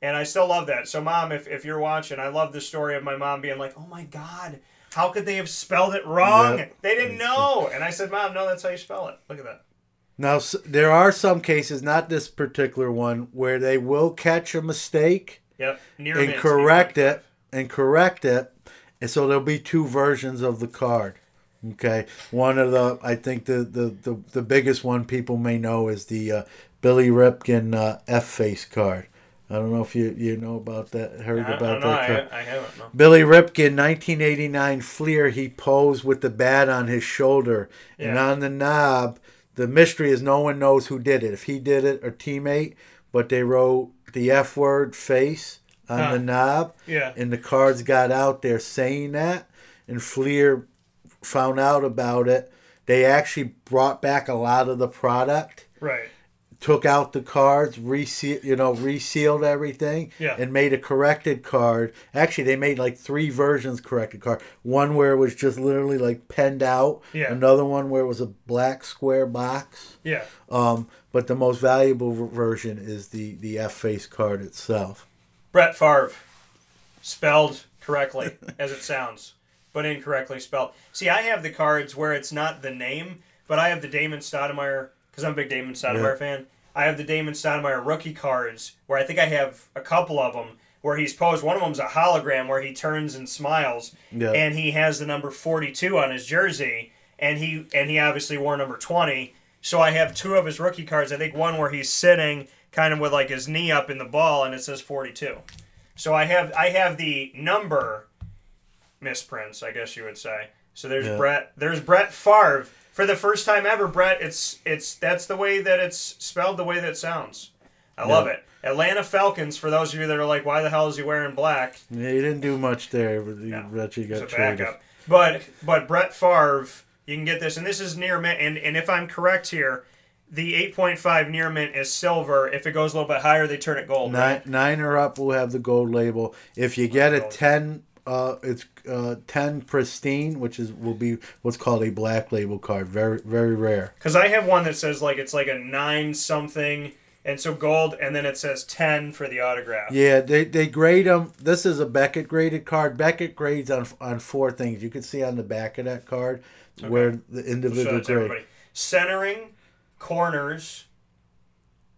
And I still love that. So, mom, if, if you're watching, I love the story of my mom being like, oh my God, how could they have spelled it wrong? Yep. They didn't know. And I said, mom, no, that's how you spell it. Look at that. Now there are some cases, not this particular one, where they will catch a mistake. Yep. Near and correct it and correct it and so there'll be two versions of the card okay one of the i think the the the, the biggest one people may know is the uh, Billy Ripken uh, F face card. I don't know if you you know about that. Heard I- I about don't that? I- card. I haven't, no. Billy Ripken, 1989 Fleer. He posed with the bat on his shoulder, and on the knob, the mystery is no one knows who did it. If he did it or teammate, but they wrote the F word face on Huh. the knob, Yeah. and the cards got out there saying that, and Fleer found out about it. They actually brought back a lot of the product Right. took out the cards, reseal, you know, resealed everything, Yeah. and made a corrected card. Actually, they made like three versions corrected card. One where it was just literally like penned out. Yeah. Another one where it was a black square box. Yeah. Um, but the most valuable version is the the F face card itself. Brett Favre, spelled correctly as it sounds, but incorrectly spelled. See, I have the cards where it's not the name, but I have the Damon Stoudemire because I'm a big Damon Stoudemire Yeah. fan. I have the Damon Stoudemire rookie cards where I think I have a couple of them where he's posed. One of them's a hologram where he turns and smiles, Yeah. and he has the number 42 on his jersey, and he and he obviously wore number 20. So I have two of his rookie cards. I think one where he's sitting kind of with like his knee up in the ball, and it says 42. So I have I have the number misprints, I guess you would say. So there's Yeah. Brett. There's Brett Favre for the first time ever. Brett, it's it's that's the way that it's spelled, the way that it sounds. I love it. Atlanta Falcons. For those of you that are like, why the hell is he wearing black? Yeah, he didn't do much there, but he actually got a traded. backup. But but Brett Favre, you can get this, and this is near mint. And and if I'm correct here, the 8.5 near mint is silver. If it goes a little bit higher, they turn it gold. Nine, Right? nine or up will have the gold label. If you get a ten, uh, it's uh, ten pristine, which is will be what's called a black label card. Very very rare. Because I have one that says like it's like a nine something, and so gold, and then it says 10 for the autograph. Yeah, they, they grade them. This is a Beckett graded card. Beckett grades on on four things. You can see on the back of that card where the individual grade. Centering, corners,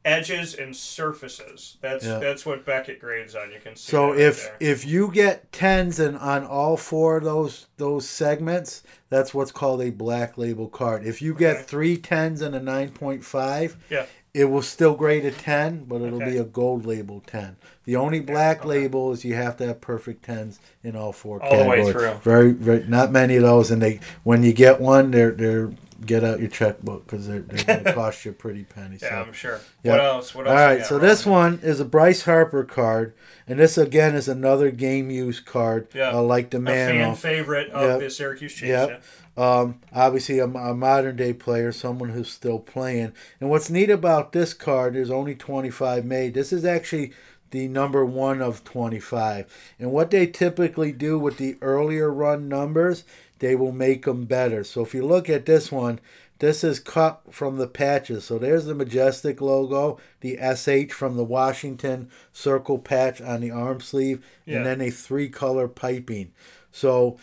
edges, and surfaces. That's Yeah. that's what Beckett grades on. You can see. So right if if you get tens and on all four of those those segments, that's what's called a black label card. If you get three tens and a nine point five, Yeah. it will still grade a ten, but it'll Okay. be a gold label ten. The only black label is you have to have perfect tens in all four All the way categories. through. Very, very not many of those, and they when you get one, they're they're get out your checkbook because they're, they're going to cost you a pretty penny. Yeah, so. I'm sure. Yeah. What else? What else All right, so this one is a Bryce Harper card, and this again is another game use card, Yeah. uh, like the man A fan favorite of the Syracuse Chiefs, Yep. Um, obviously, a, a modern day player, someone who's still playing. And what's neat about this card, there's only 25 made. This is actually the number one of 25. And what they typically do with the earlier run numbers, they will make them better. So if you look at this one, this is cut from the patches. So there's the Majestic logo, the SH from the Washington circle patch on the arm sleeve, Yeah. and then a three color piping. So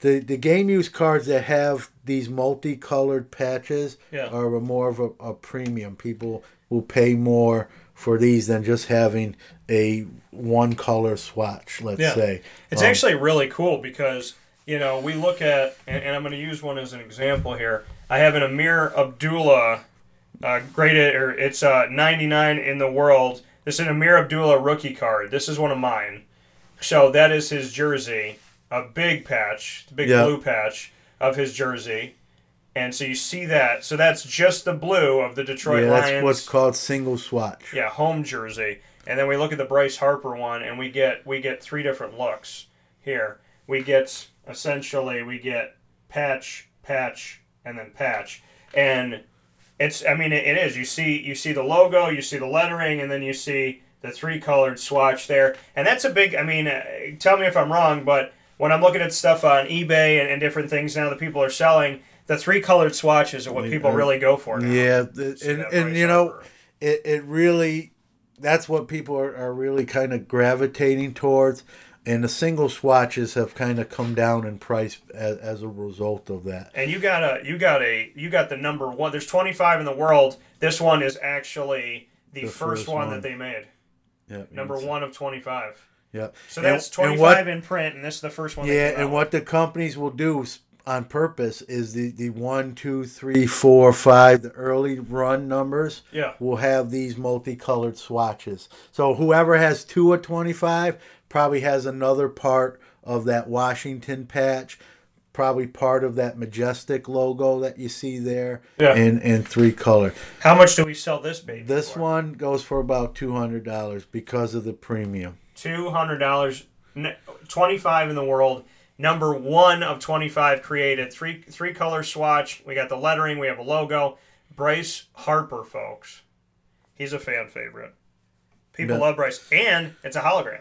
the the game use cards that have these multicolored patches Yeah. are more of a, a premium. People will pay more for these than just having a one color swatch, let's say. It's Um, actually really cool because, you know, we look at, and, and I'm going to use one as an example here. I have an Ameer Abdullah uh, graded, or it's uh, 99 in the world. This is an Ameer Abdullah rookie card. This is one of mine. So that is his jersey, a big patch, the big Yeah. blue patch of his jersey. And so you see that. So that's just the blue of the Detroit yeah, Lions. that's what's called single swatch. Yeah, home jersey. And then we look at the Bryce Harper one and we get we get three different looks here. We get essentially we get patch, patch, and then patch. And it's I mean it, it is. You see you see the logo, you see the lettering, and then you see the three colored swatch there. And that's a big I mean uh, tell me if I'm wrong, but when I'm looking at stuff on eBay and, and different things now that people are selling, the three colored swatches are what people really go for now. Yeah, the, and, and you know, it, it really that's what people are, are really kind of gravitating towards, and the single swatches have kind of come down in price as, as a result of that. And you got a you got a you got the number one. There's 25 in the world. This one is actually the, The first, first one, one. that they made. Yeah, Number one of 25. Yeah. So that's and 25 what- in print, and this is the first one. Yeah, and what the companies will do on purpose is the the one, two, three, four, five, the early run numbers. Yeah. will have these multicolored swatches. So whoever has two of twenty five probably has another part of that Washington patch. Probably part of that majestic logo that you see there, Yeah. in in three color. How much do we sell this baby? This one goes for about two hundred dollars because of the premium. Two hundred dollars, twenty five in the world. Number one of twenty five created. Three three color swatch. We got the lettering. We have a logo. Bryce Harper, folks. He's a fan favorite. People Yeah. love Bryce, and it's a hologram.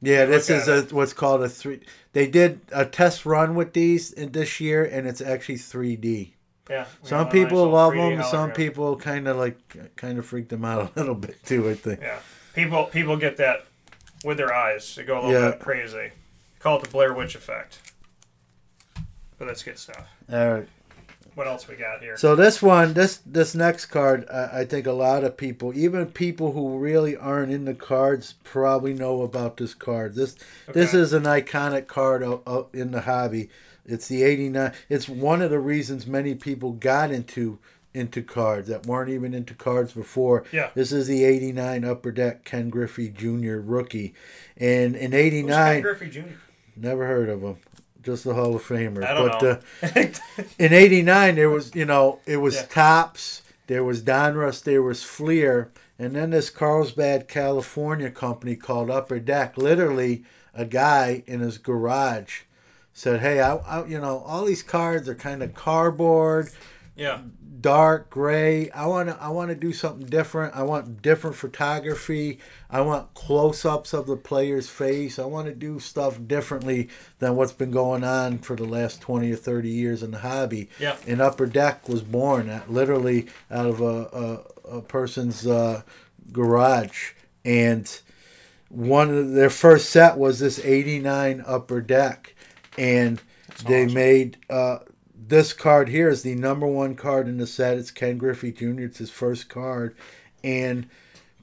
Yeah, this is a what's called a three. They did a test run with these in this year, and it's actually three D. Yeah, Some people nice love 3D them. Some people kind of like kind of freak them out a little bit too. I think. Yeah, people people get that with their eyes. They go a little Yeah. bit crazy. Call it the Blair Witch effect. But that's good stuff. All right. What else we got here? So this one, this this next card, I, I think a lot of people, even people who really aren't into cards, probably know about this card. This this is an iconic card o- o- in the hobby. It's the '89. It's one of the reasons many people got into into cards that weren't even into cards before. Yeah. This is the '89 Upper Deck Ken Griffey Jr. rookie, and in Who's Ken '89, Griffey Jr. never heard of him. Just a Hall of Famer. I don't but know. Uh, in '89, there was you know it was Yeah. Topps, there was Donruss, there was Fleer, and then this Carlsbad, California company called Upper Deck. Literally, a guy in his garage said, "Hey, I, I you know all these cards are kind of cardboard." Yeah. Dark gray. I want to I want to do something different. I want different photography. I want close-ups of the player's face. I want to do stuff differently than what's been going on for the last 20 or 30 years in the hobby. Yeah. And Upper Deck was born literally out of a, a, a person's uh, garage and one of their first set was this 89 upper deck and they made uh, this card here is the number one card in the set. It's ken griffey jr it's his first card. And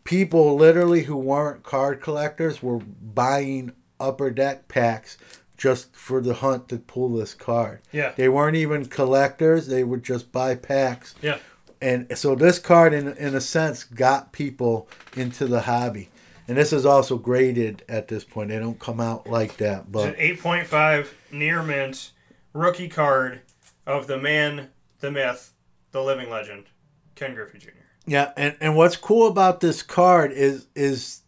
people literally who weren't card collectors were buying upper deck packs just for the hunt to pull this card. Yeah. they weren't even collectors. They would just buy packs. Yeah. and so this card in in a sense got people into the hobby. And this is also graded at this point. They don't come out like that but It's an eight point five near mint rookie card of the man, the myth, the living legend, Ken Griffey Jr. yeah and, and what's cool about this card is is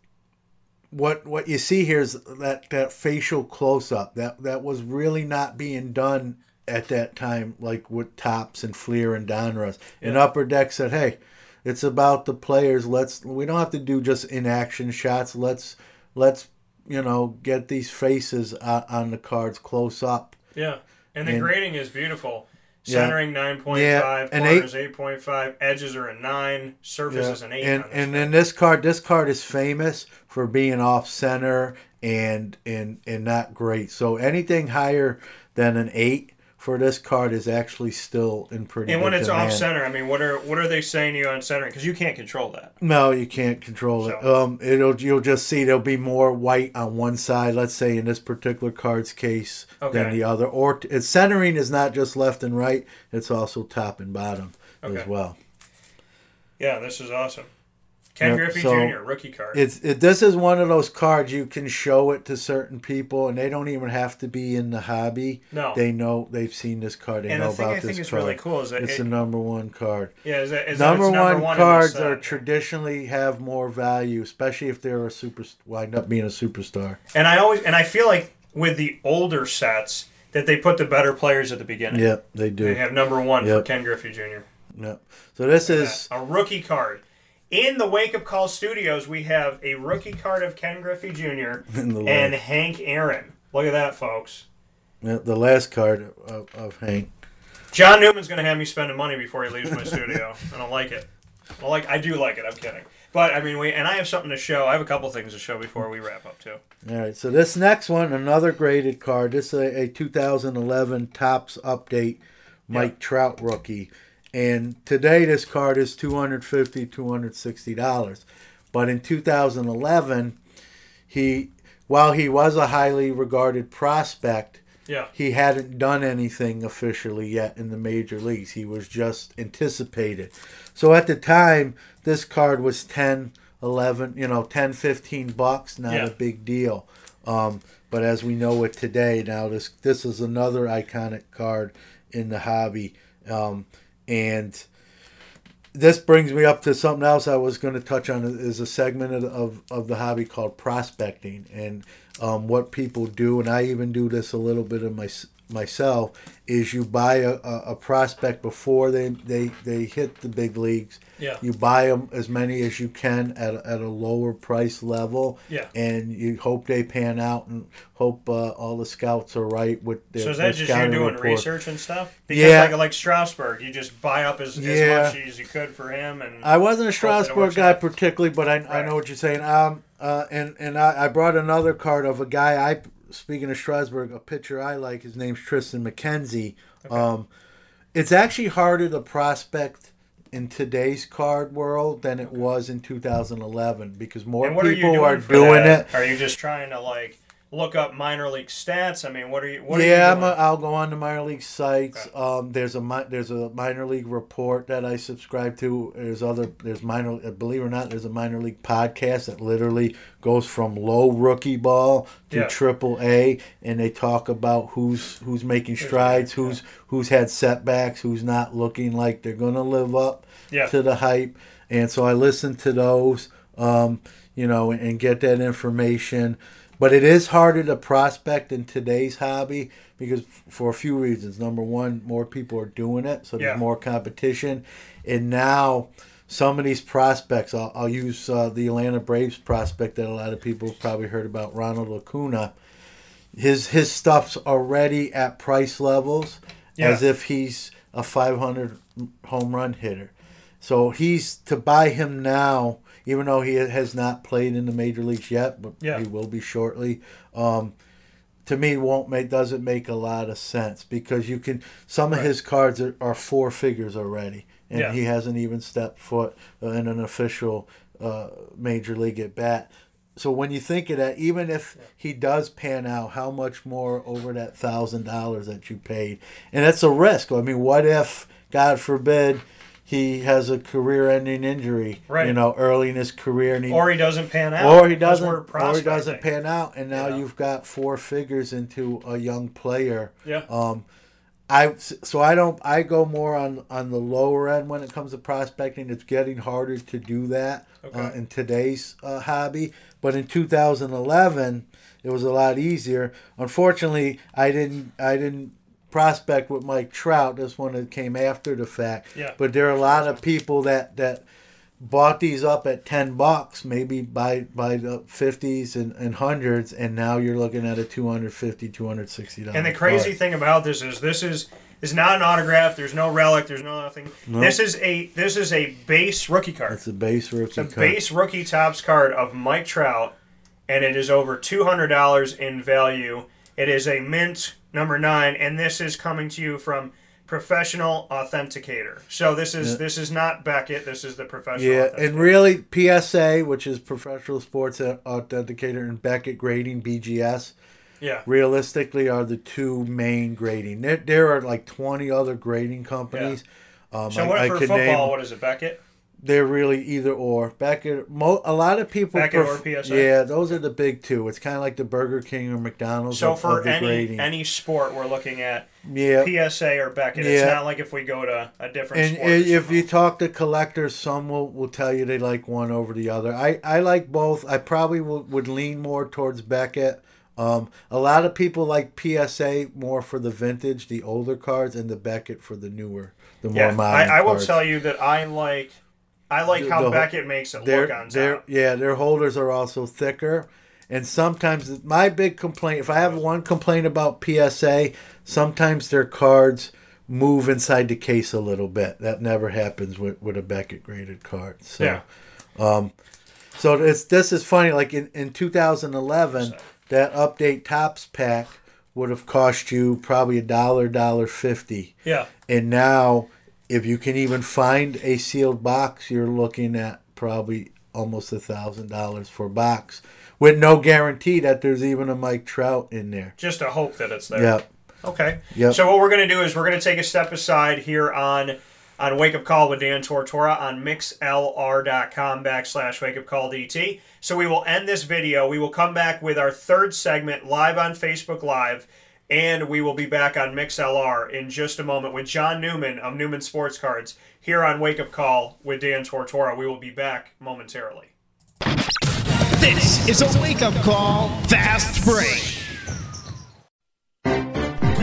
what what you see here is that that facial close up that that was really not being done at that time like with Topps and fleer and donruss and upper deck said hey it's about the players. Let's we don't have to do just inaction shots. Let's let's you know get these faces on the cards close up. Yeah. And the And- grading is beautiful. Yeah. Centering nine point Yeah, five, and corners eight point five, edges are a nine, surface Yeah, is an eight. And and then this card, this card is famous for being off center and and and not great. So anything higher than an eight for this card is actually still in pretty. and when it's demand. off center, I mean, what are what are they saying to you on centering? Because you can't control that. No, you can't control it. Um, it'll you'll just see there'll be more white on one side. Let's say in this particular card's case than the other. Or t- centering is not just left and right; it's also top and bottom Okay. as well. Yeah, this is awesome. Ken Yeah, Griffey so Jr. rookie card. It's it, this is one of those cards you can show it to certain people, and they don't even have to be in the hobby. No. they know they've seen this card. They And the know thing about I this think is card. really cool is that it's it- the number one card. Yeah, is that- is number, number one, one cards are traditionally have more value, especially if they're a super wind up being a superstar. And I always and I feel like with the older sets that they put the better players at the beginning. Yep, they do. They have number one for Ken Griffey Jr. Yep. So this is a rookie card. In the Wake Up Call Studios, we have a rookie card of Ken Griffey Jr. And Hank Aaron. Look at that, folks. yeah, the last card of, of Hank. John Newman's going to have me spending money before he leaves my studio. I don't like it. I like. I do like it. I'm kidding. But I mean, we and I have something to show. I have a couple things to show before we wrap up too. All right, so this next one, another graded card. This is a, a 2011 Topps Update Mike Trout rookie. And today this card is $250, $260. But in 2011, he while he was a highly regarded prospect, Yeah. he hadn't done anything officially yet in the major leagues. He was just anticipated. So at the time, this card was 10, 11, you know, 10, 15 bucks, not Yeah. a big deal. Um, but as we know it today, now this this is another iconic card in the hobby. Um, and this brings me up to something else I was going to touch on is a segment of, of, the hobby called prospecting and um, what people do, and I even do this a little bit of my, myself, is you buy a, a, prospect before they, they, they hit the big leagues. Yeah. You buy them as many as you can at a, at a lower price level. Yeah. And you hope they pan out and hope uh, all the scouts are right with their So is that just you doing report. research and stuff? Because Yeah. like like Strasburg, you just buy up as, Yeah. as much as you could for him, and I wasn't a hope that it Strasburg guy out. particularly, but I, I know what you're saying. Um, uh, and and I, I brought another card of a guy. I speaking of Strasburg, a pitcher I like. His name's Tristan McKenzie. Um, it's actually harder to prospect in today's card world than it was in 2011 because more what are people are doing that? it. Are you just trying to like look up minor league stats? I mean, what are you? What yeah, are you a? I'll go on to minor league sites. Um, there's a there's a minor league report that I subscribe to. There's other there's minor uh, believe it or not, there's a minor league podcast that literally goes from low rookie ball to Yeah. triple A, and they talk about who's who's making strides, who's who's had setbacks, who's not looking like they're gonna live up Yeah. to the hype. And so I listen to those, um, you know, and, and get that information. But it is harder to prospect in today's hobby because for a few reasons. Number one, more people are doing it, so there's Yeah. more competition. And now some of these prospects, I'll, I'll use uh, the Atlanta Braves prospect that a lot of people have probably heard about, Ronald Acuna. His his stuff's already at price levels Yeah. as if he's a 500 home run hitter. So he's to buy him now, even though he has not played in the major leagues yet, but Yeah. he will be shortly. Um, to me, won't make doesn't make a lot of sense because you can some of Right. his cards are, are four figures already, and Yeah. he hasn't even stepped foot in an official uh, major league at bat. So when you think of that, even if he does pan out, how much more over that thousand dollars that you paid, and that's a risk. I mean, what if, God forbid, he has a career-ending injury, Right. you know, early in his career, and he, or he doesn't pan out, or he doesn't, or he doesn't pan out, and now Yeah. you've got four figures into a young player. Yeah. Um, I so I don't I go more on on the lower end when it comes to prospecting. It's getting harder to do that uh, in today's uh, hobby, but in 2011 it was a lot easier. Unfortunately, I didn't I didn't prospect with Mike Trout. This one that came after the fact. Yeah. But there are a lot of people that that bought these up at 10 bucks maybe by by the 50s and, and hundreds and now you're looking at a 250 260 dollars And the crazy thing about this is this is is not an autograph. There's no relic. There's no nothing. No. This is a this is a base rookie card. it's a base rookie It's a card. base rookie Topps card of Mike Trout, and it is over two hundred dollars in value. It is a mint number nine, and this is coming to you from Professional Authenticator. So this is Yeah. this is not Beckett. This is the professional. yeah Authenticator. and really psa which is professional sports authenticator and beckett grading bgs Yeah. realistically are the two main grading there, there are like 20 other grading companies um, So I- what I for football? name- what is it? Beckett. They're really either or. Beckett, mo- a lot of people. Beckett pref- or PSA? Yeah, those are the big two. It's kind of like the Burger King or McDonald's. So of, for of any grading. any sport, we're looking at Yeah. PSA or Beckett. It's not like if we go to a different and if you talk to collectors, some will, will tell you they like one over the other. I, I like both. I probably will, would lean more towards Beckett. Um, a lot of people like PSA more for the vintage, the older cards, and the Beckett for the newer, the more yeah, modern. I, I will cards. tell you that I like I like The- how the- Beckett makes it their- look on their- top. Yeah, their holders are also thicker. And sometimes my big complaint, if I have one complaint about PSA, sometimes their cards move inside the case a little bit. That never happens with, with a Beckett graded card. So, Yeah. um, so it's this is funny. Like in, in 2011, that update Topps pack would have cost you probably a dollar, dollar fifty. Yeah. And now, if you can even find a sealed box, you're looking at probably almost a thousand dollars for a box, with no guarantee that there's even a Mike Trout in there. Just a hope that it's there. Yep. Okay. Yep. So what we're going to do is we're going to take a step aside here on on Wake Up Call with Dan Tortora on mixlr.com backslash Wake Up Call DT. So we will end this video. We will come back with our third segment live on Facebook Live, and we will be back on MixLR in just a moment with John Newman of Newman Sports Cards here on Wake Up Call with Dan Tortora. We will be back momentarily. This is a wake up call, fast break.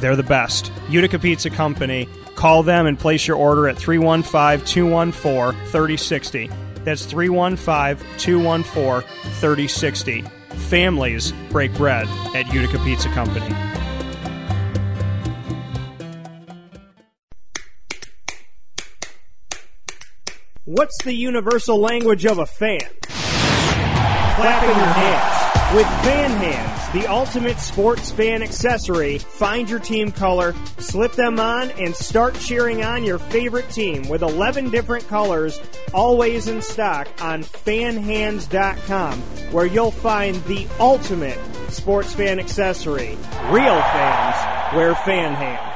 they're the best. Utica Pizza Company. Call them and place your order at 315 214 3060. That's 315 214 3060. Families break bread at Utica Pizza Company. What's the universal language of a fan? Clapping your hands. With Fan Hands, the ultimate sports fan accessory, find your team color, slip them on, and start cheering on your favorite team with 11 different colors, always in stock on fanhands.com, where you'll find the ultimate sports fan accessory. Real fans wear Fan Hands.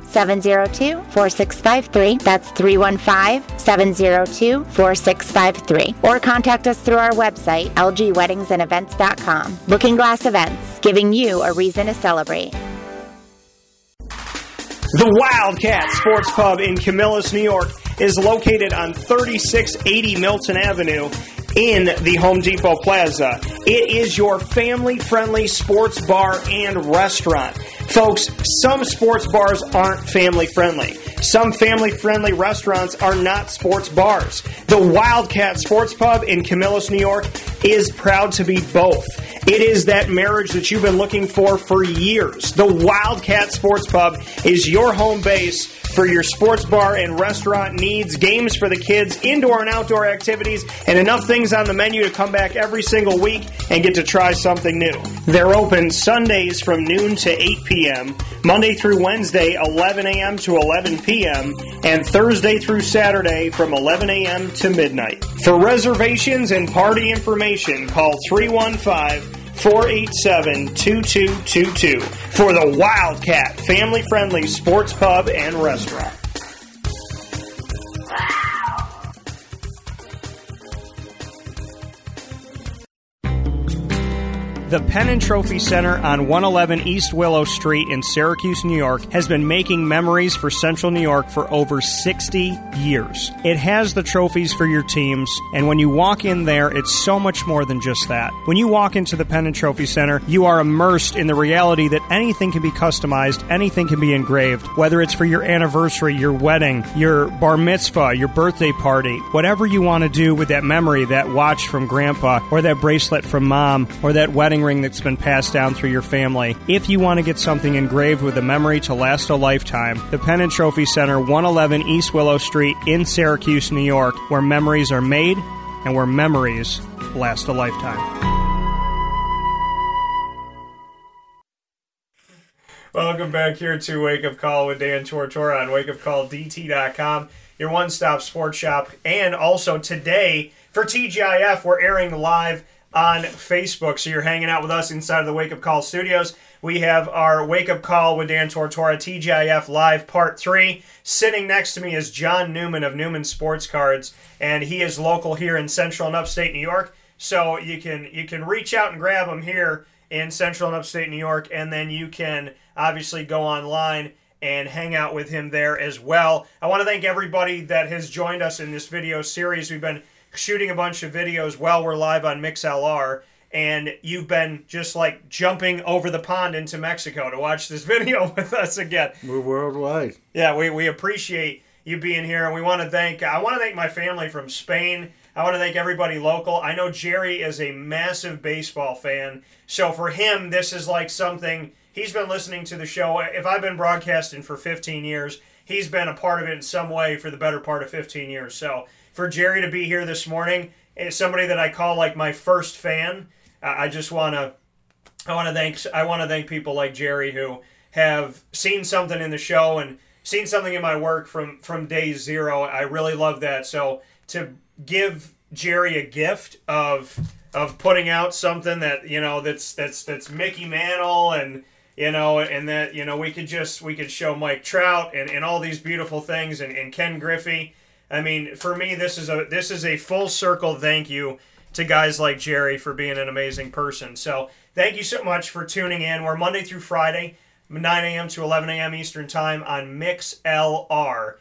702 4653. That's 315 702 4653. Or contact us through our website, lgweddingsandevents.com. Looking Glass Events, giving you a reason to celebrate. The Wildcat Sports Pub in Camillus, New York is located on 3680 Milton Avenue in the Home Depot Plaza. It is your family friendly sports bar and restaurant. Folks, some sports bars aren't family friendly. Some family friendly restaurants are not sports bars. The Wildcat Sports Pub in Camillus, New York is proud to be both. It is that marriage that you've been looking for for years. The Wildcat Sports Pub is your home base for your sports bar and restaurant needs, games for the kids, indoor and outdoor activities, and enough things on the menu to come back every single week and get to try something new. They're open Sundays from noon to 8 p.m., Monday through Wednesday, 11 a.m. to 11 p.m., and Thursday through Saturday from 11 a.m. to midnight. For reservations and party information, call 315 487 2222 for the Wildcat family friendly sports pub and restaurant. The Penn and Trophy Center on 111 East Willow Street in Syracuse, New York has been making memories for Central New York for over 60 years. It has the trophies for your teams, and when you walk in there, it's so much more than just that. When you walk into the Penn and Trophy Center, you are immersed in the reality that anything can be customized, anything can be engraved, whether it's for your anniversary, your wedding, your bar mitzvah, your birthday party, whatever you want to do with that memory, that watch from grandpa, or that bracelet from mom, or that wedding ring that's been passed down through your family. If you want to get something engraved with a memory to last a lifetime, the Penn and Trophy Center, 111 East Willow Street in Syracuse, New York, where memories are made and where memories last a lifetime. Welcome back here to Wake Up Call with Dan Tortora on wakeupcalldt.com, your one stop sports shop. And also today for TGIF, we're airing live on Facebook. So you're hanging out with us inside of the Wake Up Call studios. We have our Wake Up Call with Dan Tortora, TGIF Live Part 3. Sitting next to me is John Newman of Newman Sports Cards, and he is local here in central and upstate New York. So you can you can reach out and grab him here in central and upstate New York, and then you can obviously go online and hang out with him there as well. I want to thank everybody that has joined us in this video series. We've been shooting a bunch of videos while we're live on MixLR, and you've been just like jumping over the pond into Mexico to watch this video with us again. We're worldwide. Yeah, we, we appreciate you being here, and we want to thank I want to thank my family from Spain. I want to thank everybody local. I know Jerry is a massive baseball fan, so for him, this is like something he's been listening to the show. If I've been broadcasting for 15 years, he's been a part of it in some way for the better part of 15 years. So for Jerry to be here this morning, is somebody that I call like my first fan. I just want to I want to thank I want to thank people like Jerry who have seen something in the show and seen something in my work from from day zero. I really love that. So to give Jerry a gift of of putting out something that you know that's that's that's Mickey Mantle and you know and that you know we could just we could show Mike Trout and, and all these beautiful things and, and Ken Griffey. I mean, for me, this is a this is a full circle thank you to guys like Jerry for being an amazing person. So thank you so much for tuning in. We're Monday through Friday, 9 a.m. to 11 a.m. Eastern Time on mixlr.com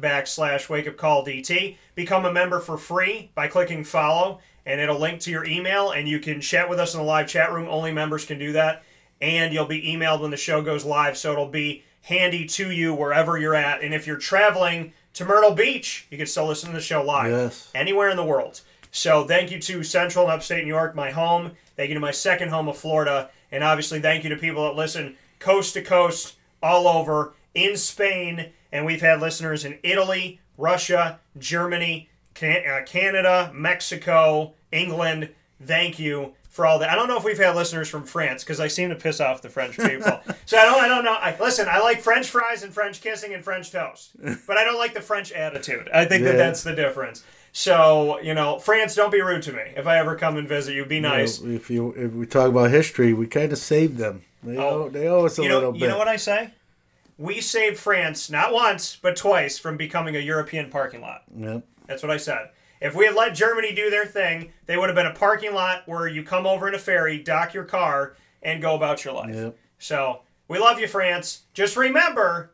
backslash wake up call DT. Become a member for free by clicking follow, and it'll link to your email, and you can chat with us in the live chat room. Only members can do that. And you'll be emailed when the show goes live, so it'll be handy to you wherever you're at. And if you're traveling to Myrtle Beach, you can still listen to the show live Yes. anywhere in the world. So thank you to Central and Upstate New York, my home. Thank you to my second home of Florida, and obviously thank you to people that listen coast to coast, all over in Spain, and we've had listeners in Italy, Russia, Germany, uh, Canada, Mexico, England. Thank you for all that. I don't know if we've had listeners from France because I seem to piss off the French people. so I don't. I don't know. I, listen, I like French fries and French kissing and French toast, but I don't like the French attitude. I think that that's the difference. So you know, France, don't be rude to me. If I ever come and visit you, be You know, nice. if you if we talk about history, we kind of saved them. They oh. owe, they owe us a Oh. know, little bit. you know what I say? We saved France not once but twice from becoming a European parking lot. Yep. That's what I said. If we had let Germany do their thing, they would have been a parking lot where you come over in a ferry, dock your car, and go about your life. Yep. So we love you, France. Just remember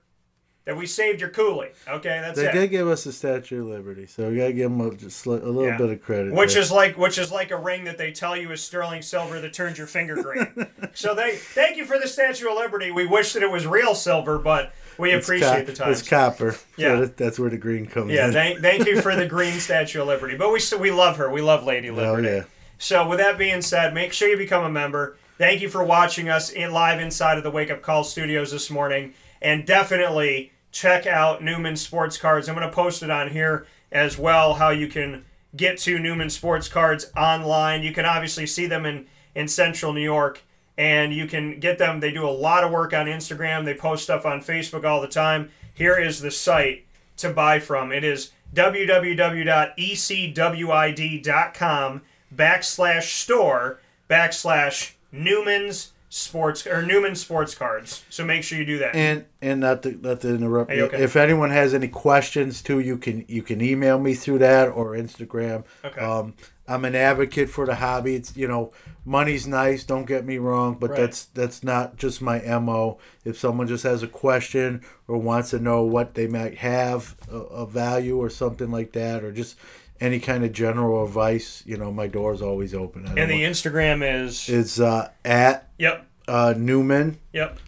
that we saved your coolie. Okay, that's They it. They did give us the Statue of Liberty, so we gotta give them a, just a little Yeah. bit of credit. Which there. is like which is like a ring that they tell you is sterling silver that turns your finger green. so they thank you for the Statue of Liberty. We wish that it was real silver, but we appreciate co- the time. It's copper. so Yeah. that- that's where the green comes Yeah, in. thank, thank you for the green Statue of Liberty. But we still, we love her. We love Lady Oh Liberty. yeah. So with that being said, make sure you become a member. Thank you for watching us in live inside of the Wake Up Call studios this morning, and definitely check out Newman Sports Cards. I'm going to post it on here as well. How you can get to Newman Sports Cards online. You can obviously see them in in Central New York, and you can get them. They do a lot of work on Instagram. They post stuff on Facebook all the time. Here is the site to buy from. It is www.ecwid.com backslash store backslash Newman's sports or Newman sports cards. So make sure you do that. And and not to not to interrupt. You okay? If anyone has any questions too, you can you can email me through that or Instagram. Okay. Um, I'm an advocate for the hobby. It's you know money's nice. Don't get me wrong, but Right. that's that's not just my mo. If someone just has a question or wants to know what they might have a, a value or something like that, or just any kind of general advice, you know, my door's always open. And the know. Instagram is It's uh, at Yep. uh, Newman Yep.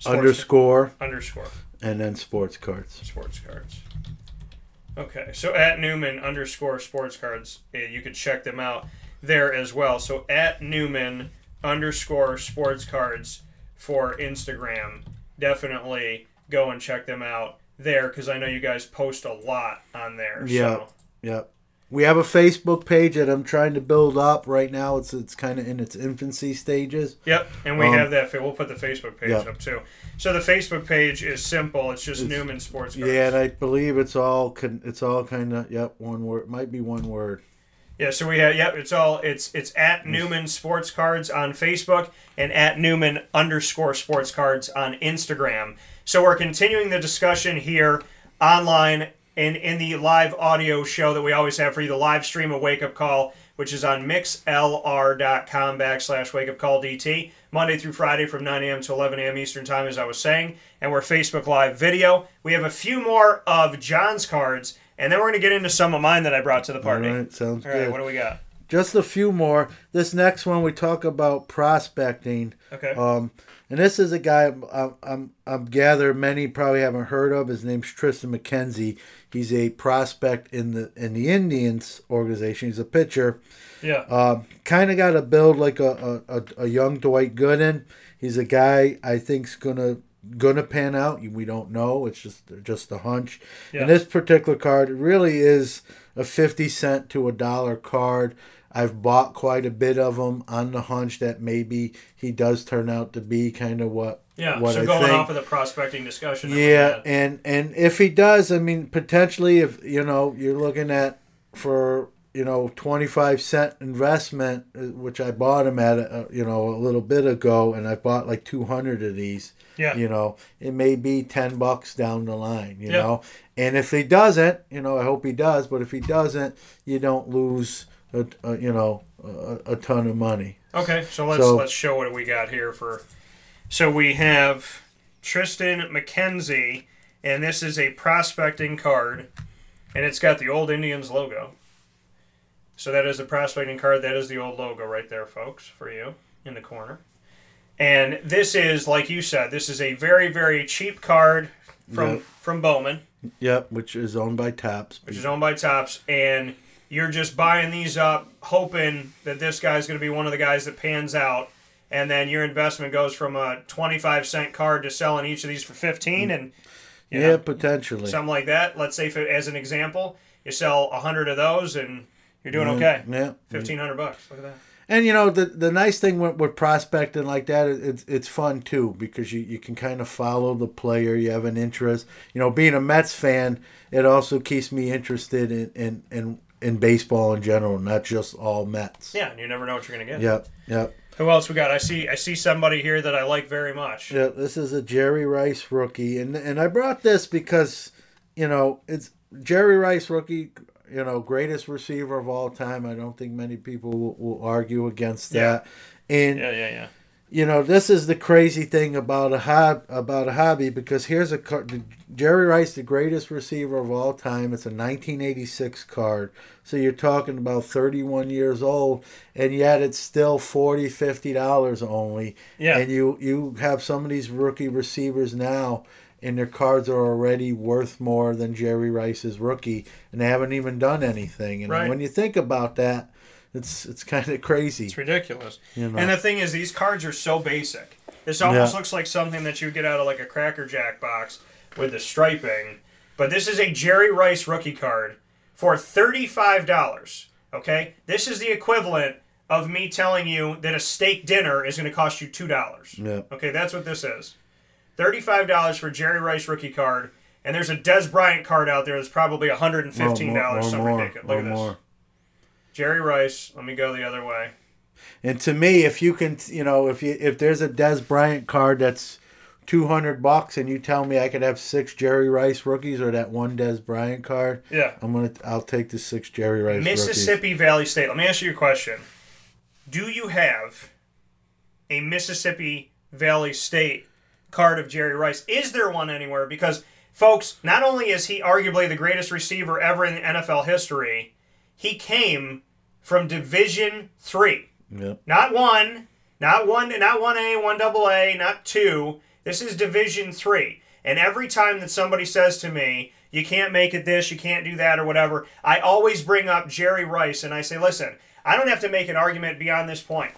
Sports- underscore underscore and then sports cards. sports cards. Okay, so at Newman underscore sports cards, you could check them out there as well. So at Newman underscore sports cards for Instagram, definitely go and check them out there because I know you guys post a lot on there. Yeah, So. yeah. We have a Facebook page that I'm trying to build up right now. It's it's kind of in its infancy stages. Yep, and we Um, have that. We'll put the Facebook page Yep. up too. So the Facebook page is simple. It's just It's- Newman Sports Cards. Yeah, and I believe it's all con- it's all kind of yep one word might be one word. Yeah, so we have yep, it's all it's it's at Newman Sports Cards on Facebook and at Newman underscore Sports Cards on Instagram. So we're continuing the discussion here online in in the live audio show that we always have for you, the live stream of Wake Up Call, which is on mixlr.com backslash Wake Up Call DT Monday through Friday from 9 a.m. to 11 a.m. Eastern Time, as I was saying, and we're Facebook Live video. We have a few more of John's cards, and then we're going to get into some of mine that I brought to the party. All right, sounds All right, good. what do we got? Just a few more. This next one we talk about prospecting. Okay. Um, and this is a guy I'm, I'm, I'm gather many probably haven't heard of. His name's Tristan McKenzie. He's a prospect in the in the Indians organization. He's a pitcher. Yeah. Um, kind of got a build like a, a, a, a young Dwight Gooden. He's a guy I think's gonna gonna pan out. We don't know. It's just just a hunch. Yeah. And this particular card really is a fifty cent to a dollar card. I've bought quite a bit of them on the hunch that maybe he does turn out to be kind of what Yeah, what so I going think. off of the prospecting discussion. Yeah, and and if he does, I mean, potentially, if you know, you're looking at for you know twenty five cent investment, uh, which I bought him at uh, you know a little bit ago, and I bought like two hundred of these. Yeah. You know, it may be ten bucks down the line. You Yeah. know, and if he doesn't, you know, I hope he does. But if he doesn't, you don't lose a, a you know a, a ton of money. Okay, so let's So- let's show what we got here for. So we have Tristan McKenzie, and this is a prospecting card, and it's got the old Indians logo. So that is the prospecting card. That is the old logo right there, folks, for you in the corner. And this is, like you said, this is a very very cheap card from Yep. from Bowman. Yep, which is owned by Topps. which is owned by Topps, and you're just buying these up, hoping that this guy's going to be one of the guys that pans out, and then your investment goes from a 25 cent card to selling each of these for 15, and you yeah, know, potentially. something like that. Let's say, for, as an example, you sell 100 of those, and you're doing Yeah, okay. yeah. 1500 bucks. Look at that. And you know the the nice thing with, with prospecting like that, it's it's fun too because you, you can kind of follow the player. You have an interest. You know, being a Mets fan, it also keeps me interested in in, in, in baseball in general, not just all Mets. Yeah, and you never know what you're going to get. Yep, yep. Who else we got? I see. I see somebody here that I like very much. Yeah, this is a Jerry Rice rookie, and and I brought this because, you know, it's Jerry Rice rookie. You know, greatest receiver of all time. I don't think many people will, will argue against that. And Yeah, yeah, yeah. You know, this is the crazy thing about a hob about a hobby because here's a card. Jerry Rice, the greatest receiver of all time. It's a 1986 card. So you're talking about 31 years old, and yet it's still 40 50 dollars only. Yeah. And you you have some of these rookie receivers now, and their cards are already worth more than Jerry Rice's rookie, and they haven't even done anything. And Right. when you think about that, it's it's kind of crazy. It's ridiculous. You know. And the thing is, these cards are so basic. This almost Yeah. looks like something that you would get out of like a Cracker Jack box with the striping. But this is a Jerry Rice rookie card for $35. Okay? This is the equivalent of me telling you that a steak dinner is going to cost you $2. Yeah. Okay, that's what this is. $35 for Jerry Rice rookie card. And there's a Dez Bryant card out there that's probably $115. Or something ridiculous. Look at this. more. Jerry Rice. Let me go the other way. And to me, if you can, you know, if you if there's a Dez Bryant card that's two hundred bucks, and you tell me I could have six Jerry Rice rookies or that one Dez Bryant card, Yeah. I'm gonna I'll take the six Jerry Rice rookies. Mississippi Valley State. Let me ask you a question. Do you have a Mississippi Valley State card of Jerry Rice? Is there one anywhere? Because, folks, not only is he arguably the greatest receiver ever in NFL history, he came from Division Three. Yep. Not one, not one, not one A, one double A, not two. This is Division Three. And every time that somebody says to me, "You can't make it this, you can't do that, or whatever," I always bring up Jerry Rice, and I say, "Listen, I don't have to make an argument beyond this point.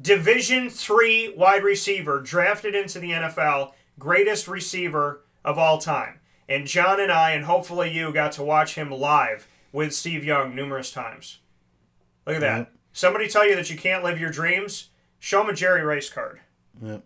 Division Three wide receiver drafted into the NFL, greatest receiver of all time." And John and I, and hopefully you, got to watch him live with Steve Young numerous times. Look at that. Yep. Somebody tell you that you can't live your dreams, show them a Jerry Rice card. Yep.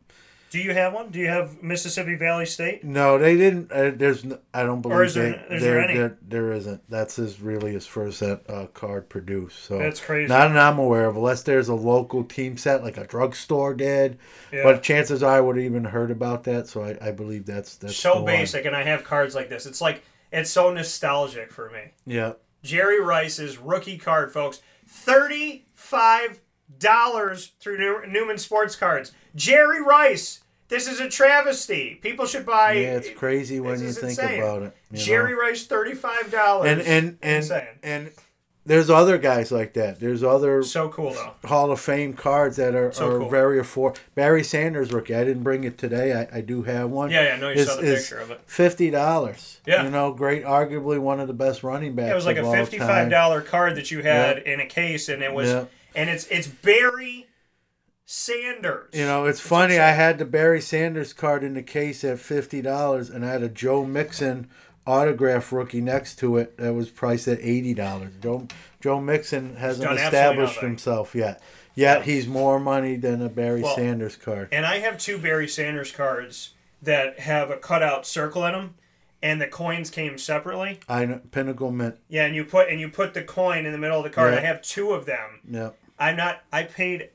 Do you have one? Do you have Mississippi Valley State? No, they didn't. Uh, there's, I don't believe Or is there- they, is there any? There, there isn't. That's his really his first set uh, card produced. So That's crazy. Not that I'm aware of, unless there's a local team set like a drugstore did. Yeah. But chances are I would have even heard about that. So I, I believe that's that's the so one. basic, and I have cards like this. It's like it's so nostalgic for me. Yeah. Jerry Rice's rookie card, folks. Thirty-five dollars through Newman Sports Cards. Jerry Rice. This is a travesty. People should buy. yeah, it's crazy when you think insane. about it. you Jerry know? Rice, thirty-five dollars. and and and and there's other guys like that. There's other so cool though. Hall of Fame cards that are, So are cool. very affordable. Barry Sanders rookie. I didn't bring it today. I, I do have one. Yeah, yeah, I know you saw the picture of it. Fifty dollars. Yeah. you know, great. Arguably one of the best running backs. It was like a fifty-five dollar card that you had Yeah. in a case, and it was, Yeah. and it's it's Barry Sanders. You know, it's funny. I had the Barry Sanders card in the case at fifty dollars, and I had a Joe Mixon autograph rookie next to it that was priced at eighty dollars. Joe Joe Mixon hasn't established himself yet. Yet he's more money than a Barry Well, Sanders card. And I have two Barry Sanders cards that have a cutout circle in them, and the coins came separately. I know, Pinnacle Mint. Yeah, and you put and you put the coin in the middle of the card. I have two of them. Yeah, I'm not. I paid.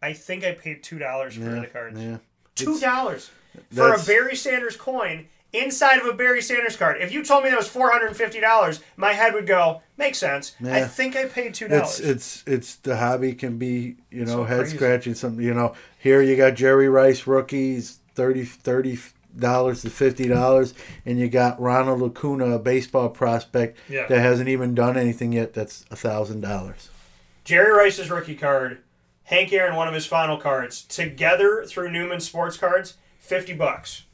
I think I paid two dollars for yeah, the cards. yeah. Two dollars for a Barry Sanders coin inside of a Barry Sanders card. If you told me that was four hundred and fifty dollars, my head would go, makes sense. I think I paid two dollars. it's it's the hobby can be you know So head crazy. scratching something you know here you got Jerry Rice rookies 30 30 dollars to fifty dollars and you got Ronald Acuna a baseball prospect Yeah. that hasn't even done anything yet that's a thousand dollars Jerry Rice's rookie card, Hank Aaron one of his final cards, together through Newman Sports Cards, fifty bucks.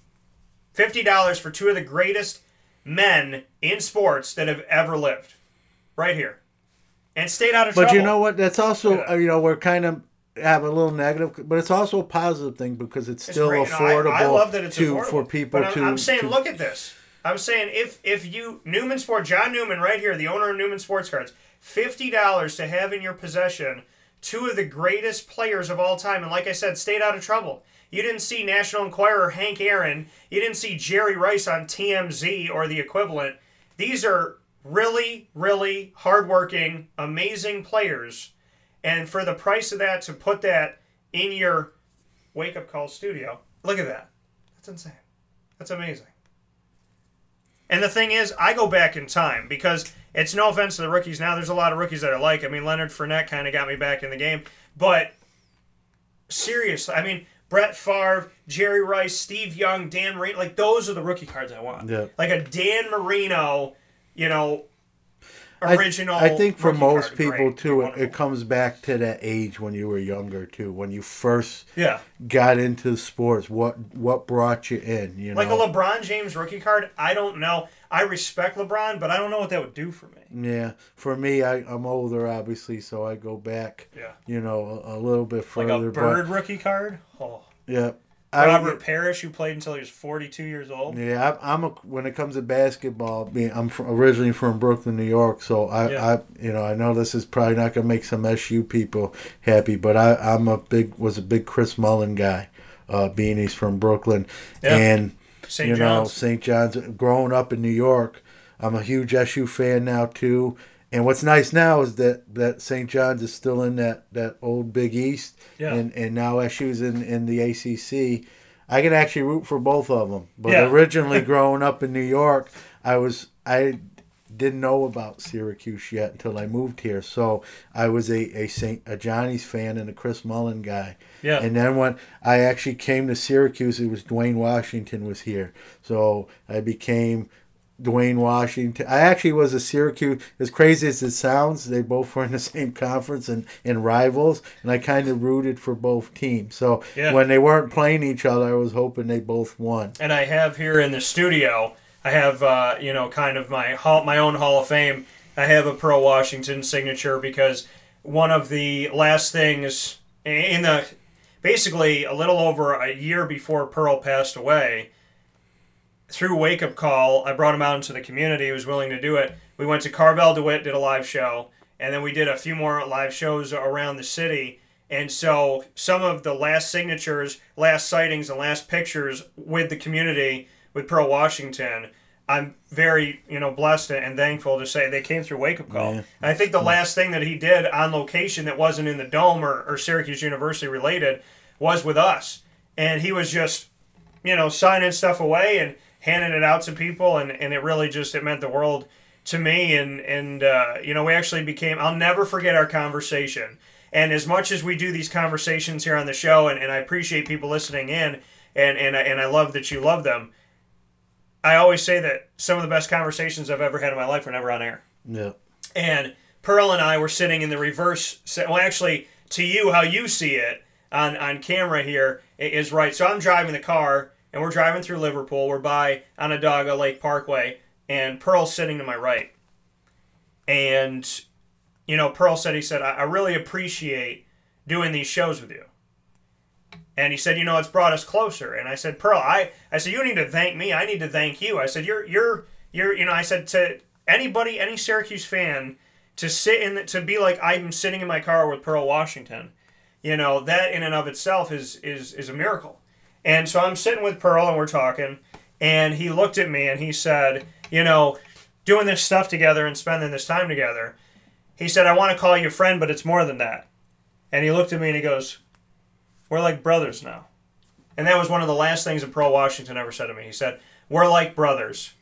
Fifty dollars for two of the greatest men in sports that have ever lived. Right here. And stayed out of but trouble. But you know what that's also Yeah. you know we're kind of have a little negative but it's also a positive thing because it's It's still great. No, I- affordable I, love that it's to affordable. for people I'm, to I'm saying, to- look at this. I'm saying if if you Newman Sport John Newman right here, the owner of Newman Sports Cards, fifty dollars to have in your possession two of the greatest players of all time, and like I said, stayed out of trouble. You didn't see National Enquirer Hank Aaron. You didn't see Jerry Rice on TMZ or the equivalent. These are really, really hardworking, amazing players. And for the price of that, to put that in your wake up call studio, look at that. That's insane. That's amazing. And the thing is, I go back in time because it's no offense to the rookies now. There's a lot of rookies that I like. I mean, Leonard Fournette kind of got me back in the game. But seriously, I mean, Brett Favre, Jerry Rice, Steve Young, Dan Marino, like those are the rookie cards I want. Yeah. Like a Dan Marino, you know, I- original. I, think for most people too, it, it comes back to that age when you were younger too, when you first Yeah. got into sports. What what brought you in? You know, Like a LeBron James rookie card, I don't know. I respect LeBron, but I don't know what that would do for me. yeah. For me, I, I'm older, obviously, so I go back. Yeah. You know, a, a little bit further. Like a bird but rookie card. Oh. yeah, I- Robert Parish, who played until he was 42 years old. Yeah, I, I'm a when it comes to basketball. Being I'm from, originally from Brooklyn, New York, so I, Yeah. I, you know, I know this is probably not gonna make some SU people happy, but I, I'm a big was a big Chris Mullin guy, uh, being he's from Brooklyn, Yeah. and St. you know John's. St. John's. Growing up in New York, I'm a huge SU fan now too. And what's nice now is that, that St. John's is still in that, that old Big East, Yeah. and and now SU's in in the ACC. I can actually root for both of them. But Yeah. originally, growing up in New York, I was I didn't know about Syracuse yet until I moved here. So I was a a Saint a Johnny's fan and a Chris Mullin guy. Yeah. And then when I actually came to Syracuse, it was Dwayne Washington was here. So I became Dwayne Washington. I actually was a Syracuse. As crazy as it sounds, they both were in the same conference and, and rivals, and I kind of rooted for both teams. So Yeah. when they weren't playing each other, I was hoping they both won. and I have here in the studio, I have uh, you know kind of my hall, my own Hall of Fame. I have a Pearl Washington signature because one of the last things in the basically a little over a year before Pearl passed away. Through Wake Up Call, I brought him out into the community. He was willing to do it. We went to Carvel DeWitt, did a live show, and then we did a few more live shows around the city. And so some of the last signatures, last sightings, and last pictures with the community with Pearl Washington, I'm very, you know, blessed and thankful to say they came through Wake Up Call. Yeah. I think the last thing that he did on location that wasn't in the dome or, or Syracuse University related was with us. And he was just, you know, signing stuff away and handing it out to people. And, and it really just, it meant the world to me. And, and uh, you know, we actually became, I'll never forget our conversation. And as much as we do these conversations here on the show, and, and I appreciate people listening in, and, and, I- and I love that you love them, I always say that some of the best conversations I've ever had in my life were never on air. Yeah. And Pearl and I were sitting in the reverse. Well, actually, to you, how you see it on, on camera here is right. So I'm driving the car, and we're driving through Liverpool. We're by Onondaga Lake Parkway, and Pearl's sitting to my right. And, you know, Pearl said, he said, I, I really appreciate doing these shows with you. And he said, you know, it's brought us closer. And I said, Pearl, I, I said, you need to thank me. I need to thank you. I said, you're, you're, you're, you know, I said to anybody, any Syracuse fan, to sit in, to be like I'm sitting in my car with Pearl Washington, you know, that in and of itself is, is, is a miracle. And so I'm sitting with Pearl and we're talking, and he looked at me and he said, you know, doing this stuff together and spending this time together, he said, I want to call you a friend, but it's more than that. And he looked at me and he goes, We're like brothers now. And that was one of the last things that Pearl Washington ever said to me. He said, We're like brothers.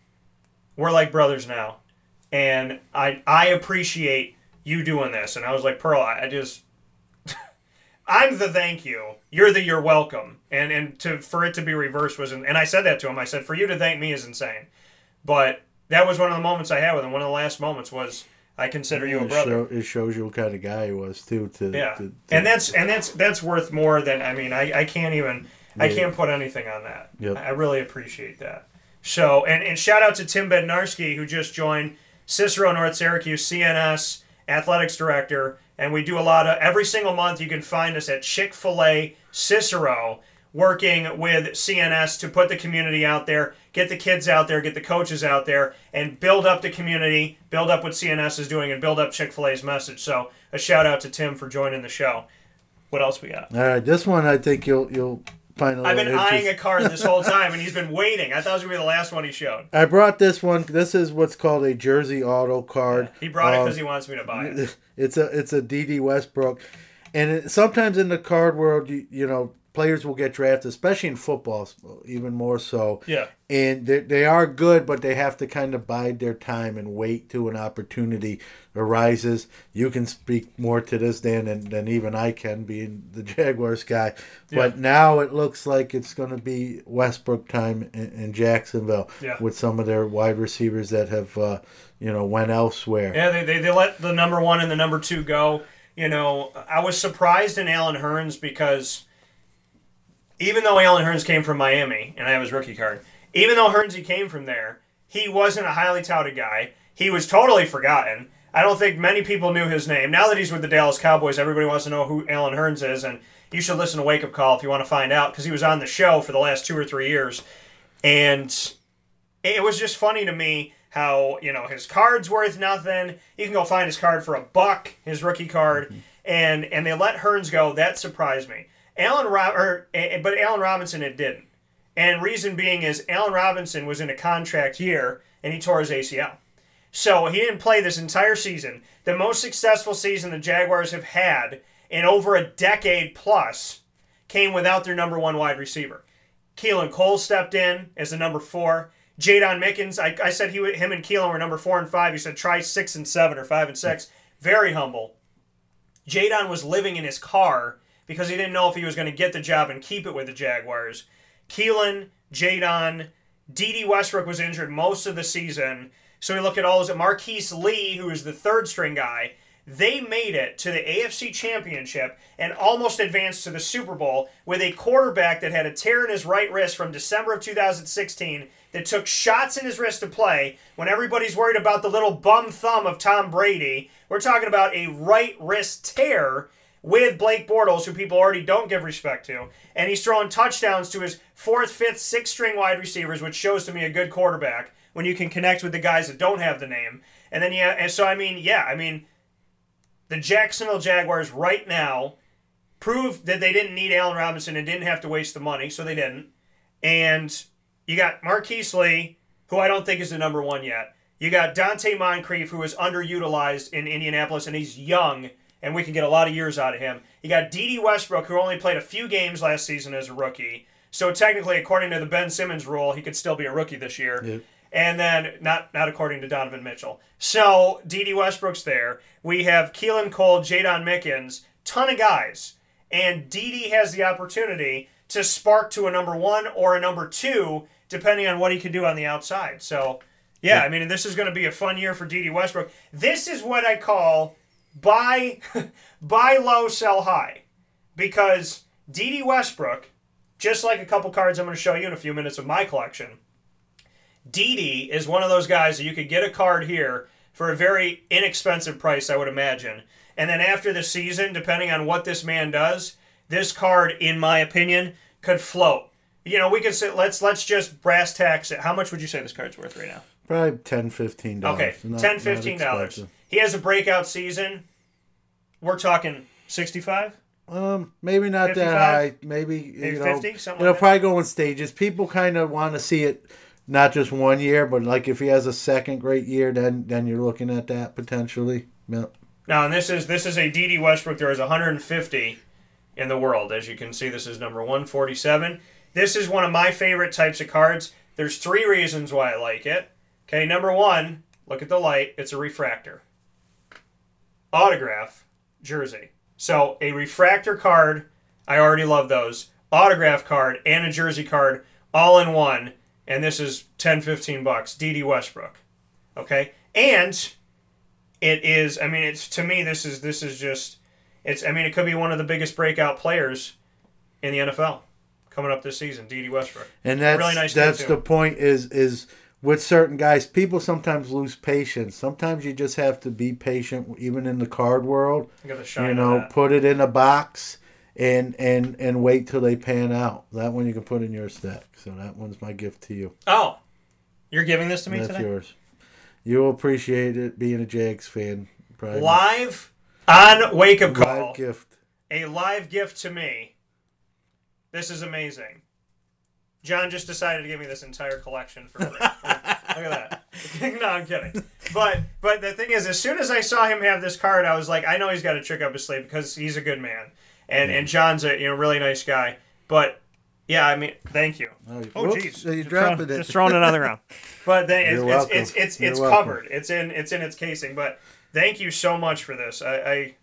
We're like brothers now. And I I appreciate you doing this. And I was like, Pearl, I, I just I'm the thank you. You're the you're welcome. And and to for it to be reversed was and I said that to him. I said, for you to thank me is insane. But that was one of the moments I had with him. One of the last moments was I consider you a It brother. show- it shows you what kind of guy he was too. To, Yeah, to- and that's and that's that's worth more than I mean I, I can't even I can't put anything on that. Yep. I really appreciate that. So and, and shout out to Tim Bednarski who just joined Cicero North Syracuse CNS athletics director, and we do a lot of every single month. You can find us at Chick Fil A Cicero working with CNS to put the community out there, get the kids out there, get the coaches out there, and build up the community, build up what CNS is doing, and build up Chick Fil A's message. So a shout out to Tim for joining the show. What else we got? All right, this one I think you'll you'll find a I've been eyeing a card this whole time, and he's been waiting. I thought it was gonna be the last one he showed. I brought this one. This is what's called a Jersey Auto card. He brought it Um, because he wants me to buy it. It's a it's a Dede Westbrook, and it, sometimes in the card world, you, you know, players will get drafted, especially in football, even more so. Yeah. And they, they are good, but they have to kind of bide their time and wait till an opportunity arises. You can speak more to this, Dan, than, than even I can, being the Jaguars guy. Yeah. But now it looks like it's going to be Westbrook time in, in Jacksonville Yeah. with some of their wide receivers that have, uh, you know, went elsewhere. Yeah, they, they, they let the number one and the number two go. You know, I was surprised in Allen Hurns because even though Allen Hurns came from Miami and I have his rookie card, even though Hurns he came from there, he wasn't a highly touted guy. He was totally forgotten. I don't think many people knew his name. Now that he's with the Dallas Cowboys, everybody wants to know who Allen Hurns is, and you should listen to Wake Up Call if you want to find out because he was on the show for the last two or three years, and it was just funny to me how you know his card's worth nothing. You can go find his card for a buck, his rookie card, mm-hmm. and and they let Hurns go. That surprised me. Allen Rob, or, eh, but Allen Robinson it didn't, and reason being is Allen Robinson was in a contract year and he tore his ACL, so he didn't play this entire season. The most successful season the Jaguars have had in over a decade plus came without their number one wide receiver. Keelan Cole stepped in as the number four. Jaydon Mickens, I, I said he, him and Keelan were number four and five. He said try six and seven or five and six. Very humble. Jaydon was living in his car because he didn't know if he was going to get the job and keep it with the Jaguars. Keelan, Jaydon, Dede Westbrook was injured most of the season. So we look at all those. Marquise Lee, who is the third string guy, they made it to the AFC Championship and almost advanced to the Super Bowl with a quarterback that had a tear in his right wrist from December of 2016 that took shots in his wrist to play when everybody's worried about the little bum thumb of Tom Brady. We're talking about a right wrist tear with Blake Bortles, who people already don't give respect to. And he's throwing touchdowns to his fourth, fifth, sixth string wide receivers, which shows to me a good quarterback when you can connect with the guys that don't have the name. And then, yeah, and so I mean, yeah, I mean, the Jacksonville Jaguars right now proved that they didn't need Allen Robinson and didn't have to waste the money, so they didn't. And you got Marquise Lee, who I don't think is the number one yet. You got Donte Moncrief, who is underutilized in Indianapolis, and he's young, and we can get a lot of years out of him. You got Dede Westbrook, who only played a few games last season as a rookie. So technically, according to the Ben Simmons rule, he could still be a rookie this year. Yep. And then not not according to Donovan Mitchell. So Dede Westbrook's there. We have Keelan Cole, Jaydon Mickens, ton of guys, and Dede has the opportunity to spark to a number one or a number two, depending on what he can do on the outside. So, yeah, I mean, this is going to be a fun year for Dede Westbrook. This is what I call buy buy low, sell high, because Dede Westbrook, just like a couple cards I'm going to show you in a few minutes of my collection. Dede is one of those guys that you could get a card here for a very inexpensive price, I would imagine. And then after the season, depending on what this man does, this card, in my opinion, could float. You know, we could say let's let's just brass tacks it. How much would you say this card's worth right now? Probably 10 $15. Okay, Not- ten, fifteen dollars. He has a breakout season. We're talking sixty-five. Um, maybe not 55? that high. Maybe, Maybe you know, 50, something it'll like that? probably go in stages. People kind of want to see it not just one year, but like if he has a second great year, then then you're looking at that potentially. Yep. Now, and this is this is a Dede Westbrook. There is 150 in the world, as you can see. This is number 147. This is one of my favorite types of cards. There's three reasons why I like it. Okay, number one, look at the light. It's a refractor. Autograph jersey. So a refractor card. I already love those. Autograph card and a jersey card all in one. And this is 10, 15 bucks. Dede Westbrook. Okay, and it is i mean it's to me this is this is just it's i mean it could be one of the biggest breakout players in the nfl coming up this season Dede Westbrook And that's really nice that's the point is is with certain guys, people sometimes lose patience. Sometimes you just have to be patient, even in the card world. You You know, put it in a box and and and wait till they pan out. That one you can put in your stack. So that one's my gift to you. oh you're giving this to me That's today yours. You'll appreciate it being a Jags fan. Probably. live on wake up Live call gift. a live gift to me this is amazing john just decided to give me this entire collection for free. Look at that. No i'm kidding. But but the thing is as soon as i saw him have this card i was like i know he's got a trick up his sleeve because he's a good man. And and john's a you know really nice guy. But yeah i mean thank you. Oh, oh whoops, jeez. You're Just dropping throwing- it. just throwing it on the ground but then it's it's, it's it's You're it's welcome. covered. It's in it's in its casing. But thank you so much for this. I, I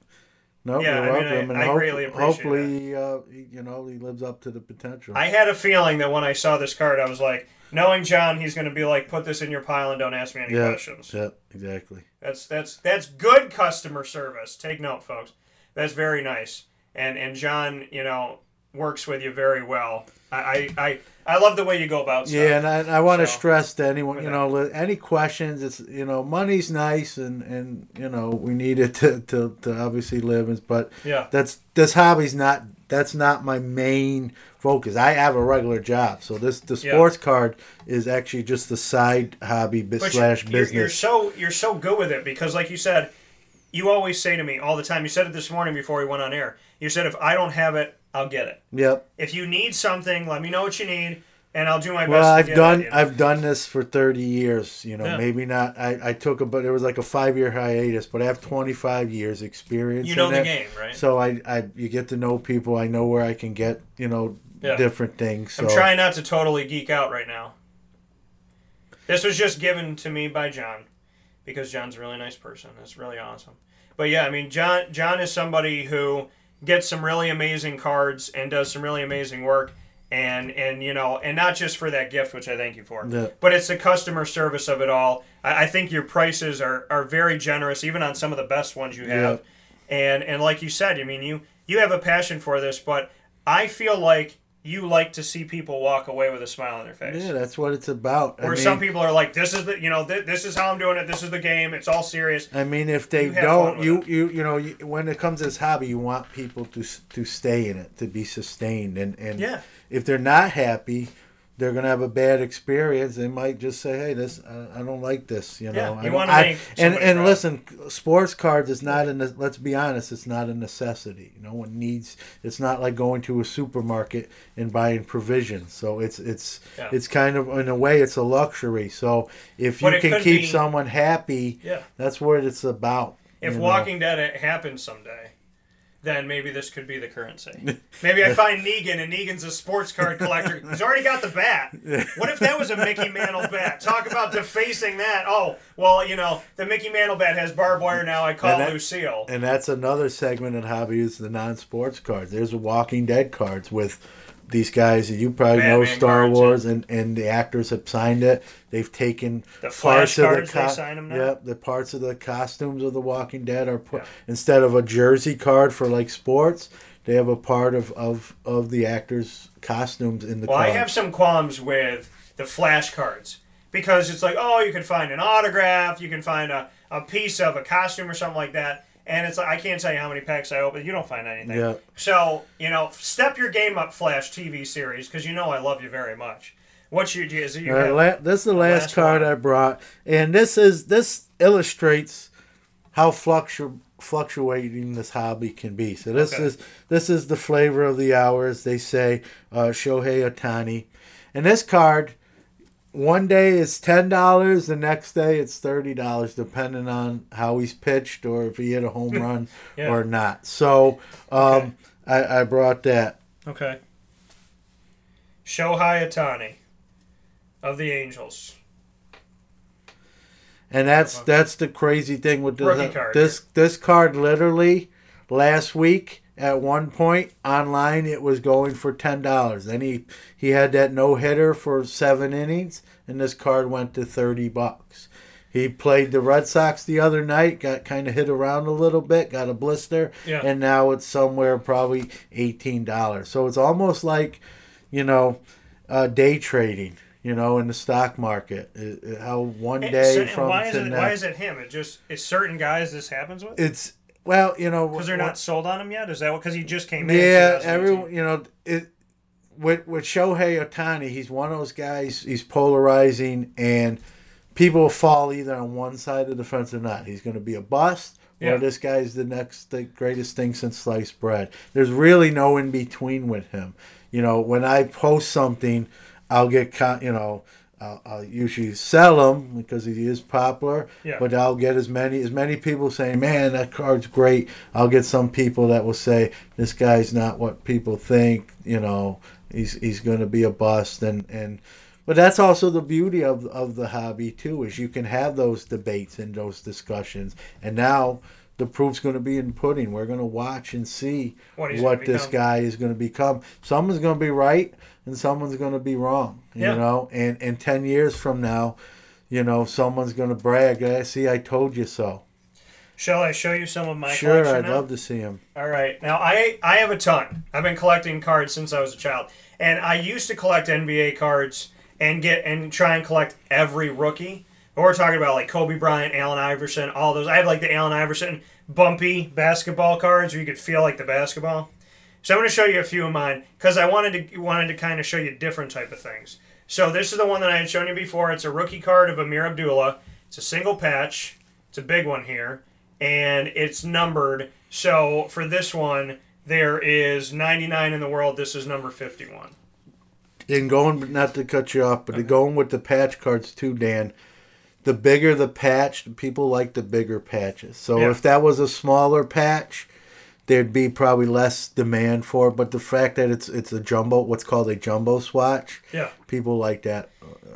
No, Yeah, you're I mean, welcome. I- and I hope- greatly appreciate hopefully, uh, you know, he lives up to the potential. I had a feeling that when I saw this card, I was like, knowing John, he's going to be like, put this in your pile and don't ask me any yeah, questions. yeah, exactly. That's that's that's good customer service. Take note, folks. That's very nice. And and John, you know, works with you very well. I I, I, I love the way you go about stuff. Yeah, and I, and I want to So, stress to anyone, you know, any questions, it's, you know, money's nice and, and you know, we need it to, to, to obviously live, but Yeah. that's, this hobby's not, that's not my main focus. I have a regular job, so this, the Yeah. sports card is actually just a side hobby But slash you're, business. you're so you're so good with it because, like you said, you always say to me all the time. You said it this morning before we went on air. You said, "If I don't have it, I'll get it. Yep. If you need something, let me know what you need, and I'll do my best." Well, I've get done it, you know? I've done this for thirty years. You know, Yeah. maybe not. I, I took a but it was like a five year hiatus, but I have twenty five years experience. You know the game, right? So I, I you get to know people. I know where I can get you know Yeah. different things. So I'm trying not to totally geek out right now. This was just given to me by John because John's a really nice person. It's really awesome. But yeah, I mean, John John is somebody who gets some really amazing cards and does some really amazing work. And, and you know and not just for that gift which I thank you for Yeah. but it's the customer service of it all I, I think your prices are, are very generous even on some of the best ones you have and and like you said, I mean you you have a passion for this, but I feel like you like to see people walk away with a smile on their face. yeah, that's what it's about. I mean, some people are like, "This is the you know th- this is how I'm doing it. This is the game. It's all serious." I mean, if they You don't, you, you you know, you, when it comes to this hobby, you want people to to stay in it, to be sustained, and and Yeah. if they're not happy, they're gonna have a bad experience. They might just say, "Hey, this I, I don't like this." You know, Yeah, you wanna I- make and and proud. listen, sports cards is not a. Let's be honest, it's not a necessity. No one needs. It's not like going to a supermarket and buying provisions. So it's it's Yeah. it's kind of in a way it's a luxury. So if you can keep be- someone happy, Yeah. that's what it's about. If you know? Walking Dead happens someday, then maybe this could be the currency. Maybe I find Negan, and Negan's a sports card collector. He's already got the bat. What if that was a Mickey Mantle bat? Talk about defacing that. Oh, well, you know, the Mickey Mantle bat has barbed wire now. I call And that- Lucille. And that's another segment in hobby is the non-sports cards. There's a Walking Dead cards with these guys that you probably know Star cards, Wars and, and the actors have signed it. They've taken The Flash cards, they co- sign 'em now? Yep, the parts of the costumes of the Walking Dead are put instead of a jersey card for like sports, they have a part of, of, of the actors' costumes in the Well, I have some qualms with the flash cards because it's like, oh, you can find an autograph, you can find a, a piece of a costume or something like that. And it's like, I can't tell you how many packs I open. You don't find anything. Yeah. So, you know, step your game up, Flash TV series, because you know I love you very much. What's your, is you right, la- this is the last, last card I brought, and this is this illustrates how fluctu- fluctuating this hobby can be. So this Okay. is this is the flavor of the hour, as they say, uh, Shohei Ohtani, and this card. One day it's ten dollars, the next day it's thirty dollars, depending on how he's pitched or if he hit a home run Yeah. or not. So um, I, I brought that. Okay. Shohei Ohtani of the Angels. And that's that's the crazy thing with this card, this this card literally last week at one point online it was going for ten dollars. Then he he had that no hitter for seven innings and this card went to thirty bucks. He played the Red Sox the other night, got kind of hit around a little bit, got a blister, Yeah. and now it's somewhere probably eighteen dollars. So it's almost like, you know, uh, day trading. You know, in the stock market, It- it- how one And day so- and from why is it why is it him? It just it's certain guys this happens with. It's well, you know, because they're what- not sold on him yet. Is that because he just came in? Yeah, everyone, you know, it with with Shohei Ohtani, he's one of those guys. He's polarizing, and people fall either on one side of the fence or not. He's going to be a bust, Yeah. or this guy's the next, the greatest thing since sliced bread. There's really no in between with him. You know, when I post something, I'll get, you know. I'll, I'll usually sell him because he is popular, Yeah. but I'll get as many as many people saying, "Man, that card's great." I'll get some people that will say, "This guy's not what people think." You know, he's he's going to be a bust, and and but that's also the beauty of of the hobby too, is you can have those debates and those discussions, and now. The proof's going to be in pudding. We're going to watch and see What what this guy is going to become. Someone's going to be right, and someone's going to be wrong. You Yeah. know, and and ten years from now, you know, someone's going to brag. "Hey, see, I told you so. Shall I show you some of my cards? Sure, I'd now? love to see them. All right. Now I I have a ton. I've been collecting cards since I was a child, and I used to collect NBA cards and get and try and collect every rookie. But we're talking about like Kobe Bryant, Allen Iverson, all those. I have like the Allen Iverson bumpy basketball cards where you could feel like the basketball. So I'm going to show you a few of mine because I wanted to wanted to kind of show you different type of things. So this is the one that I had shown you before. It's a rookie card of Ameer Abdullah. It's a single patch. It's a big one here, and it's numbered. So for this one, there is 99 in the world. This is number 51. And going, not to cut you off, but going with the patch cards too, Dan. The bigger the patch, people like the bigger patches. So Yeah. if that was a smaller patch, there'd be probably less demand for it. But the fact that it's it's a jumbo, what's called a jumbo swatch, Yeah. people like that.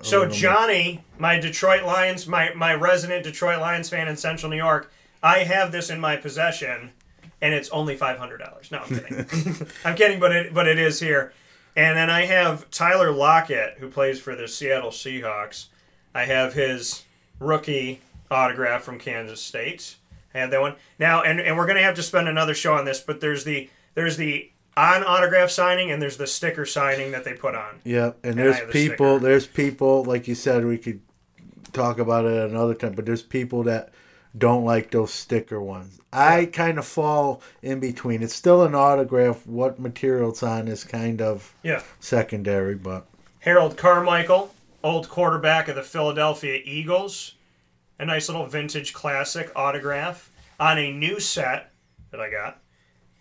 So. Johnny, my Detroit Lions, my my resident Detroit Lions fan in Central New York, I have this in my possession, and it's only five hundred dollars. No, I'm kidding. I'm kidding, but it but it is here. And then I have Tyler Lockett, who plays for the Seattle Seahawks. I have his rookie autograph from Kansas State. I have that one now, and, and we're gonna have to spend another show on this. But there's the there's the on autograph signing, and there's the sticker signing that they put on. Yep, and I there's the people. There's people like you said. We could talk about it another time, but there's people that don't like those sticker ones. I kind of fall in between. It's still an autograph. What material it's on is kind of Yeah. secondary, but Harold Carmichael, old quarterback of the Philadelphia Eagles. A nice little vintage classic autograph on a new set that I got.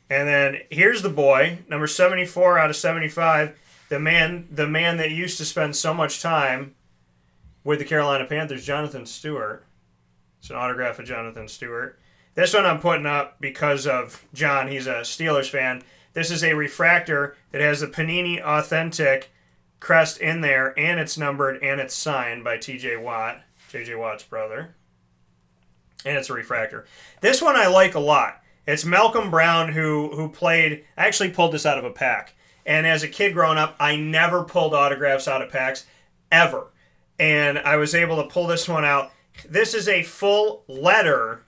And then here's the boy, number 74 out of 75, the man the man that used to spend so much time with the Carolina Panthers, Jonathan Stewart. It's an autograph of Jonathan Stewart. This one I'm putting up because of John. He's a Steelers fan. This is a refractor that has the Panini Authentic crest in there, and it's numbered and it's signed by TJ Watt, JJ Watt's brother. And it's a refractor. This one I like a lot. It's Malcolm Brown who who played. I actually pulled this out of a pack. And as a kid growing up, I never pulled autographs out of packs ever. And I was able to pull this one out. This is a full letter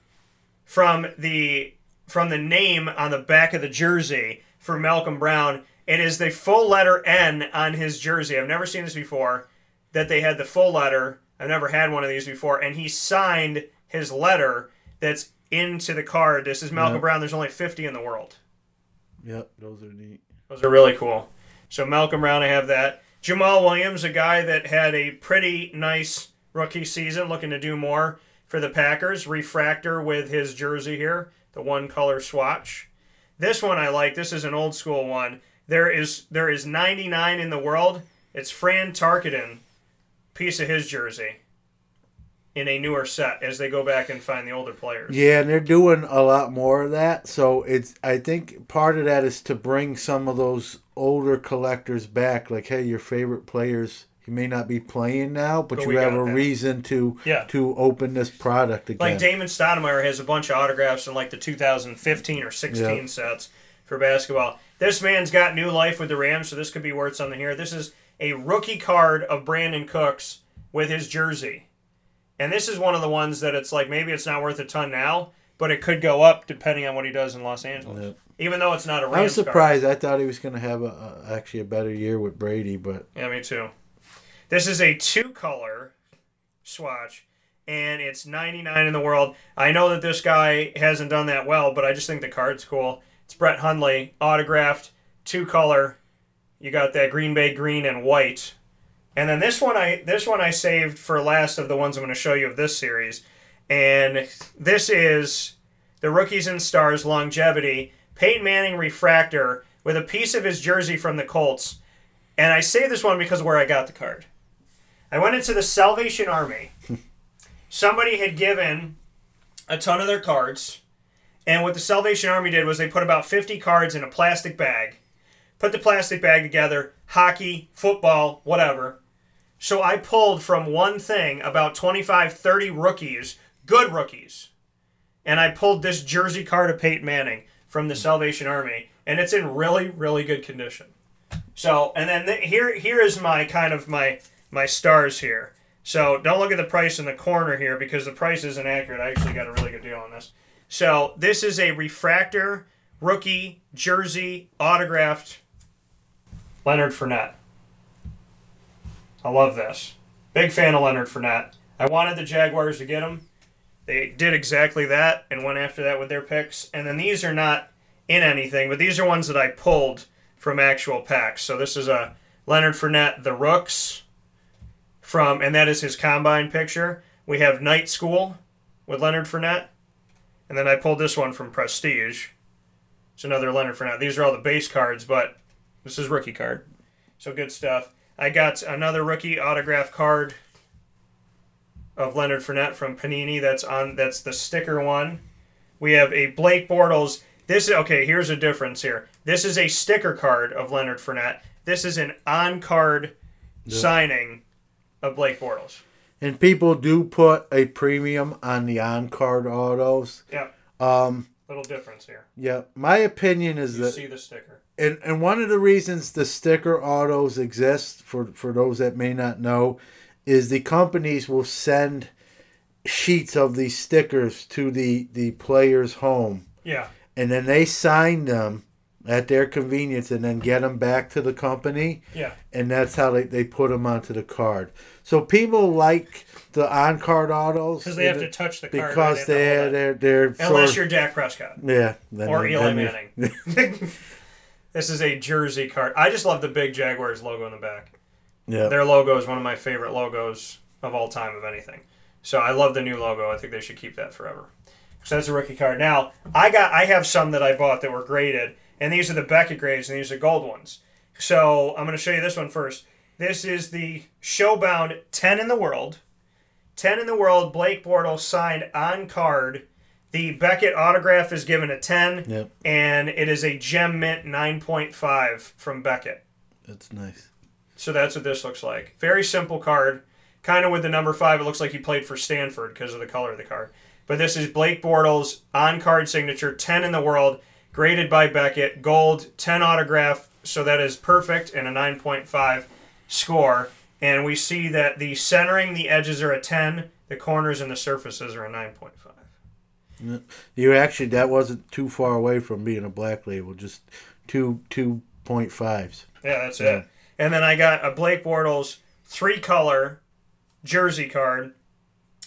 from the from the name on the back of the jersey for Malcolm Brown. It is the full letter N on his jersey. I've never seen this before. That they had the full letter. I've never had one of these before. And he signed his letter that's into the card. This is Malcolm Yep. Brown. There's only 50 in the world. Yep, those are neat. Those are really cool. So Malcolm Brown, I have that. Jamaal Williams, a guy that had a pretty nice rookie season, looking to do more for the Packers. Refractor with his jersey here, the one color swatch. This one I like. This is an old school one. There is there is 99 in the world. It's Fran Tarkenton, piece of his jersey, in a newer set as they go back and find the older players. Yeah, and they're doing a lot more of that. So it's I think part of that is to bring some of those older collectors back. Like, hey, your favorite players, he may not be playing now, but, But you have a that. reason to Yeah. to open this product again. Like Damon Stoudemire has a bunch of autographs in like the 2015 or 16 Yep. sets for basketball. This man's got new life with the Rams, so this could be worth something here. This is a rookie card of Brandin Cooks with his jersey. And this is one of the ones that it's like maybe it's not worth a ton now, but it could go up depending on what he does in Los Angeles. Yep. Even though it's not a Rams I was card. surprised. I thought he was going to have a, a actually a better year with Brady, but Yeah, me too. This is a two color swatch, and it's 99 in the world. I know that this guy hasn't done that well, but I just think the card's cool. It's Brett Hundley, autographed, two color. You got that Green Bay green and white. And then this one I this one I saved for last of the ones I'm going to show you of this series. And this is the Rookies and Stars longevity Peyton Manning refractor with a piece of his jersey from the Colts. And I say this one because of where I got the card. I went into the Salvation Army. Somebody had given a ton of their cards, and what the Salvation Army did was they put about 50 cards in a plastic bag, put the plastic bag together, hockey, football, whatever. So I pulled from one thing about 25, 30 rookies, good rookies, and I pulled this jersey card of Peyton Manning from the Salvation Army, and it's in really, really good condition. So, and then th- here here is my kind of my my stars here. So don't look at the price in the corner here because the price isn't accurate. I actually got a really good deal on this. So this is a refractor rookie jersey autographed Leonard Fournette. I love this. Big fan of Leonard Fournette. I wanted the Jaguars to get him. They did exactly that and went after that with their picks. And then these are not in anything, but these are ones that I pulled from actual packs. So this is a Leonard Fournette, the Rooks, from, and that is his combine picture. We have Night School with Leonard Fournette, and then I pulled this one from Prestige. It's another Leonard Fournette. These are all the base cards, but this is rookie card, so good stuff. I got another rookie autograph card of Leonard Fournette from Panini. That's on. That's the sticker one. We have a Blake Bortles. This is okay. Here's a difference here. This is a sticker card of Leonard Fournette. This is an on-card Yeah. signing of Blake Bortles. and people do put a premium on the on card autos. Yeah. Um, Little difference here. yeah, my opinion is that You that see the sticker. And and one of the reasons the sticker autos exist for for those that may not know is the companies will send sheets of these stickers to the the player's home Yeah. and then they sign them at their convenience and then get them back to the company Yeah. and that's how they, they put them onto the card so people like the on card autos because they have to touch the card, because right? they They have to they're they're Unless sort you're of- Dak Prescott. yeah then- or Eli Manning. this is a jersey card. I just love the big Jaguars logo in the back. Yeah. Their logo is one of my favorite logos of all time of anything. So I love the new logo. I think they should keep that forever. So that's a rookie card. Now I got I have some that I bought that were graded, and these are the Beckett grades, and these are gold ones. So I'm going to show you this one first. This is the Showbound 10 in the world. 10 in the world. Blake Bortles signed on card. The Beckett autograph is given a 10, Yep. and it is a gem mint 9.5 from Beckett. That's nice. So that's what this looks like. Very simple card. Kind of with the number five, it looks like he played for Stanford because of the color of the card. But this is Blake Bortles on card signature, 10 in the world, graded by Beckett, gold, 10 autograph. So that is perfect and a 9.5 score. And we see that the centering, the edges are a 10, the corners and the surfaces are a 9.5. Yeah. You actually that wasn't too far away from being a black label, just two two point fives. Yeah, that's Yeah. it. And then I got a Blake Bortles three color jersey card.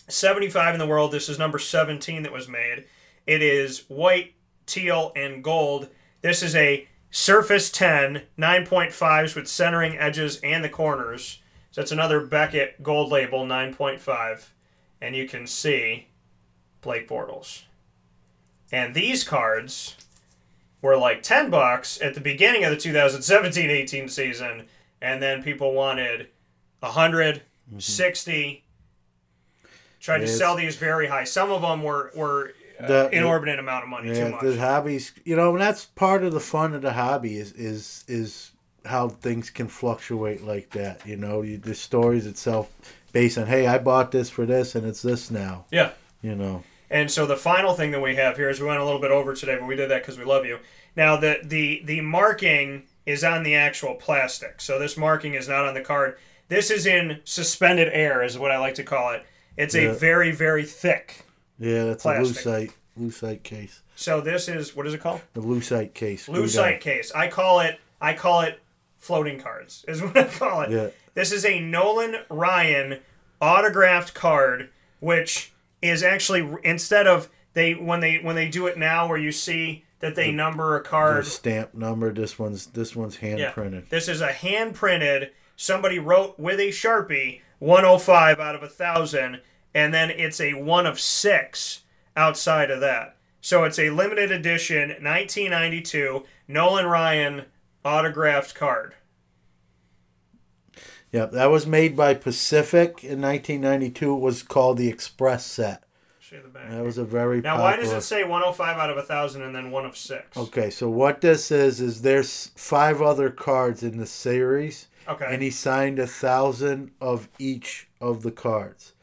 75 in the world. This is number 17 that was made. It is white, teal, and gold. This is a Surface 10, 9.5s with centering edges and the corners. So that's another Beckett gold label, 9.5. And you can see Blake Bortles. And these cards were like 10 bucks at the beginning of the 2017-18 season and then people wanted 100 60 tried to sell these very high some of them were were uh, The- inordinate amount of money too Yeah, much the hobbies, you know, and that's part of the fun of the hobby is is is how things can fluctuate like that. You know, you, the stories itself based on, hey, I bought this for this and it's this now. yeah You know, And so the final thing that we have here is we went a little bit over today, but we did that because we love you. Now the the the marking is on the actual plastic, so this marking is not on the card. This is in suspended air, is what I like to call it. It's Yeah. a very very thick. yeah, that's Plastic. a lucite lucite case. So this is what is it called? The lucite case. Lucite case. I call it. I call it floating cards. Is what I call it. Yeah. This is a Nolan Ryan autographed card, which is actually instead of they when they when they do it now, where you see that they number a The card. stamp number. This one's this one's hand Yeah. printed. This is a hand printed. Somebody wrote with a sharpie 105 out of a thousand, and then it's a one of six outside of that. So it's a limited edition 1992 Nolan Ryan autographed card. Yep, that was made by Pacific in 1992. It was called the Express Set. Show you the back. That was a very Now, popular. why does it say 105 out of a thousand and then one of six? Okay, so what this is is there's five other cards in the series. Okay. And he signed a thousand of each of the cards.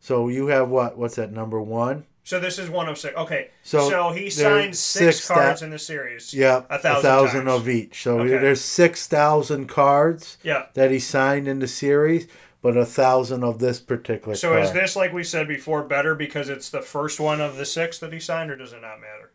So you have what? What's that? Number one. So this is one of six. Okay. So, So he signed six, six cards that- in the series. Yeah, a thousand, times. of each. So Okay. there's six thousand cards. Yeah. That he signed in the series, but a thousand of this particular. So card. is this like we said before better because it's the first one of the six that he signed, or does it not matter?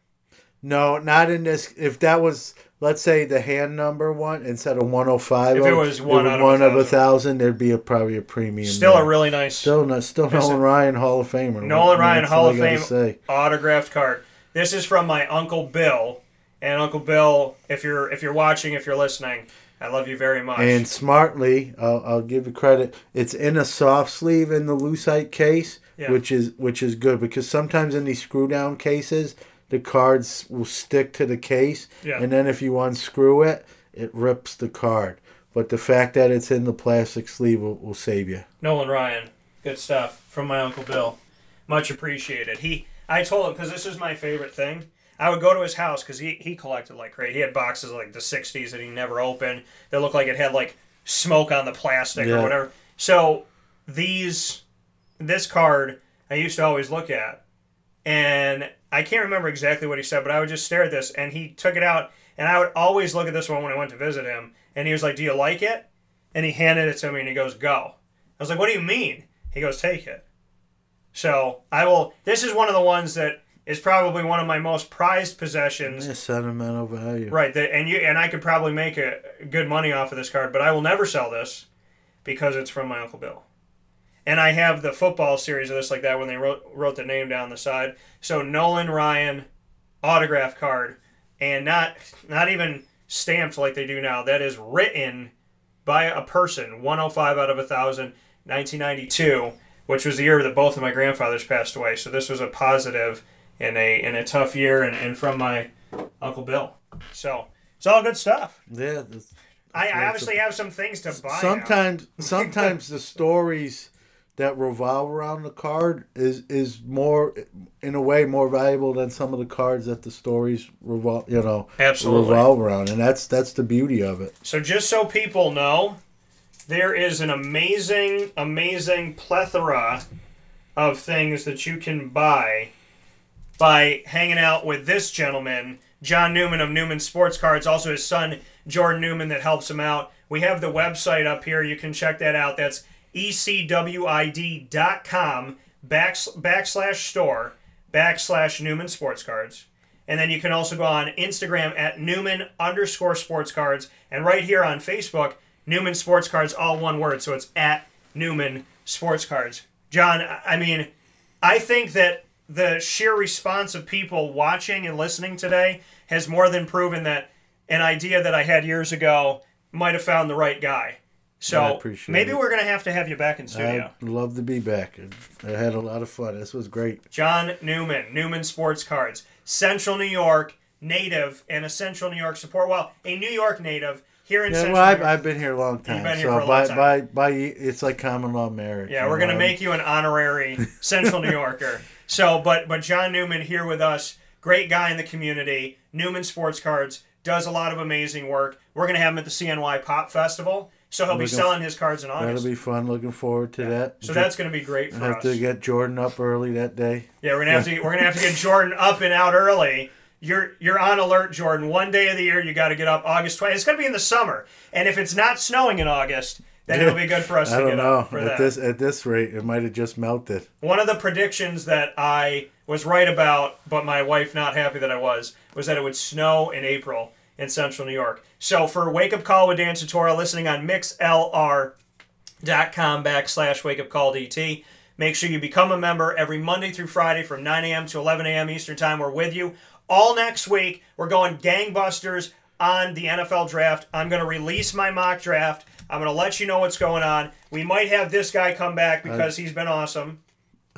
No, not in this. If that was, let's say, the hand number one instead of 105, If it was one out of a one of a thousand. thousand, there'd be a, probably a premium. Still there. a really nice. Still, not, still Nolan Ryan Hall of Famer. Nolan What- Ryan Hall of Fame Say. autographed card. This is from my uncle Bill, and Uncle Bill, if you're if you're watching, if you're listening, I love you very much. And smartly, I'll, I'll give you credit. It's in a soft sleeve in the lucite case, Yeah. which is which is good because sometimes in these screw down cases, the cards will stick to the case, Yeah. and then if you unscrew it, it rips the card. But the fact that it's in the plastic sleeve will, will save you. Nolan Ryan, good stuff from my uncle Bill. Much appreciated. He, I told him because this is my favorite thing. I would go to his house because he he collected like crazy. He had boxes like the '60s that he never opened. That looked like it had like smoke on the plastic or whatever. So these, this card I used to always look at, and I can't remember exactly what he said, but I would just stare at this, and he took it out, and I would always look at this one when I went to visit him, and he was like, "Do you like it?" And he handed it to me, and he goes, "Go." I was like, "What do you mean?" He goes, "Take it." So I will. This is one of the ones that is probably one of my most prized possessions. Yeah, sentimental value. Right, that, and you and I could probably make a good money off of this card, but I will never sell this because it's from my uncle Bill. And I have the football series of this like that when they wrote wrote the name down the side. So Nolan Ryan autograph card, and not not even stamped like they do now. That is written by a person, 105 out of 1,000, 1992, which was the year that both of my grandfathers passed away. So this was a positive in a in a tough year, and, and from my Uncle Bill. So it's all good stuff. Yeah. I, I obviously have some things to buy. sometimes sometimes the stories that revolve around the card is is more in a way more valuable than some of the cards that the stories revolve you know Absolutely. revolve around and that's that's the beauty of it So just so people know, there is an amazing, amazing plethora of things that you can buy by hanging out with this gentleman, John Newman of Newman Sports Cards, also his son Jordan Newman that helps him out. We have the website up here. You can check that out. That's ecwid.com backs, backslash store backslash Newman Sports Cards. And then you can also go on Instagram at Newman underscore sports cards. And right here on Facebook, Newman Sports Cards, all one word. So it's at Newman Sports Cards. John, I mean, I think that the sheer response of people watching and listening today has more than proven that an idea that I had years ago might have found the right guy. I So maybe it. we're going to have to have you back in studio. i'd love to be back i had a lot of fun this was great John Newman, Newman Sports Cards, Central New York native and a Central New York support. Well, a New York native here in yeah, Central well, New I've. I've been here a long time You've been here so for a long by, time. by by it's like common law marriage Yeah, we're gonna know? make you an honorary Central New Yorker. So, but but John Newman here with us, great guy in the community. Newman Sports Cards does a lot of amazing work. We're gonna have him at the CNY Pop Festival, so he'll be Looking selling his cards in August. that'll be fun looking forward to that So that's gonna be great for have us. to get jordan up early that day Yeah, we're gonna have to we're gonna have to get Jordan up and out early. You're you're on alert, Jordan. One day of the year you got to get up. August 20th. It's gonna be in the summer, and if it's not snowing in August, then it'll be good for us I to don't get know. up for at that. this at this rate, it might have just melted. One of the predictions that I was right about, but my wife not happy that I was, was that it would snow in April in central New York. So for Wake Up Call with Dan Tortora, listening on mixlr.com backslash wake up call DT. Make sure you become a member every Monday through Friday from 9 a.m. to 11 a.m. Eastern Time. We're with you all next week. We're going gangbusters on the NFL draft. I'm going to release my mock draft. I'm going to let you know what's going on. We might have this guy come back uh, because he's been awesome.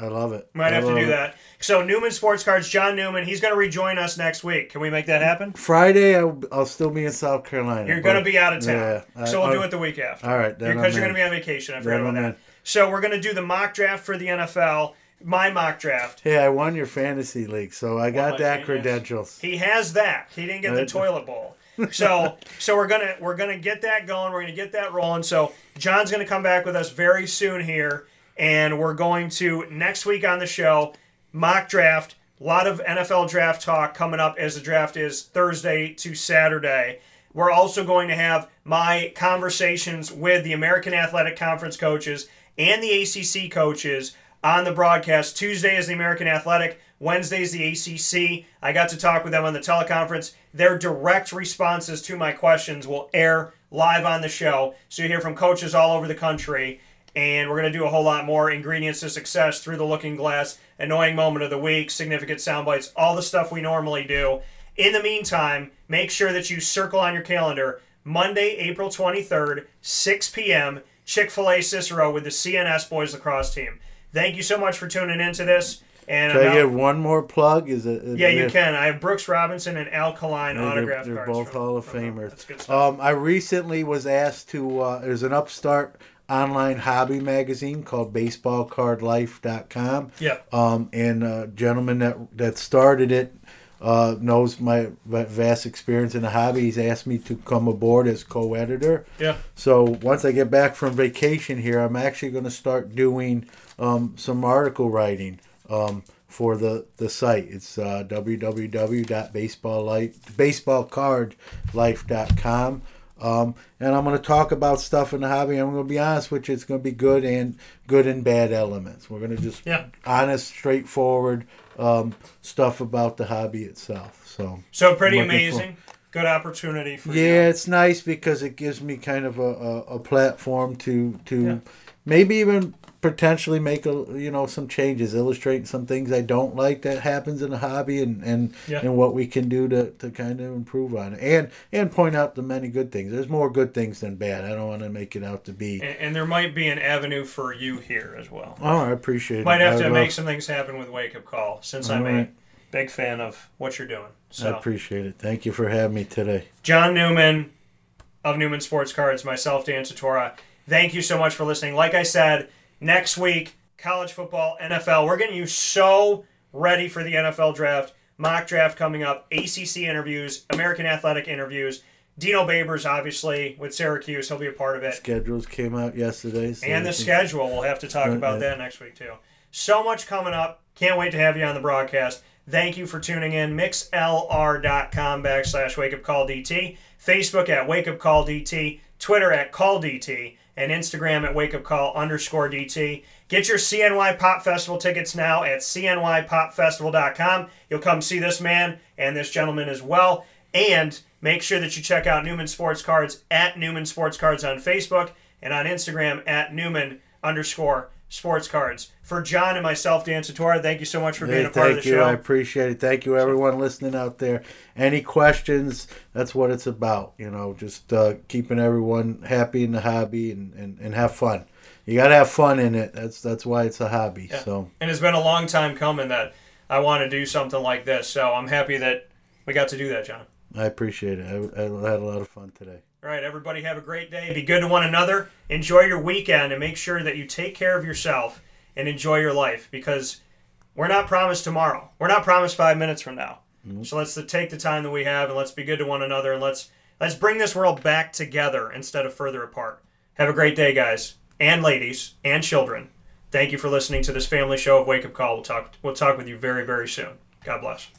I love it. Might I have to do it. that. So Newman Sports Cards, John Newman, he's going to rejoin us next week. Can we make that happen? Friday, I'll, I'll still be in South Carolina. You're going to be out of town, Yeah, I- so we'll I- do it the week after. All right, because you're going to be on vacation. I forgot Then about I'm that. in. So we're going to do the mock draft for the NFL. My mock draft. Hey, I won your fantasy league, so I got that credentials. He has that. He didn't get the toilet bowl. So so we're gonna we're gonna get that going. We're gonna get that rolling. So John's gonna come back with us very soon here, and we're going to next week on the show mock draft. A lot of NFL draft talk coming up as the draft is Thursday to Saturday. We're also going to have my conversations with the American Athletic Conference coaches and the ACC coaches on the broadcast. Tuesday is the American Athletic, Wednesday is the ACC. I got to talk with them on the teleconference. Their direct responses to my questions will air live on the show. So you hear from coaches all over the country. And we're going to do a whole lot more ingredients to success through the looking glass, annoying moment of the week, significant sound bites, all the stuff we normally do. In the meantime, make sure that you circle on your calendar Monday, April 23rd, 6 p.m., Chick fil A Cicero with the CNS Boys Lacrosse team. Thank you so much for tuning into this. And Can I out- one more plug? Is it? yeah, you can. I have Brooks Robinson and Al Kaline They're, autograph they're cards. both from- Hall of. Famers. That's good stuff. Um, I recently was asked to. Uh, there's an upstart online hobby magazine called BaseballCardLife.com. Yeah. Um, and a gentleman that that started it uh, knows my vast experience in the hobby. He's asked me to come aboard as co-editor. Yeah. So once I get back from vacation here, I'm actually going to start doing um, some article writing um, for the, the site. It's uh, www.baseballlife baseballcardlife.com. Um, and I'm going to talk about stuff in the hobby. I'm going to be honest with you. It's going to be good and good and bad elements. We're going to just Yeah. honest, straightforward um, stuff about the hobby itself. So So pretty looking for- amazing. Good opportunity for you. yeah, it's nice because it gives me kind of a, a, a platform to to Yeah. maybe even potentially make a you know some changes, illustrate some things I don't like that happens in the hobby, and and Yeah. and what we can do to, to kind of improve on it, and and point out the many good things. There's more good things than bad. I don't want to make it out to be. And, and there might be an avenue for you here as well. Oh, I appreciate Might it. Might have I to would make love- some things happen with Wake Up Call since All I'm right. a big fan of what you're doing. I appreciate it. Thank you for having me today. John Newman of Newman Sports Cards, myself, Dan Tortora. Thank you so much for listening. Like I said, next week, college football, NFL. We're getting you so ready for the NFL draft. Mock draft coming up, ACC interviews, American Athletic interviews. Dino Babers, obviously, with Syracuse, he'll be a part of it. Schedules came out yesterday. so And the schedule. We'll have to talk about that next week, too. So much coming up. Can't wait to have you on the broadcast. Thank you for tuning in. MixLR.com backslash Wake Up Call DT. Facebook at Wake Up Call DT. Twitter at Call DT. And Instagram at Wake Up Call underscore DT. Get your CNY Pop Festival tickets now at CNYPopFestival.com. You'll come see this man and this gentleman as well. And make sure that you check out Newman Sports Cards at Newman Sports Cards on Facebook and on Instagram at Newman underscore sports cards. For John and myself, Dan Tortora, thank you so much for being Hey, a part of thank the you. show. I appreciate it. Thank you, everyone listening out there. Any questions? That's what it's about. You know, just uh, keeping everyone happy in the hobby and, and, and have fun. You got to have fun in it. That's that's why it's a hobby. Yeah. So And it's been a long time coming that I want to do something like this. So I'm happy that we got to do that, John. I appreciate it. I, I had a lot of fun today. All right, everybody, have a great day. Be good to one another. Enjoy your weekend and make sure that you take care of yourself and enjoy your life because we're not promised tomorrow. We're not promised five minutes from now. So let's take the time that we have and let's be good to one another and let's let's bring this world back together instead of further apart. Have a great day, guys and ladies and children. Thank you for listening to this family show of Wake Up Call. We'll talk we'll talk with you very very soon. God bless.